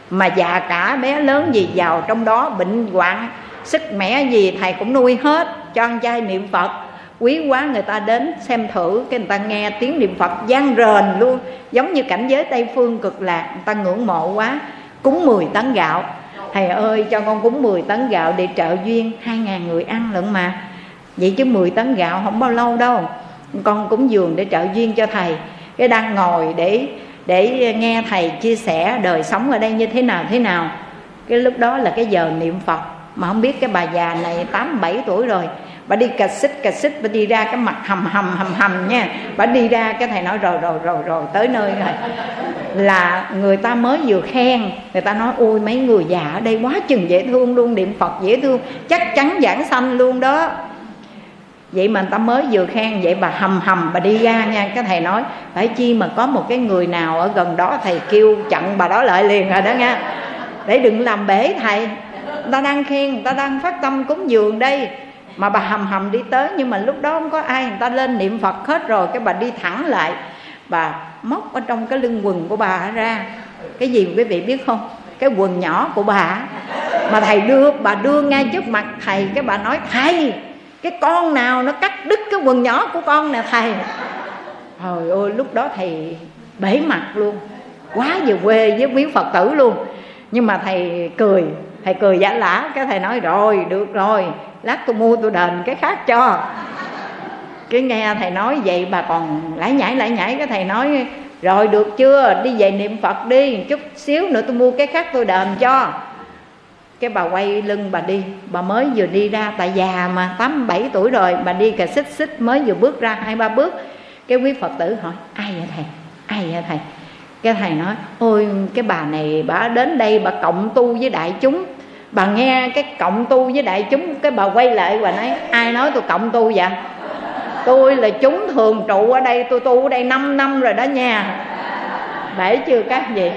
Mà già cả bé lớn gì vào trong đó, bệnh hoạn, sức mẻ gì thầy cũng nuôi hết, cho ăn chay niệm phật quý quá, người ta đến xem thử, cái người ta nghe tiếng niệm phật gian rền luôn. Giống như cảnh giới tây phương cực lạc, người ta ngưỡng mộ quá, cúng 10 tấn gạo. Thầy ơi, cho con cúng 10 tấn gạo để trợ duyên, hai ngàn người ăn lận mà. Vậy chứ 10 tấn gạo không bao lâu đâu. Con cúng dường để trợ duyên cho thầy. Cái đang ngồi để để nghe thầy chia sẻ đời sống ở đây như thế nào thế nào. Cái lúc đó là cái giờ niệm phật. Mà không biết cái bà già này tám bảy tuổi rồi bà đi cà xích cà xích, bà đi ra cái mặt hầm hầm hầm hầm nha. Bà đi ra cái thầy nói rồi rồi rồi rồi, tới nơi rồi. Là người ta mới vừa khen, người ta nói, ôi, mấy người già ở đây quá chừng dễ thương luôn, niệm phật dễ thương, chắc chắn giảng sanh luôn đó. Vậy mà người ta mới vừa khen, vậy bà hầm hầm, bà đi ra nha. Cái thầy nói, phải chi mà có một cái người nào ở gần đó, thầy kêu chặn bà đó lại liền rồi đó nha. Để đừng làm bể thầy. Người ta đang khen, người ta đang phát tâm cúng dường đây mà bà hầm hầm đi tới, nhưng mà lúc đó không có ai, người ta lên niệm phật hết rồi, cái bà đi thẳng lại. Bà móc ở trong cái lưng quần của bà ra. Cái gì quý vị biết không? Cái quần nhỏ của bà. Mà thầy đưa, bà đưa ngay trước mặt thầy, cái bà nói, thầy, cái con nào nó cắt đứt cái quần nhỏ của con nè thầy? Trời ơi, lúc đó thầy bể mặt luôn. Quá về quê với miếu phật tử luôn. Nhưng mà thầy cười thầy cười giả lả, cái thầy nói, rồi, được rồi lát tôi mua tôi đền cái khác cho. Cái nghe thầy nói vậy bà còn lãi nhảy lãi nhảy cái thầy nói, rồi được chưa? Đi về niệm phật đi, chút xíu nữa tôi mua cái khác tôi đền cho. Cái bà quay lưng bà đi, bà mới vừa đi ra, tại già mà, tám, bảy tuổi rồi, bà đi cà xích xích mới vừa bước ra, hai, ba bước. Cái quý phật tử hỏi, ai vậy thầy? Ai vậy thầy? Cái thầy nói, ôi, cái bà này bà đến đây bà cộng tu với đại chúng bà nghe cái cộng tu với đại chúng cái bà quay lại bà nói ai nói tôi cộng tu vậy? Tôi là chúng thường trụ ở đây tôi tu ở đây 5 năm rồi đó nha. Để chưa các gì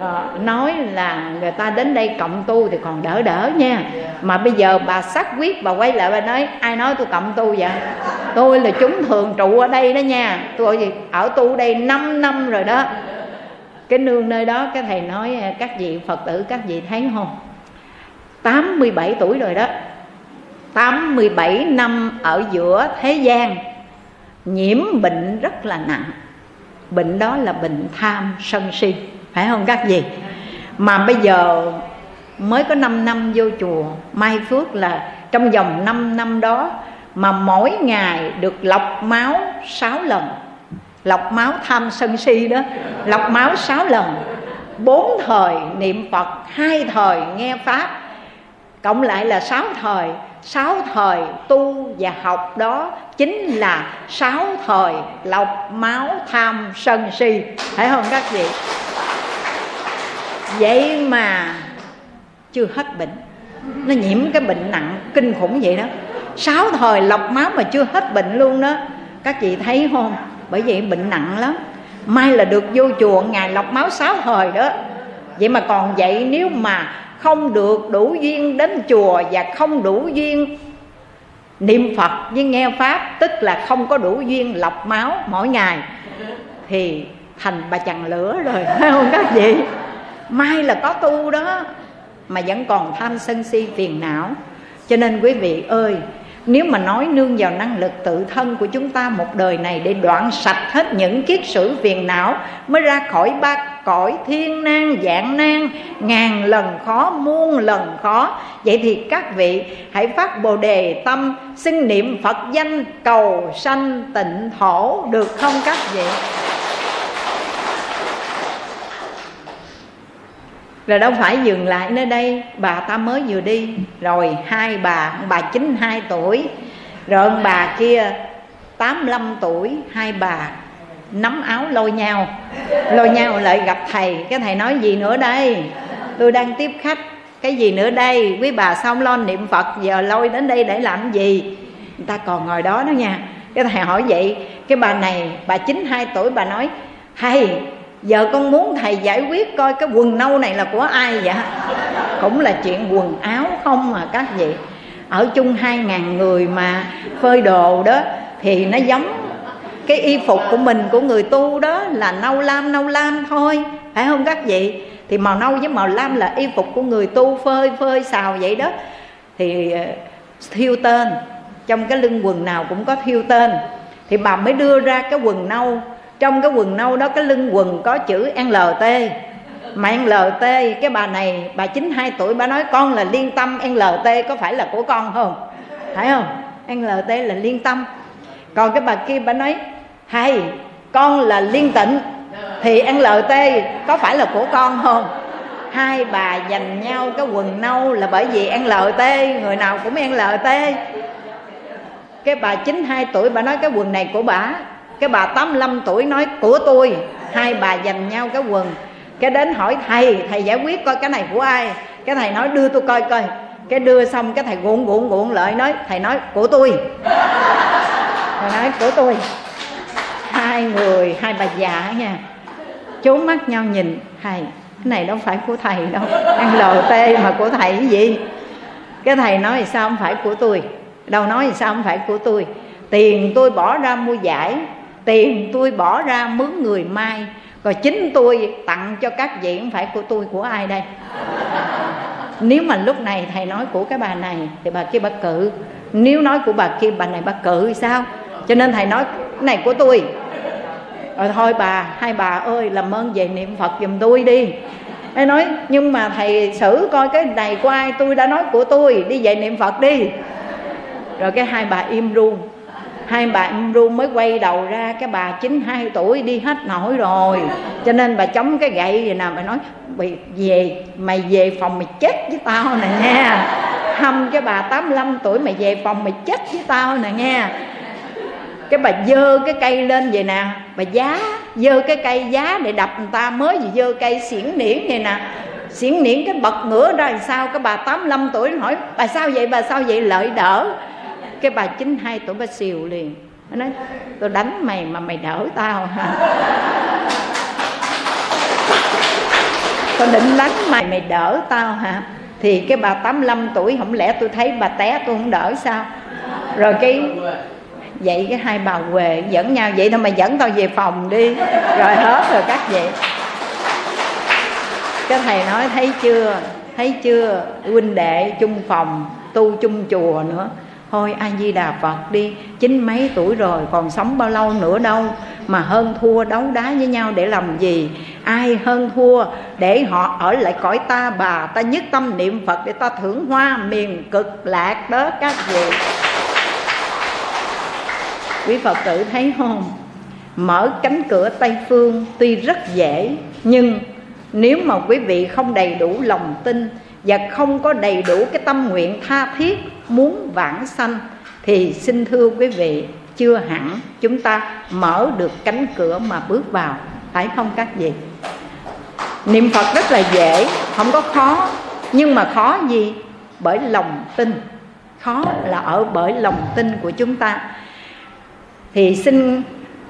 à, ờ, nói là người ta đến đây cộng tu thì còn đỡ đỡ nha. Mà bây giờ bà xác quyết bà quay lại bà nói ai nói tôi cộng tu vậy? Tôi là chúng thường trụ ở đây đó nha. Tôi ở tu đây 5 năm rồi đó. Cái nương nơi đó cái thầy nói các vị phật tử các vị thấy không? 87 tuổi rồi đó. 87 năm ở giữa thế gian, nhiễm bệnh rất là nặng. Bệnh đó là bệnh tham sân si, phải không các gì mà bây giờ mới có 5 năm vô chùa, Mai Phước là trong vòng 5 năm đó mà mỗi ngày được lọc máu 6 lần. Lọc máu tham sân si đó, lọc máu 6 lần. Bốn thời niệm Phật, hai thời nghe Pháp cộng lại là sáu thời. Sáu thời tu và học đó chính là sáu thời lọc máu tham sân si. Phải không các vị? Vậy mà chưa hết bệnh. Nó nhiễm cái bệnh nặng kinh khủng vậy đó. Sáu thời lọc máu mà chưa hết bệnh luôn đó. Các chị thấy không? Bởi vậy bệnh nặng lắm. Mai là được vô chùa, ngài lọc máu sáu thời đó. Vậy mà còn vậy, nếu mà không được đủ duyên đến chùa và không đủ duyên niệm phật với nghe pháp, tức là không có đủ duyên lọc máu mỗi ngày, thì thành bà chằn lửa rồi phải <laughs> không các vị mai là có tu đó, mà vẫn còn tham sân si phiền não. Cho nên quý vị ơi nếu mà nói nương vào năng lực tự thân của chúng ta một đời này để đoạn sạch hết những kiết sử phiền não, mới ra khỏi ba cõi thiên nan, dạng nan, ngàn lần khó, muôn lần khó. Vậy thì các vị hãy phát bồ đề tâm, xin niệm phật danh cầu sanh tịnh thổ, được không các vị? Rồi đâu phải dừng lại nơi đây. Bà ta mới vừa đi. Rồi hai bà bà chín hai tuổi. Rồi ông bà kia 85 tuổi, hai bà nắm áo lôi nhau. Lôi nhau lại gặp thầy. Cái thầy nói, gì nữa đây? Tôi đang tiếp khách. Cái gì nữa đây? Quý bà xong lo niệm phật? Giờ lôi đến đây để làm gì? Người ta còn ngồi đó đó nha. Cái thầy hỏi vậy. Cái bà này, bà chín hai tuổi, bà nói, thầy giờ con muốn thầy giải quyết coi cái quần nâu này là của ai vậy? Cũng là chuyện quần áo không mà các vị. Ở chung hai ngàn người mà phơi đồ đó thì nó giống cái y phục của mình của người tu đó là nâu lam nâu lam thôi. Phải không các vị? Thì màu nâu với màu lam là y phục của người tu phơi phơi xào vậy đó. Thì ờ, thiêu tên. Trong cái lưng quần nào cũng có thiêu tên. Thì bà mới đưa ra cái quần nâu trong cái quần nâu đó, cái lưng quần có chữ LT mà LT cái bà này, bà 92 tuổi, bà nói con là liên tâm LT có phải là của con không? Phải không? LT là liên tâm. Còn cái bà kia, bà nói, hay, con là liên tịnh, thì LT có phải là của con không? Hai bà dành nhau cái quần nâu là bởi vì LT người nào cũng LT cái bà 92 tuổi, bà nói cái quần này của bà cái bà 85 tuổi nói, của tôi, hai bà dành nhau cái quần. Cái đến hỏi, thầy thầy giải quyết coi cái này của ai? Cái thầy nói, đưa tôi coi coi. Cái đưa xong, cái thầy guộn guộn guộn lại nói, thầy nói, của tôi. Thầy nói, của tôi. Hai người, hai bà già nha chốn mắt nhau nhìn, thầy, cái này đâu phải của thầy đâu, ăn lt mà của thầy cái gì? Cái thầy nói, sao không phải của tôi? Đâu nói, sao không phải của tôi? Tiền tôi bỏ ra mua giải tiền tôi bỏ ra mướn người mai, rồi chính tôi tặng cho các vị, không phải của tôi, của ai đây? Nếu mà lúc này thầy nói của cái bà này, thì bà kia bà cự. Nếu nói của bà kia, bà này bà cự sao? Cho nên thầy nói, cái này của tôi. Rồi thôi bà, hai bà ơi, làm ơn về niệm phật giùm tôi đi. Thầy nói, nhưng mà thầy xử coi cái này của ai? Tôi đã nói của tôi, đi về niệm phật đi. Rồi cái hai bà im luôn hai bà em ru mới quay đầu ra, cái bà chín, hai tuổi đi hết nổi rồi. Cho nên bà chống cái gậy gì nè bà nói, bị về, mày về phòng mày chết với tao nè nha hâm cái bà 85 tuổi, mày về phòng mày chết với tao nè nha cái bà dơ cái cây lên vậy nè, bà giá dơ cái cây giá để đập người ta, mới gì dơ cây xiển niễn vậy nè. Xiển niễn cái bật ngửa ra làm sao, cái bà 85 tuổi hỏi bà sao vậy, bà sao vậy? Lợi đỡ cái bà chín hai tuổi bà xìu liền. Nó nói tôi đánh mày mà mày đỡ tao hả? Tôi định đánh mày mày đỡ tao hả? Thì cái bà 85 tuổi không lẽ tôi thấy bà té tôi không đỡ sao? Rồi cái vậy cái hai bà quề dẫn nhau vậy thôi mày dẫn tao về phòng đi. Rồi hết rồi các vậy, cái thầy nói thấy chưa? Thấy chưa? Huynh đệ chung phòng tu chung chùa nữa thôi, a di đà phật đi. Chín mấy tuổi rồi, còn sống bao lâu nữa đâu? Mà hơn thua đấu đá với nhau để làm gì? Ai hơn thua? Để họ ở lại cõi ta bà. Ta nhất tâm niệm phật để ta thưởng hoa, miền cực lạc đó, các vị. Quý phật tử thấy không? Mở cánh cửa tây phương, tuy rất dễ, nhưng nếu mà quý vị không đầy đủ lòng tin và không có đầy đủ cái tâm nguyện tha thiết muốn vãng sanh thì xin thưa quý vị, chưa hẳn chúng ta mở được cánh cửa mà bước vào, phải không các vị? Niệm phật rất là dễ, không có khó. Nhưng mà khó gì? Bởi lòng tin. Khó là ở bởi lòng tin của chúng ta. Thì xin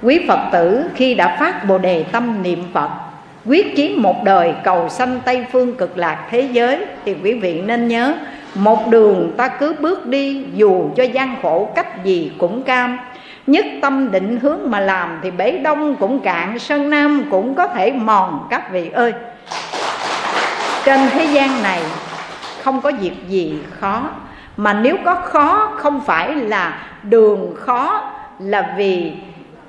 quý phật tử khi đã phát bồ đề tâm niệm phật quyết chí một đời, cầu sanh tây phương cực lạc thế giới. Thì quý vị nên nhớ, một đường ta cứ bước đi, dù cho gian khổ cách gì cũng cam. Nhất tâm định hướng mà làm thì bể đông cũng cạn, sơn nam cũng có thể mòn. Các vị ơi, trên thế gian này không có việc gì khó. Mà nếu có khó, không phải là đường khó, là vì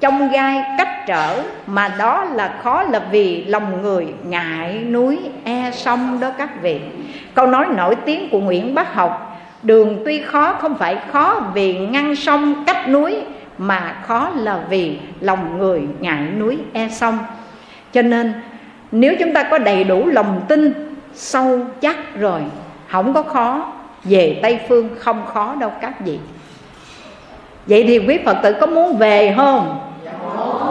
trong gai cách trở, mà đó là khó là vì lòng người ngại núi e sông đó các vị. Câu nói nổi tiếng của nguyễn bác học, đường tuy khó không phải khó vì ngăn sông cách núi, mà khó là vì lòng người ngại núi e sông. Cho nên, nếu chúng ta có đầy đủ lòng tin, sâu chắc rồi, không có khó, về tây phương không khó đâu các vị. Vậy thì quý phật tử có muốn về không?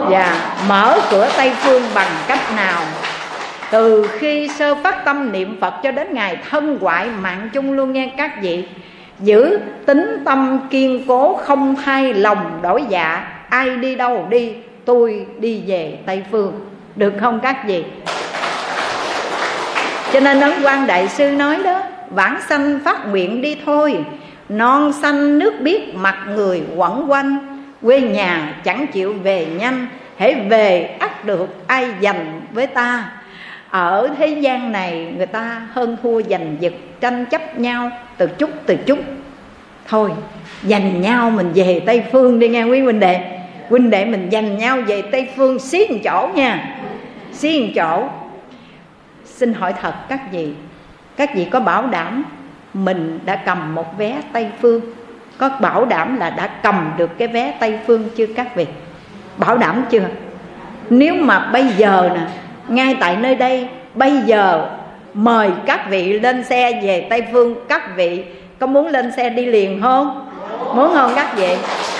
Và mở cửa tây phương bằng cách nào? Từ khi sơ phát tâm niệm phật cho đến ngày thân hoại mạng chung luôn nghe các vị. Giữ tính tâm kiên cố, không thay lòng đổi dạ. Ai đi đâu đi, tôi đi về tây phương. Được không các vị? Cho nên ấn quan đại sư nói đó, vãng sanh phát nguyện đi thôi. Non xanh nước biếc mặt người quẩn quanh quê nhà chẳng chịu về nhanh hãy về ắt được ai dành với ta. Ở thế gian này, người ta hơn thua giành giật, tranh chấp nhau từ chút từ chút. Thôi dành nhau mình về tây phương đi nghe quý huynh đệ. Huynh đệ mình dành nhau về tây phương xí một chỗ nha. Xí một chỗ. Xin hỏi thật, các vị các vị có bảo đảm mình đã cầm một vé tây phương? Có bảo đảm là đã cầm được cái vé tây phương chưa các vị? Bảo đảm chưa? Nếu mà bây giờ nè, ngay tại nơi đây, bây giờ mời các vị lên xe về tây phương, các vị có muốn lên xe đi liền không? Muốn không các vị?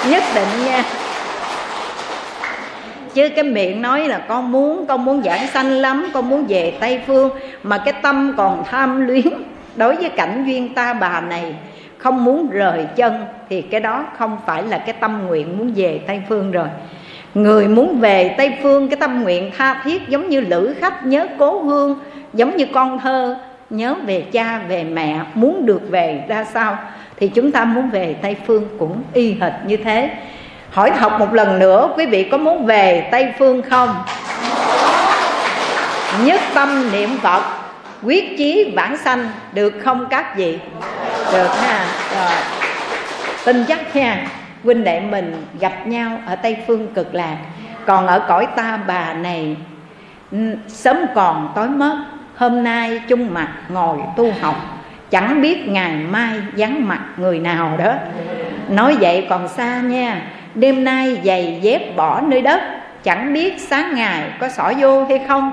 Nhất định nha. Chứ cái miệng nói là con muốn con muốn giảng sanh lắm, con muốn về tây phương, mà cái tâm còn tham luyến đối với cảnh duyên ta bà này không muốn rời chân, thì cái đó không phải là cái tâm nguyện muốn về tây phương rồi. Người muốn về tây phương, cái tâm nguyện tha thiết giống như lữ khách, nhớ cố hương, giống như con thơ, nhớ về cha, về mẹ, muốn được về ra sao, thì chúng ta muốn về tây phương cũng y hệt như thế. Hỏi học một lần nữa, quý vị có muốn về tây phương không? Nhất tâm niệm phật quyết chí vãng sanh được không các vị? Được ha rồi. Tin chắc nha, huynh đệ mình gặp nhau ở tây phương cực lạc còn ở cõi ta bà này sớm còn tối mất hôm nay chung mặt ngồi tu học chẳng biết ngày mai vắng mặt người nào đó. Nói vậy còn xa nha đêm nay giày dép bỏ nơi đất chẳng biết sáng ngày có xỏ vô hay không?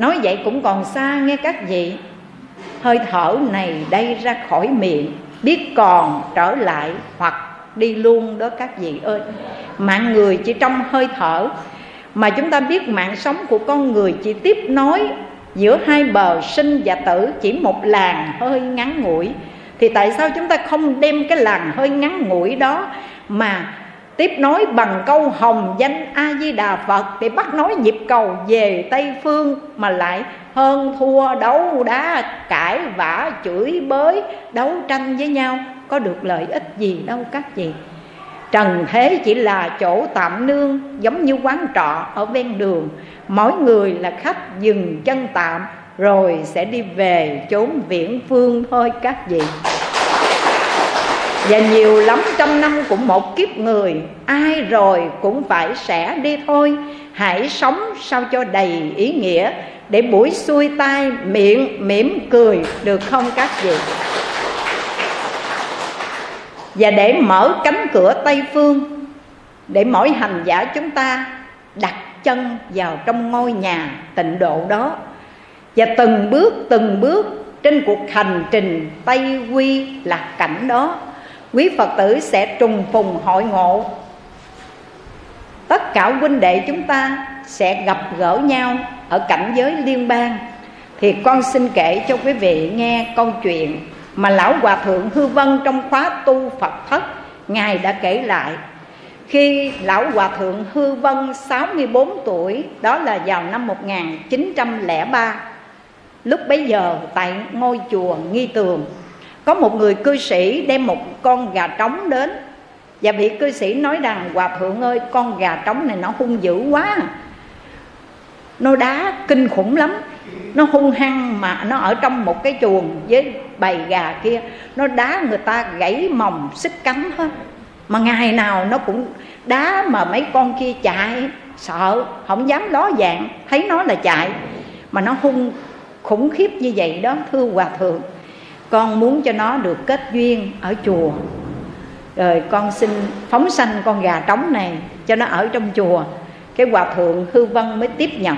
Nói vậy cũng còn xa nghe các vị. Hơi thở này đây ra khỏi miệng, biết còn trở lại hoặc đi luôn đó các vị ơi. Mạng người chỉ trong hơi thở, mà chúng ta biết mạng sống của con người chỉ tiếp nối giữa hai bờ sinh và tử, chỉ một làn hơi ngắn ngủi. Thì tại sao chúng ta không đem cái làn hơi ngắn ngủi đó mà tiếp nối bằng câu hồng danh a di đà phật để bắt nối nhịp cầu về tây phương, mà lại hơn thua đấu đá, cãi vã, chửi bới, đấu tranh với nhau. Có được lợi ích gì đâu, các vị. Trần thế chỉ là chỗ tạm nương, giống như quán trọ ở ven đường. Mỗi người là khách dừng chân tạm, rồi sẽ đi về chốn viễn phương thôi, các vị và nhiều lắm trăm năm cũng một kiếp người, ai rồi cũng phải sẽ đi thôi. Hãy sống sao cho đầy ý nghĩa, để buổi xuôi tay miệng mỉm cười, được không các vị? Và để mở cánh cửa tây phương, để mỗi hành giả chúng ta đặt chân vào trong ngôi nhà tịnh độ đó. Và từng bước từng bước trên cuộc hành trình tây quy lạc cảnh đó quý phật tử sẽ trùng phùng hội ngộ. Tất cả huynh đệ chúng ta sẽ gặp gỡ nhau ở cảnh giới liên bang. Thì con xin kể cho quý vị nghe câu chuyện mà lão hòa thượng hư vân trong khóa tu phật thất, ngài đã kể lại. Khi lão hòa thượng Hư Vân 64 tuổi, đó là vào năm 1903 lúc bấy giờ tại ngôi chùa Nghi Tường có một người cư sĩ đem một con gà trống đến. Và vị cư sĩ nói rằng, hòa thượng ơi, con gà trống này nó hung dữ quá. Nó đá kinh khủng lắm. Nó hung hăng mà nó ở trong một cái chuồng với bầy gà kia. Nó đá người ta gãy mồng xích cắn hết. Mà ngày nào nó cũng đá mà mấy con kia chạy. Sợ, không dám ló dạng. Thấy nó là chạy. Mà nó hung khủng khiếp như vậy đó, thưa hòa thượng con muốn cho nó được kết duyên ở chùa. Rồi con xin phóng sanh con gà trống này cho nó ở trong chùa. Cái hòa thượng hư vân mới tiếp nhận.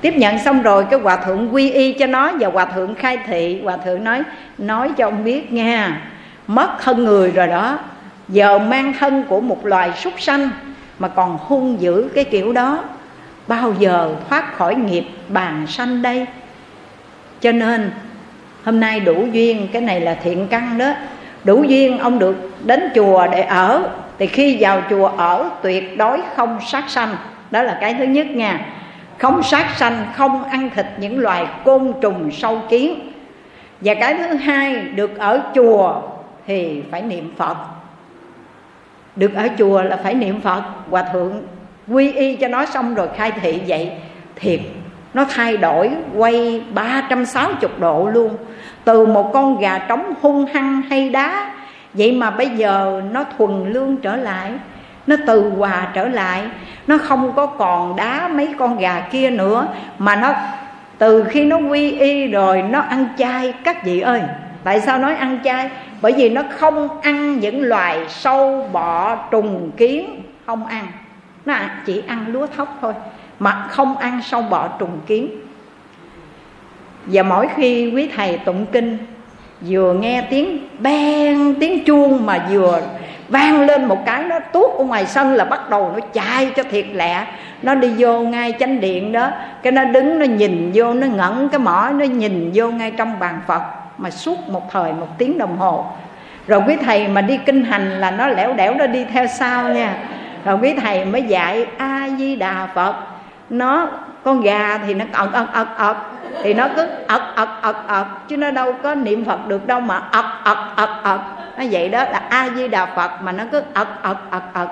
Tiếp nhận xong rồi, cái hòa thượng quy y cho nó và hòa thượng khai thị. Hòa thượng nói nói cho ông biết nha, mất thân người rồi đó. Giờ mang thân của một loài súc sanh mà còn hung dữ cái kiểu đó. Bao giờ thoát khỏi nghiệp bàn sanh đây? Cho nên hôm nay đủ duyên, cái này là thiện căn đó. Đủ duyên ông được đến chùa để ở. Thì khi vào chùa ở, tuyệt đối không sát sanh. Đó là cái thứ nhất nha. Không sát sanh, không ăn thịt những loài côn trùng sâu kiến. Và cái thứ hai, được ở chùa thì phải niệm phật. Được ở chùa là phải niệm phật. Hòa thượng quy y cho nó xong rồi khai thị vậy, thiệt nó thay đổi, quay 360 độ luôn. Từ một con gà trống hung hăng hay đá, vậy mà bây giờ nó thuần lương trở lại. Nó từ hòa trở lại. Nó không có còn đá mấy con gà kia nữa, mà nó, từ khi nó quy y rồi, nó ăn chay. Các vị ơi, tại sao nói ăn chay? Bởi vì nó không ăn những loài sâu bọ trùng kiến, không ăn. Nó chỉ ăn lúa thóc thôi mà không ăn sâu bọ trùng kiến. Và mỗi khi quý thầy tụng kinh, vừa nghe tiếng beng, tiếng chuông mà vừa vang lên một cái, nó tuốt ở ngoài sân là bắt đầu nó chạy cho thiệt lẹ. Nó đi vô ngay chánh điện đó, cái nó đứng, nó nhìn vô, nó ngẩn cái mỏ, nó nhìn vô ngay trong bàn phật mà suốt một thời một tiếng đồng hồ. Rồi quý thầy mà đi kinh hành là nó lẻo đẻo, nó đi theo sau nha. Rồi quý thầy mới dạy a di đà phật nó, con gà thì nó ợt ợt ợt ợt thì nó cứ ợt ợt ợt ợt chứ nó đâu có niệm phật được đâu mà ợt ợt ợt ợt nó vậy đó là a di đà phật mà nó cứ ợt ợt ợt ợt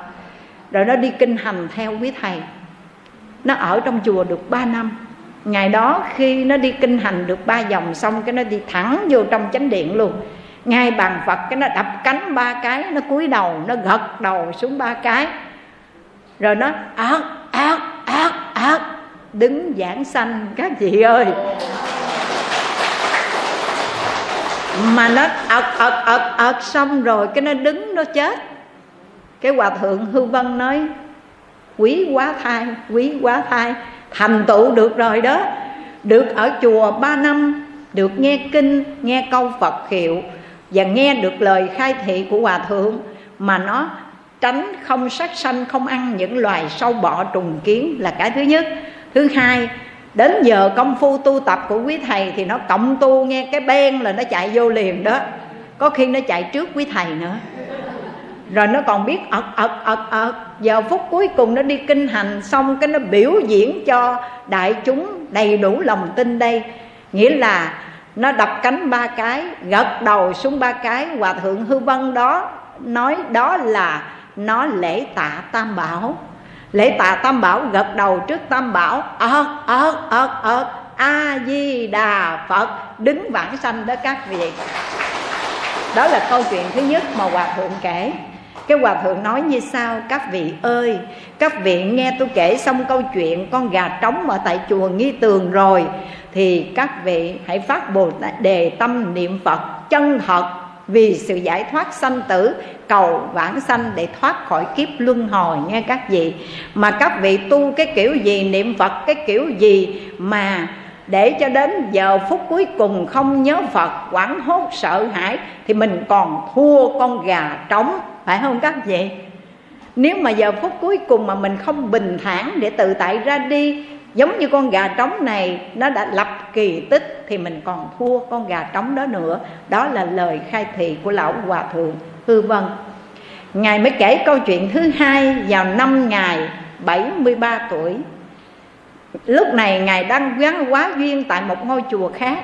rồi nó đi kinh hành theo quý thầy. Nó ở trong chùa được 3 năm. Ngày đó khi nó đi kinh hành được ba vòng xong cái nó đi thẳng vô trong chánh điện luôn. Ngay bàn phật cái nó đập cánh ba cái, nó cúi đầu, nó gật đầu xuống ba cái. Rồi nó ớt ác, đứng giảng sanh, các chị ơi. Mà nó ật ật ật ật xong rồi, cái nó đứng, nó chết. Cái hòa thượng hư vân nói, quý quá thai, quý quá thai, thành tựu được rồi đó. Được ở chùa ba năm, được nghe kinh, nghe câu phật hiệu và nghe được lời khai thị của hòa thượng mà nó tránh không sát sanh, không ăn những loài sâu bọ trùng kiến là cái thứ nhất. Thứ hai, đến giờ công phu tu tập của quý thầy thì nó cộng tu nghe cái ben là nó chạy vô liền đó. Có khi nó chạy trước quý thầy nữa. Rồi nó còn biết ật ật ật ật giờ phút cuối cùng nó đi kinh hành xong cái nó biểu diễn cho đại chúng đầy đủ lòng tin đây. Nghĩa là nó đập cánh ba cái, gật đầu xuống ba cái, hòa thượng hư vân đó nói đó là nó lễ tạ tam bảo. Lễ tạ tam bảo gật đầu trước tam bảo ớt ớt ớt ớt a di đà phật, đứng vãng sanh đó các vị đó là câu chuyện thứ nhất mà hòa thượng kể. Cái hòa thượng nói như sau, các vị ơi, các vị nghe tôi kể xong câu chuyện con gà trống ở tại chùa nghi tường rồi, thì các vị hãy phát bồ đề tâm niệm phật chân thật vì sự giải thoát sanh tử, cầu vãng sanh để thoát khỏi kiếp luân hồi, nghe các vị. Mà các vị tu cái kiểu gì, niệm phật cái kiểu gì mà để cho đến giờ phút cuối cùng không nhớ Phật, quảng hốt, sợ hãi, thì mình còn thua con gà trống, phải không các vị? Nếu mà giờ phút cuối cùng mà mình không bình thản để tự tại ra đi giống như con gà trống này, nó đã lập kỳ tích thì mình còn thua con gà trống đó nữa. Đó là lời khai thị của lão hòa thượng hư vân. Ngài mới kể câu chuyện thứ hai vào năm Ngài 73 tuổi. Lúc này Ngài đang gắn quá duyên tại một ngôi chùa khác,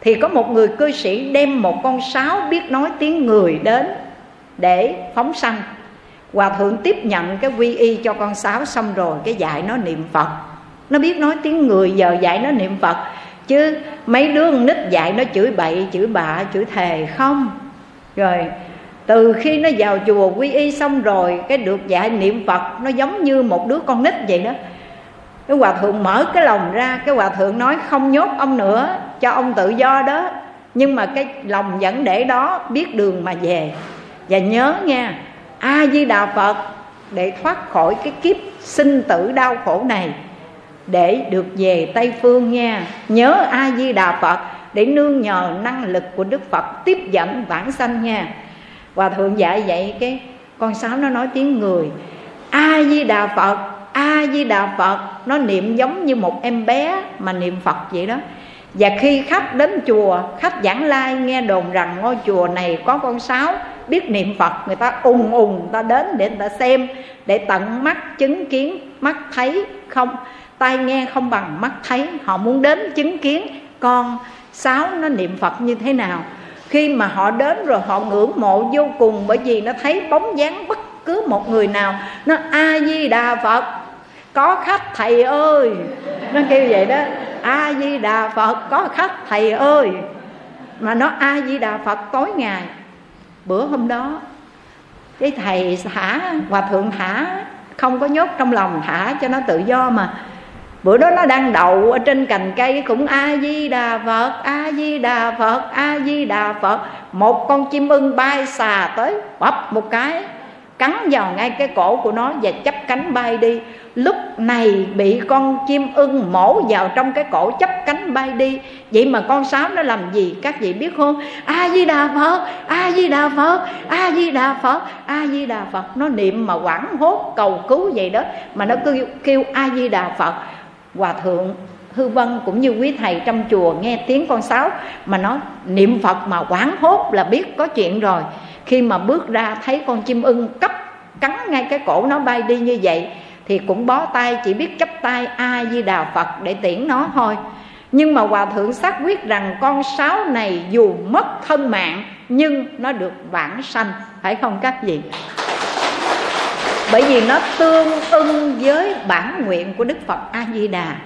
Thì có một người cư sĩ đem một con sáo biết nói tiếng người đến Để phóng sanh. Hòa thượng tiếp nhận cái quy y cho con sáo xong rồi, Cái dạy nó niệm Phật. Nó biết nói tiếng người giờ dạy nó niệm Phật. Chứ mấy đứa con nít dạy nó chửi bậy, chửi bạ, chửi thề không? Rồi từ khi nó vào chùa quy y xong rồi Cái được dạy niệm Phật Nó giống như một đứa con nít vậy đó. Cái hòa thượng mở cái lòng ra cái hòa thượng nói không nhốt ông nữa cho ông tự do đó. Nhưng mà cái lòng vẫn để đó biết đường mà về. Và nhớ nha a di đà phật để thoát khỏi cái kiếp sinh tử đau khổ này để được về tây phương nha. Nhớ a di đà phật để nương nhờ năng lực của đức phật tiếp dẫn vãng sanh nha. Hòa thượng dạy vậy cái con sáo nó nói tiếng người. A di đà phật a di đà phật, nó niệm giống như một em bé mà niệm phật vậy đó. Và khi khách đến chùa, khách giảng lai nghe đồn rằng ngôi chùa này có con sáo biết niệm phật, người ta ùng ùng, người ta đến để người ta xem, để tận mắt chứng kiến, mắt thấy không tai nghe không bằng mắt thấy. Họ muốn đến chứng kiến con sáu nó niệm phật như thế nào. Khi mà họ đến rồi họ ngưỡng mộ vô cùng bởi vì nó thấy bóng dáng bất cứ một người nào. Nó a di đà phật. Có khách, thầy ơi. Nó kêu vậy đó. A di đà phật, có khách, thầy ơi. Mà nó a di đà phật tối ngày. Bữa hôm đó, cái thầy thả, hòa thượng thả, không có nhốt trong lòng, thả cho nó tự do mà bữa đó nó đang đậu ở trên cành cây cũng a di đà phật a di đà phật a di đà phật. Một con chim ưng bay xà tới bập một cái, cắn vào ngay cái cổ của nó và chấp cánh bay đi. Lúc này bị con chim ưng mổ vào trong cái cổ chấp cánh bay đi. Vậy mà con sáo nó làm gì? Các vị biết không? A di đà phật a di đà phật a di đà phật a di đà phật. Nó niệm mà quảng hốt cầu cứu vậy đó, mà nó cứ kêu a di đà phật hòa thượng hư vân cũng như quý thầy trong chùa nghe tiếng con sáo mà nó niệm phật mà quảng hốt là biết có chuyện rồi. Khi mà bước ra thấy con chim ưng cấp cắn ngay cái cổ nó bay đi như vậy thì cũng bó tay chỉ biết chấp tay a di đà phật để tiễn nó thôi. Nhưng mà hòa thượng xác quyết rằng con sáo này dù mất thân mạng nhưng nó được vãng sanh, phải không các vị? Bởi vì nó tương ưng với bản nguyện của đức phật a di đà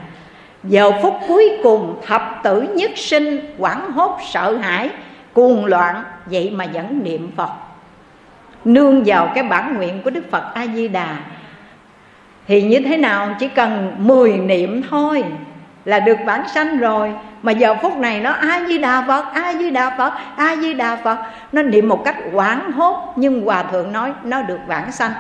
giờ phút cuối cùng, thập tử nhất sinh quảng hốt sợ hãi, cuồng loạn, vậy mà vẫn niệm phật. Nương vào cái bản nguyện của đức phật a di đà thì như thế nào? Chỉ cần 10 niệm thôi là được bản sanh rồi. Mà giờ phút này nó a di đà phật a di đà phật a di đà phật. Nó niệm một cách quảng hốt, nhưng hòa thượng nói nó được vãng sanh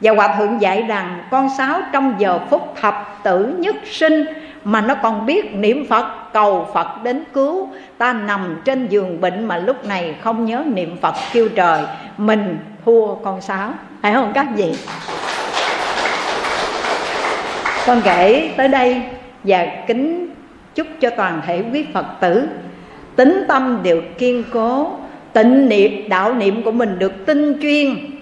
và hòa thượng dạy rằng con sáo trong giờ phút thập tử nhất sinh mà nó còn biết niệm phật, cầu phật đến cứu. Ta nằm trên giường bệnh mà lúc này không nhớ niệm phật kêu trời, mình thua con sáo. Phải không các vị? Con kể tới đây và kính chúc cho toàn thể quý phật tử. Tính tâm đều kiên cố, tịnh niệm, đạo niệm của mình được tinh chuyên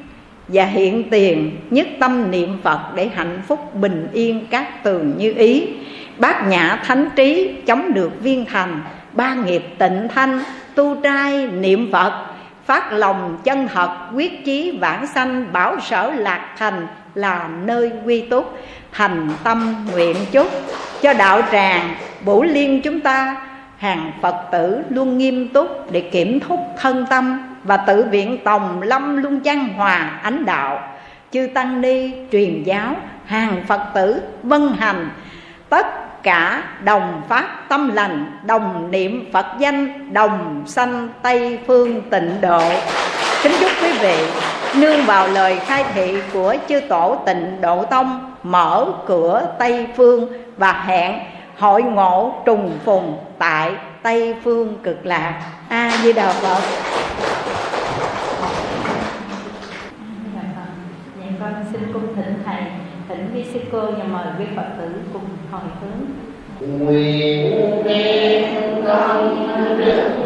và hiện tiền nhất tâm niệm phật để hạnh phúc bình yên các tường như ý. Bát nhã thánh trí chống được viên thành, ba nghiệp tịnh thanh, tu trai niệm phật, phát lòng chân thật, quyết chí vãng sanh, bảo sở lạc thành là nơi quy túc, thành tâm nguyện chúc. Cho đạo tràng, bổ liên chúng ta, hàng phật tử luôn nghiêm túc để kiểm thúc thân tâm và tự viện tòng lâm luân chăn hòa ánh đạo, chư tăng ni truyền giáo, hàng phật tử vân hành. Tất cả đồng phát tâm lành, đồng niệm phật danh, đồng sanh tây phương tịnh độ. Kính chúc quý vị nương vào lời khai thị của chư tổ tịnh độ tông, mở cửa tây phương và hẹn hội ngộ trùng phùng tại tây phương cực lạc a à, di đà phật dạ con xin cung thỉnh thầy thỉnh vi sư cô và mời quý phật tử cùng hồi hướng nguyện đem công đức